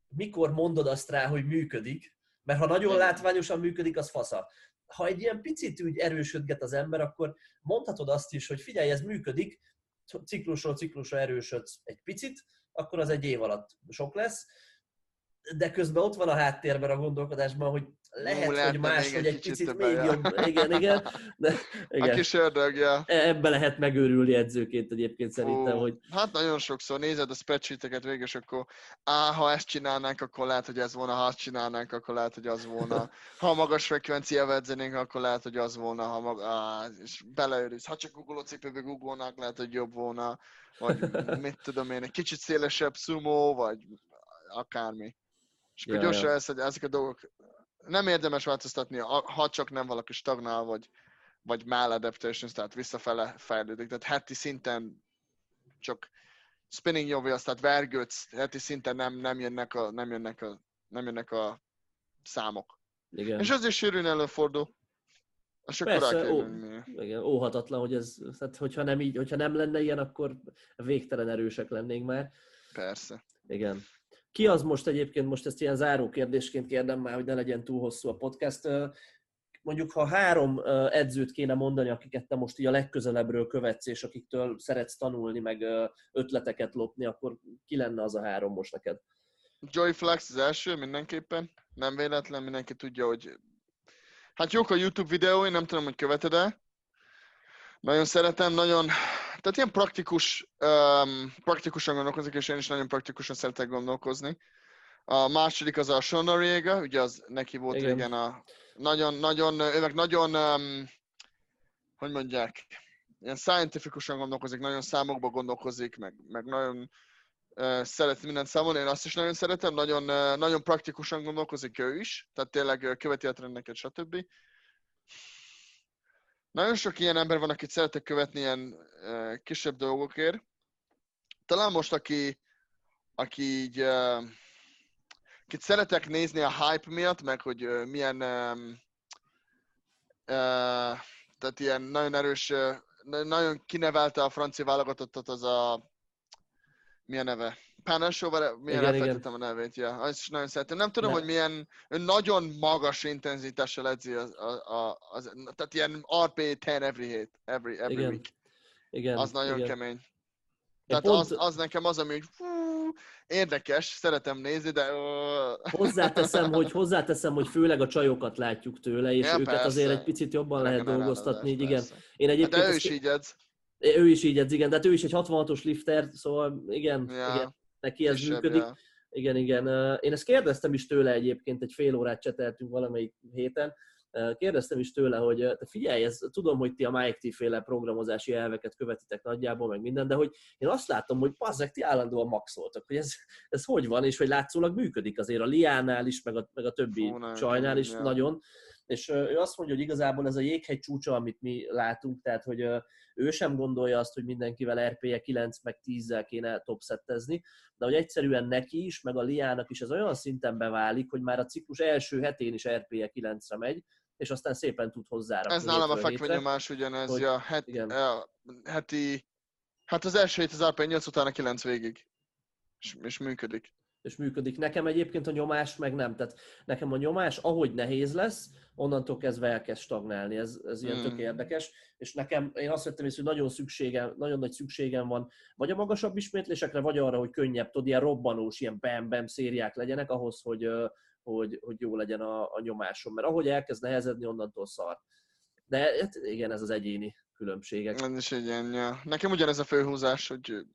S1: mikor mondod azt rá, hogy működik, mert ha nagyon látványosan működik, az fasza. Ha egy ilyen picit úgy erősödget az ember, akkor mondhatod azt is, hogy figyelj, ez működik, ciklusról ciklusra erősödsz egy picit, akkor az egy év alatt sok lesz, de közben ott van a háttérben a gondolkodásban, hogy lehet,
S2: Ú,
S1: hogy
S2: lehetne
S1: más,
S2: még
S1: hogy
S2: egy kicsit többen,
S1: még jobb. Igen, igen. De,
S2: A
S1: igen.
S2: kis ördög, ja.
S1: Ebbe lehet megőrülni edzőként egyébként szerintem,
S2: Fú,
S1: hogy
S2: Hát nagyon sokszor nézed a spreadsheeteket végül, és akkor á, ha ezt csinálnánk, akkor lehet, hogy ez volna, ha azt csinálnánk, akkor lehet, hogy az volna. Ha magas frekvenciával edzenénk, akkor lehet, hogy az volna, ha mag... á, és beleőriz. Ha csak Google cipőbe googolnák, lehet, hogy jobb volna. Vagy mit tudom én, egy kicsit szélesebb sumo, vagy akármi. És akkor
S1: Ja,
S2: gyorsan
S1: ja.
S2: hogy ezek a dolgok nem érdemes változtatni, ha csak nem valaki stagnál, vagy, vagy maladaptations, tehát visszafele fejlődik. Tehát heti szinten csak spinning jó wheels, tehát vergődsz, heti szinten nem, nem, jönnek a, nem, jönnek a, nem jönnek a számok.
S1: Igen.
S2: És azért sűrűn előfordul. Csak
S1: Persze, ó, igen, óhatatlan, hogy ez, tehát hogyha nem, így, hogyha nem lenne ilyen, akkor végtelen erősek lennénk már.
S2: Persze.
S1: Igen. Ki az most egyébként, most ezt ilyen záró kérdésként kérdem már, hogy ne legyen túl hosszú a podcast, mondjuk ha három edzőt kéne mondani, akiket te most így a legközelebbről követsz, és akiktől szeretsz tanulni, meg ötleteket lopni, akkor ki lenne az a három most neked?
S2: Joy Flex az első mindenképpen, nem véletlen, mindenki tudja, hogy hát jók a YouTube videói, nem tudom, hogy követed-e. Nagyon szeretem, nagyon, tehát ilyen praktikus, um, praktikusan gondolkozik, és én is nagyon praktikusan szeretek gondolkozni. A második az a Sean Noriega, ugye az neki volt igen, igen a nagyon, nagyon, ő meg nagyon, um, hogy mondják, ilyen scientifikusan gondolkozik, nagyon számokba gondolkozik, meg, meg nagyon uh, szeret mindent számolni, én azt is nagyon szeretem, nagyon, uh, nagyon praktikusan gondolkozik ő is, tehát tényleg uh, követi a trendeket, stb. Nagyon sok ilyen ember van, akit szeretek követni ilyen kisebb dolgokért. Talán most, aki, aki így uh, akit szeretek nézni a hype miatt, meg hogy milyen, tehát ilyen nagyon erős, nagyon kinevelte a francia válogatottat az a, milyen neve? Panashow, milyen elfelejtettem a nevét, ja, azt is nagyon szeretem. Nem tudom, ne. hogy milyen, ő nagyon magas intenzitással edzi, az, az, az, az, tehát ilyen RP 10 every hit, every, every igen. week. Igen, az nagyon igen. kemény. Tehát pont... az, az nekem az, ami fú, érdekes, szeretem nézni, de...
S1: Hozzáteszem, hogy, hozzáteszem, hogy főleg a csajokat látjuk tőle, és ja, őket persze. azért egy picit jobban lehet dolgoztatni, így igen. Én
S2: egyébként hát de ő is így edz.
S1: Ő is így edz, igen, de hát ő is egy 66-os lifter, szóval igen, ja, igen neki ez kisebb, működik. Ja. Igen, igen. Én ezt kérdeztem is tőle egyébként, egy fél órát cseteltünk valamelyik héten, Kérdeztem is tőle, hogy te figyelj, ez, tudom, hogy ti a T féle programozási elveket követitek nagyjából, meg minden, de hogy én azt látom, hogy pazzek, ti állandóan maxoltak, hogy ez, ez hogy van, és hogy látszólag működik azért a Liánál is, meg a, meg a többi Fú, csajnál is ja. nagyon. És ő azt mondja, hogy igazából ez a jéghegy csúcsa, amit mi látunk, tehát hogy ő sem gondolja azt, hogy mindenkivel RP-je 9 meg 10-zel kéne topszettezni, de hogy egyszerűen neki is, meg a Liának is ez olyan szinten beválik, hogy már a ciklus első hetén is RP-je 9-re megy, és aztán szépen tud hozzá.
S2: Ez nálam a fekvőnyomás ugyanez, hogy, ja, het, igen. Ja, heti, hát az első hét az RP 8, utána 9 végig, és, és működik
S1: és működik. Nekem egyébként a nyomás meg nem. Tehát nekem a nyomás, ahogy nehéz lesz, onnantól kezdve elkezd stagnálni. Ez, ez ilyen mm. tök hmm. érdekes. És nekem, én azt vettem észre, hogy nagyon, szükségem, nagyon nagy szükségem van vagy a magasabb ismétlésekre, vagy arra, hogy könnyebb, tudod, ilyen robbanós, ilyen bam-bam szériák legyenek ahhoz, hogy, hogy, hogy jó legyen a, a nyomásom. Mert ahogy elkezd nehezedni, onnantól szar. De hát igen, ez az egyéni különbségek.
S2: Ez is ilyen, ja. Nekem ugyanez a főhúzás, hogy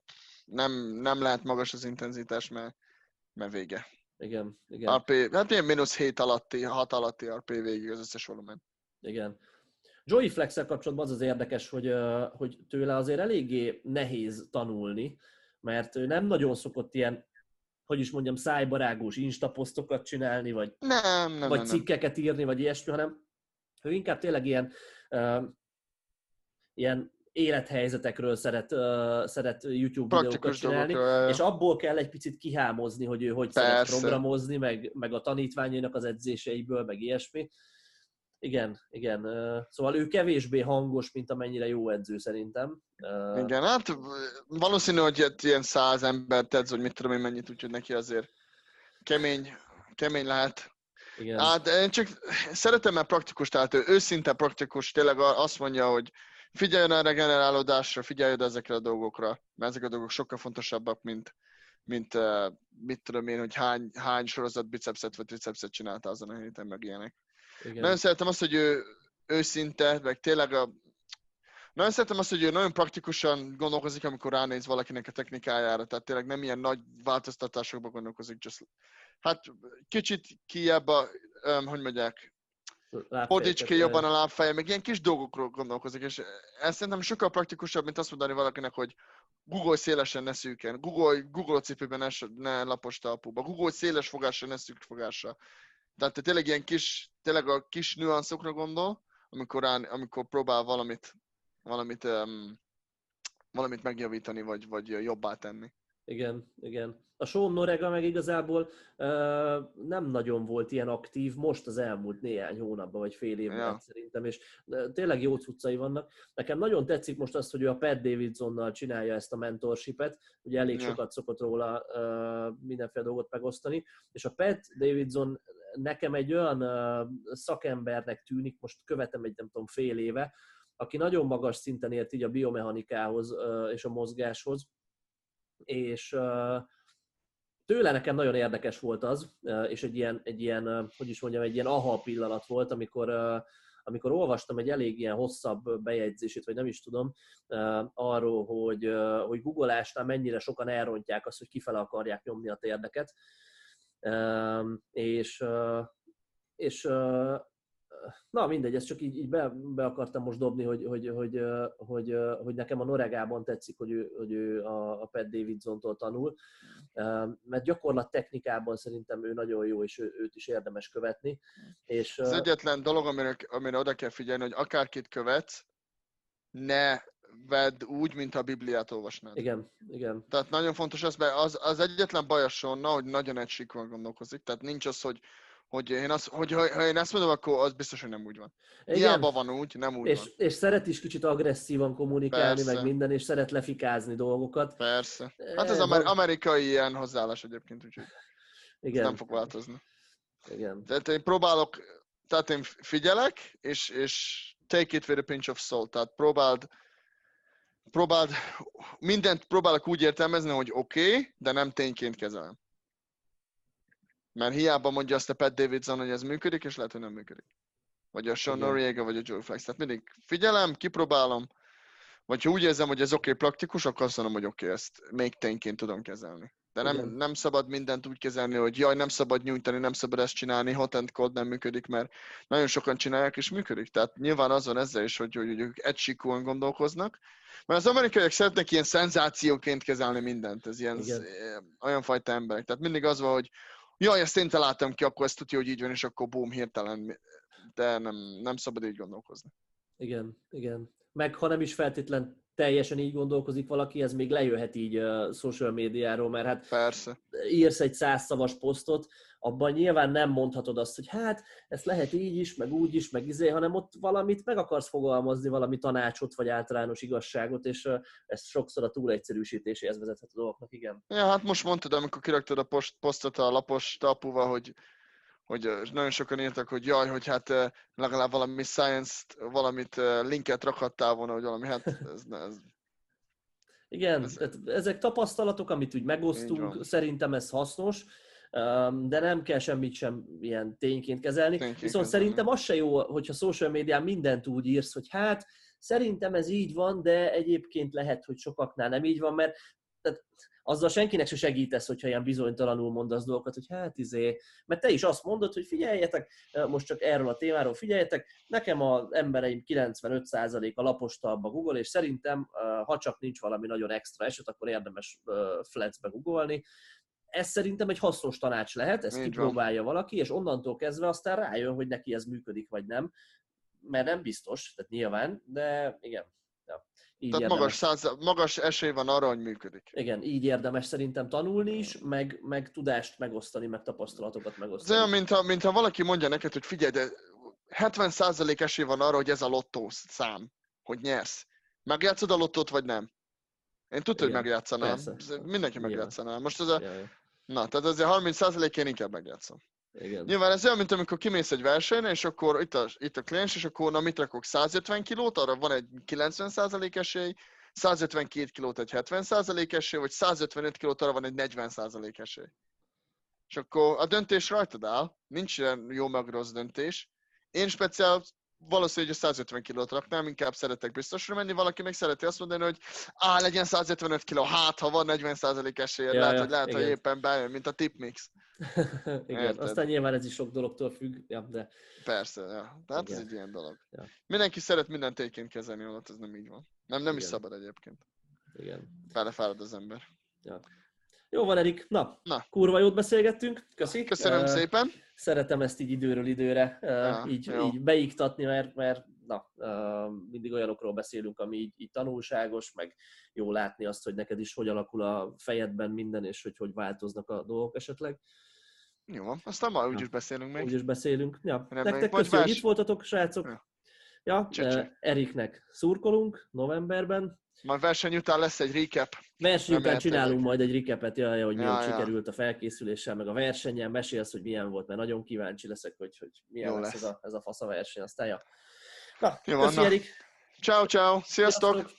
S2: nem, nem lehet magas az intenzitás, mert mert vége.
S1: Igen, igen.
S2: RP, hát ilyen mínusz 7 alatti, 6 alatti RP végig az összes volumen.
S1: Igen. Joey flex kapcsolatban az az érdekes, hogy, hogy tőle azért eléggé nehéz tanulni, mert ő nem nagyon szokott ilyen, hogy is mondjam, szájbarágós instaposztokat csinálni, vagy,
S2: nem, nem,
S1: vagy
S2: nem,
S1: cikkeket
S2: nem.
S1: írni, vagy ilyesmi, hanem ő inkább tényleg ilyen, uh, ilyen élethelyzetekről szeret, uh, szeret YouTube Praktikus videókat csinálni, dolgokra, és abból kell egy picit kihámozni, hogy ő hogy Persze. szeret programozni, meg, meg a tanítványainak az edzéseiből, meg ilyesmi. Igen, igen. Szóval ő kevésbé hangos, mint amennyire jó edző szerintem.
S2: Igen, hát valószínű, hogy ilyen száz ember edz, hogy mit tudom én mennyit, úgyhogy neki azért kemény, kemény lehet. Igen. Hát én csak szeretem, mert praktikus, tehát ő őszinte praktikus, tényleg azt mondja, hogy figyeljen a regenerálódásra, figyeljen ezekre a dolgokra, mert ezek a dolgok sokkal fontosabbak, mint, mint uh, mit tudom én, hogy hány, hány sorozat bicepset vagy tricepset csinálta azon a héten, meg ilyenek. Igen. Nagyon szeretem azt, hogy ő őszinte, meg tényleg a nagyon szeretem azt, hogy ő nagyon praktikusan gondolkozik, amikor ránéz valakinek a technikájára, tehát tényleg nem ilyen nagy változtatásokba gondolkozik, just, hát kicsit kiebb a, um, hogy mondják, fordíts jobban a lábfeje, meg ilyen kis dolgokról gondolkozik, és ez szerintem sokkal praktikusabb, mint azt mondani valakinek, hogy Google szélesen ne szűken, Google, Google cipőben ne, ne lapos talpúba, Google széles fogásra ne szűk fogásra. Tehát te tényleg ilyen kis, tényleg a kis nüanszokra gondol, amikor, rá, amikor próbál valamit, valamit, um, valamit megjavítani, vagy, vagy jobbá tenni.
S1: Igen, igen. A Sean Norega meg igazából uh, nem nagyon volt ilyen aktív most az elmúlt néhány hónapban, vagy fél évben ja. szerintem, és tényleg jó cuccai vannak. Nekem nagyon tetszik most azt, hogy ő a Pat Davidsonnal csinálja ezt a mentorshipet, ugye elég ja. sokat szokott róla uh, mindenféle dolgot megosztani, és a Pat Davidson nekem egy olyan uh, szakembernek tűnik, most követem egy nem tudom fél éve, aki nagyon magas szinten ért így a biomechanikához uh, és a mozgáshoz, és tőle nekem nagyon érdekes volt az, és egy ilyen, egy ilyen, hogy is mondjam, egy ilyen aha pillanat volt, amikor, amikor olvastam egy elég ilyen hosszabb bejegyzését, vagy nem is tudom, arról, hogy, hogy googolásnál mennyire sokan elrontják azt, hogy kifele akarják nyomni a térdeket. És, és na mindegy, ezt csak így, így be, be, akartam most dobni, hogy, hogy, hogy, hogy, hogy nekem a Noregában tetszik, hogy ő, hogy ő a, a Pat Davidson-tól tanul, mert gyakorlat technikában szerintem ő nagyon jó, és ő, őt is érdemes követni. És,
S2: Az egyetlen dolog, amire, amire oda kell figyelni, hogy akárkit követsz, ne vedd úgy, mint a Bibliát olvasnád.
S1: Igen, igen.
S2: Tehát nagyon fontos az, mert az, az egyetlen baj a Sonna, hogy nagyon egységben gondolkozik, tehát nincs az, hogy hogy én, azt, hogy ha, ha én ezt mondom, akkor az biztos, hogy nem úgy van. Igen. Hiába van úgy, nem úgy
S1: és,
S2: van.
S1: És szeret is kicsit agresszívan kommunikálni, Persze. meg minden, és szeret lefikázni dolgokat.
S2: Persze. Hát ez amer- amerikai ilyen hozzáállás egyébként, úgyhogy Igen. nem fog változni.
S1: Igen.
S2: Tehát én próbálok, tehát én figyelek, és, és take it with a pinch of salt, tehát próbáld, próbáld, mindent próbálok úgy értelmezni, hogy oké, okay, de nem tényként kezelem. Mert hiába mondja azt a Pat Davidson, hogy ez működik, és lehet, hogy nem működik. Vagy a Sean Noriega, vagy a Joe Flex. Tehát mindig figyelem, kipróbálom, vagy ha úgy érzem, hogy ez oké, okay, praktikus, akkor azt mondom, hogy oké, okay, ezt még tényként tudom kezelni. De nem, nem szabad mindent úgy kezelni, hogy jaj, nem szabad nyújtani, nem szabad ezt csinálni, hot and cold nem működik, mert nagyon sokan csinálják, és működik. Tehát nyilván az van ezzel is, hogy, hogy, hogy ők egysíkúan gondolkoznak, mert az amerikaiak szeretnek ilyen szenzációként kezelni mindent, ez ilyen Igen. olyan fajta emberek. Tehát mindig az van, hogy jaj, ezt én találtam ki, akkor ezt tudja, hogy így van, és akkor boom, hirtelen. De nem, nem szabad így gondolkozni.
S1: Igen, igen. Meg ha nem is feltétlen teljesen így gondolkozik valaki, ez még lejöhet így a social médiáról, mert hát
S2: Persze.
S1: írsz egy százszavas posztot, abban nyilván nem mondhatod azt, hogy hát ezt lehet így is, meg úgy is, meg izé, hanem ott valamit meg akarsz fogalmazni, valami tanácsot, vagy általános igazságot, és ez sokszor a túl egyszerűsítéséhez vezethet a dolgoknak, igen.
S2: Ja, hát most mondtad, amikor kiraktad a post, posztot a lapos tapuval, hogy hogy nagyon sokan írtak, hogy jaj, hogy hát legalább valami science-t, valamit linket rakhattál volna, hogy valami, hát ez, ez
S1: igen, ez... ezek tapasztalatok, amit úgy megosztunk, szerintem ez hasznos, de nem kell semmit sem ilyen tényként kezelni. Tényként Viszont kezelni. szerintem az se jó, hogyha social médián mindent úgy írsz, hogy hát szerintem ez így van, de egyébként lehet, hogy sokaknál nem így van, mert tehát azzal senkinek se segítesz, hogyha ilyen bizonytalanul mondasz dolgokat, hogy hát izé, mert te is azt mondod, hogy figyeljetek, most csak erről a témáról figyeljetek, nekem az embereim 95%-a lapostalba a Google, és szerintem, ha csak nincs valami nagyon extra eset, akkor érdemes flexbe googolni, ez szerintem egy hasznos tanács lehet, ezt Így kipróbálja van. valaki, és onnantól kezdve aztán rájön, hogy neki ez működik, vagy nem. Mert nem biztos, tehát nyilván, de igen.
S2: Így tehát magas, száz, magas esély van arra, hogy működik.
S1: Igen, így érdemes szerintem tanulni is, meg, meg tudást megosztani, meg tapasztalatokat megosztani.
S2: Ez olyan, mintha, mintha valaki mondja neked, hogy figyelj, de 70% esély van arra, hogy ez a lottó szám, hogy nyersz. Megjátszod a lottót, vagy nem? Én tudtam, hogy megjátszanám. Persze. Mindenki megjátszaná. Most ez a... Jaj. Na, tehát azért 30 én inkább megjátszom. Igen. Nyilván ez olyan, mint amikor kimész egy versenyre, és akkor itt a, itt a kliens, és akkor na mit rakok, 150 kilót, arra van egy 90% esély, 152 kilót egy 70% esély, vagy 155 kilót arra van egy 40% esély. És akkor a döntés rajtad áll, nincs ilyen jó meg rossz döntés. Én speciál valószínűleg hogy 150 kilót raknám, inkább szeretek biztosra menni, valaki meg szereti azt mondani, hogy á, legyen 155 kiló, hát ha van 40% esélye, ja, lehet, ja, hogy lehet, igen. hogy éppen bejön, mint a tipmix.
S1: igen, Érted? aztán nyilván ez is sok dologtól függ, ja, de...
S2: Persze, ja. tehát igen. ez egy ilyen dolog. Ja. Mindenki szeret minden téként kezelni, ott ez nem így van. Nem, nem igen. is szabad egyébként.
S1: Igen.
S2: Belefárad az ember.
S1: Ja. Jó van, Erik. Na, Na, kurva jót beszélgettünk. Köszi.
S2: Köszönöm uh, szépen.
S1: Szeretem ezt így időről időre uh, ja, így, így beiktatni, mert, mert na, mindig olyanokról beszélünk, ami így, így tanulságos, meg jó látni azt, hogy neked is hogy alakul a fejedben minden, és hogy hogy változnak a dolgok esetleg.
S2: Jó, aztán majd úgyis beszélünk még.
S1: Úgyis beszélünk. Ja, nektek köszönjük, hogy itt voltatok, srácok. Ja, ja
S2: Cseh,
S1: Eriknek szurkolunk novemberben.
S2: Majd verseny után lesz egy recap.
S1: Verseny után csinálunk majd egy recapet, jaj, hogy mi ja, ja. sikerült a felkészüléssel, meg a versenyen. Mesélsz, hogy milyen volt, mert nagyon kíváncsi leszek, hogy, hogy milyen lesz, lesz. Ez, a, ez a fasz a verseny. Aztán ja. Na, Jó, köszi, Erik.
S2: Ciao, ciao. Sziasztok. Sziasztok.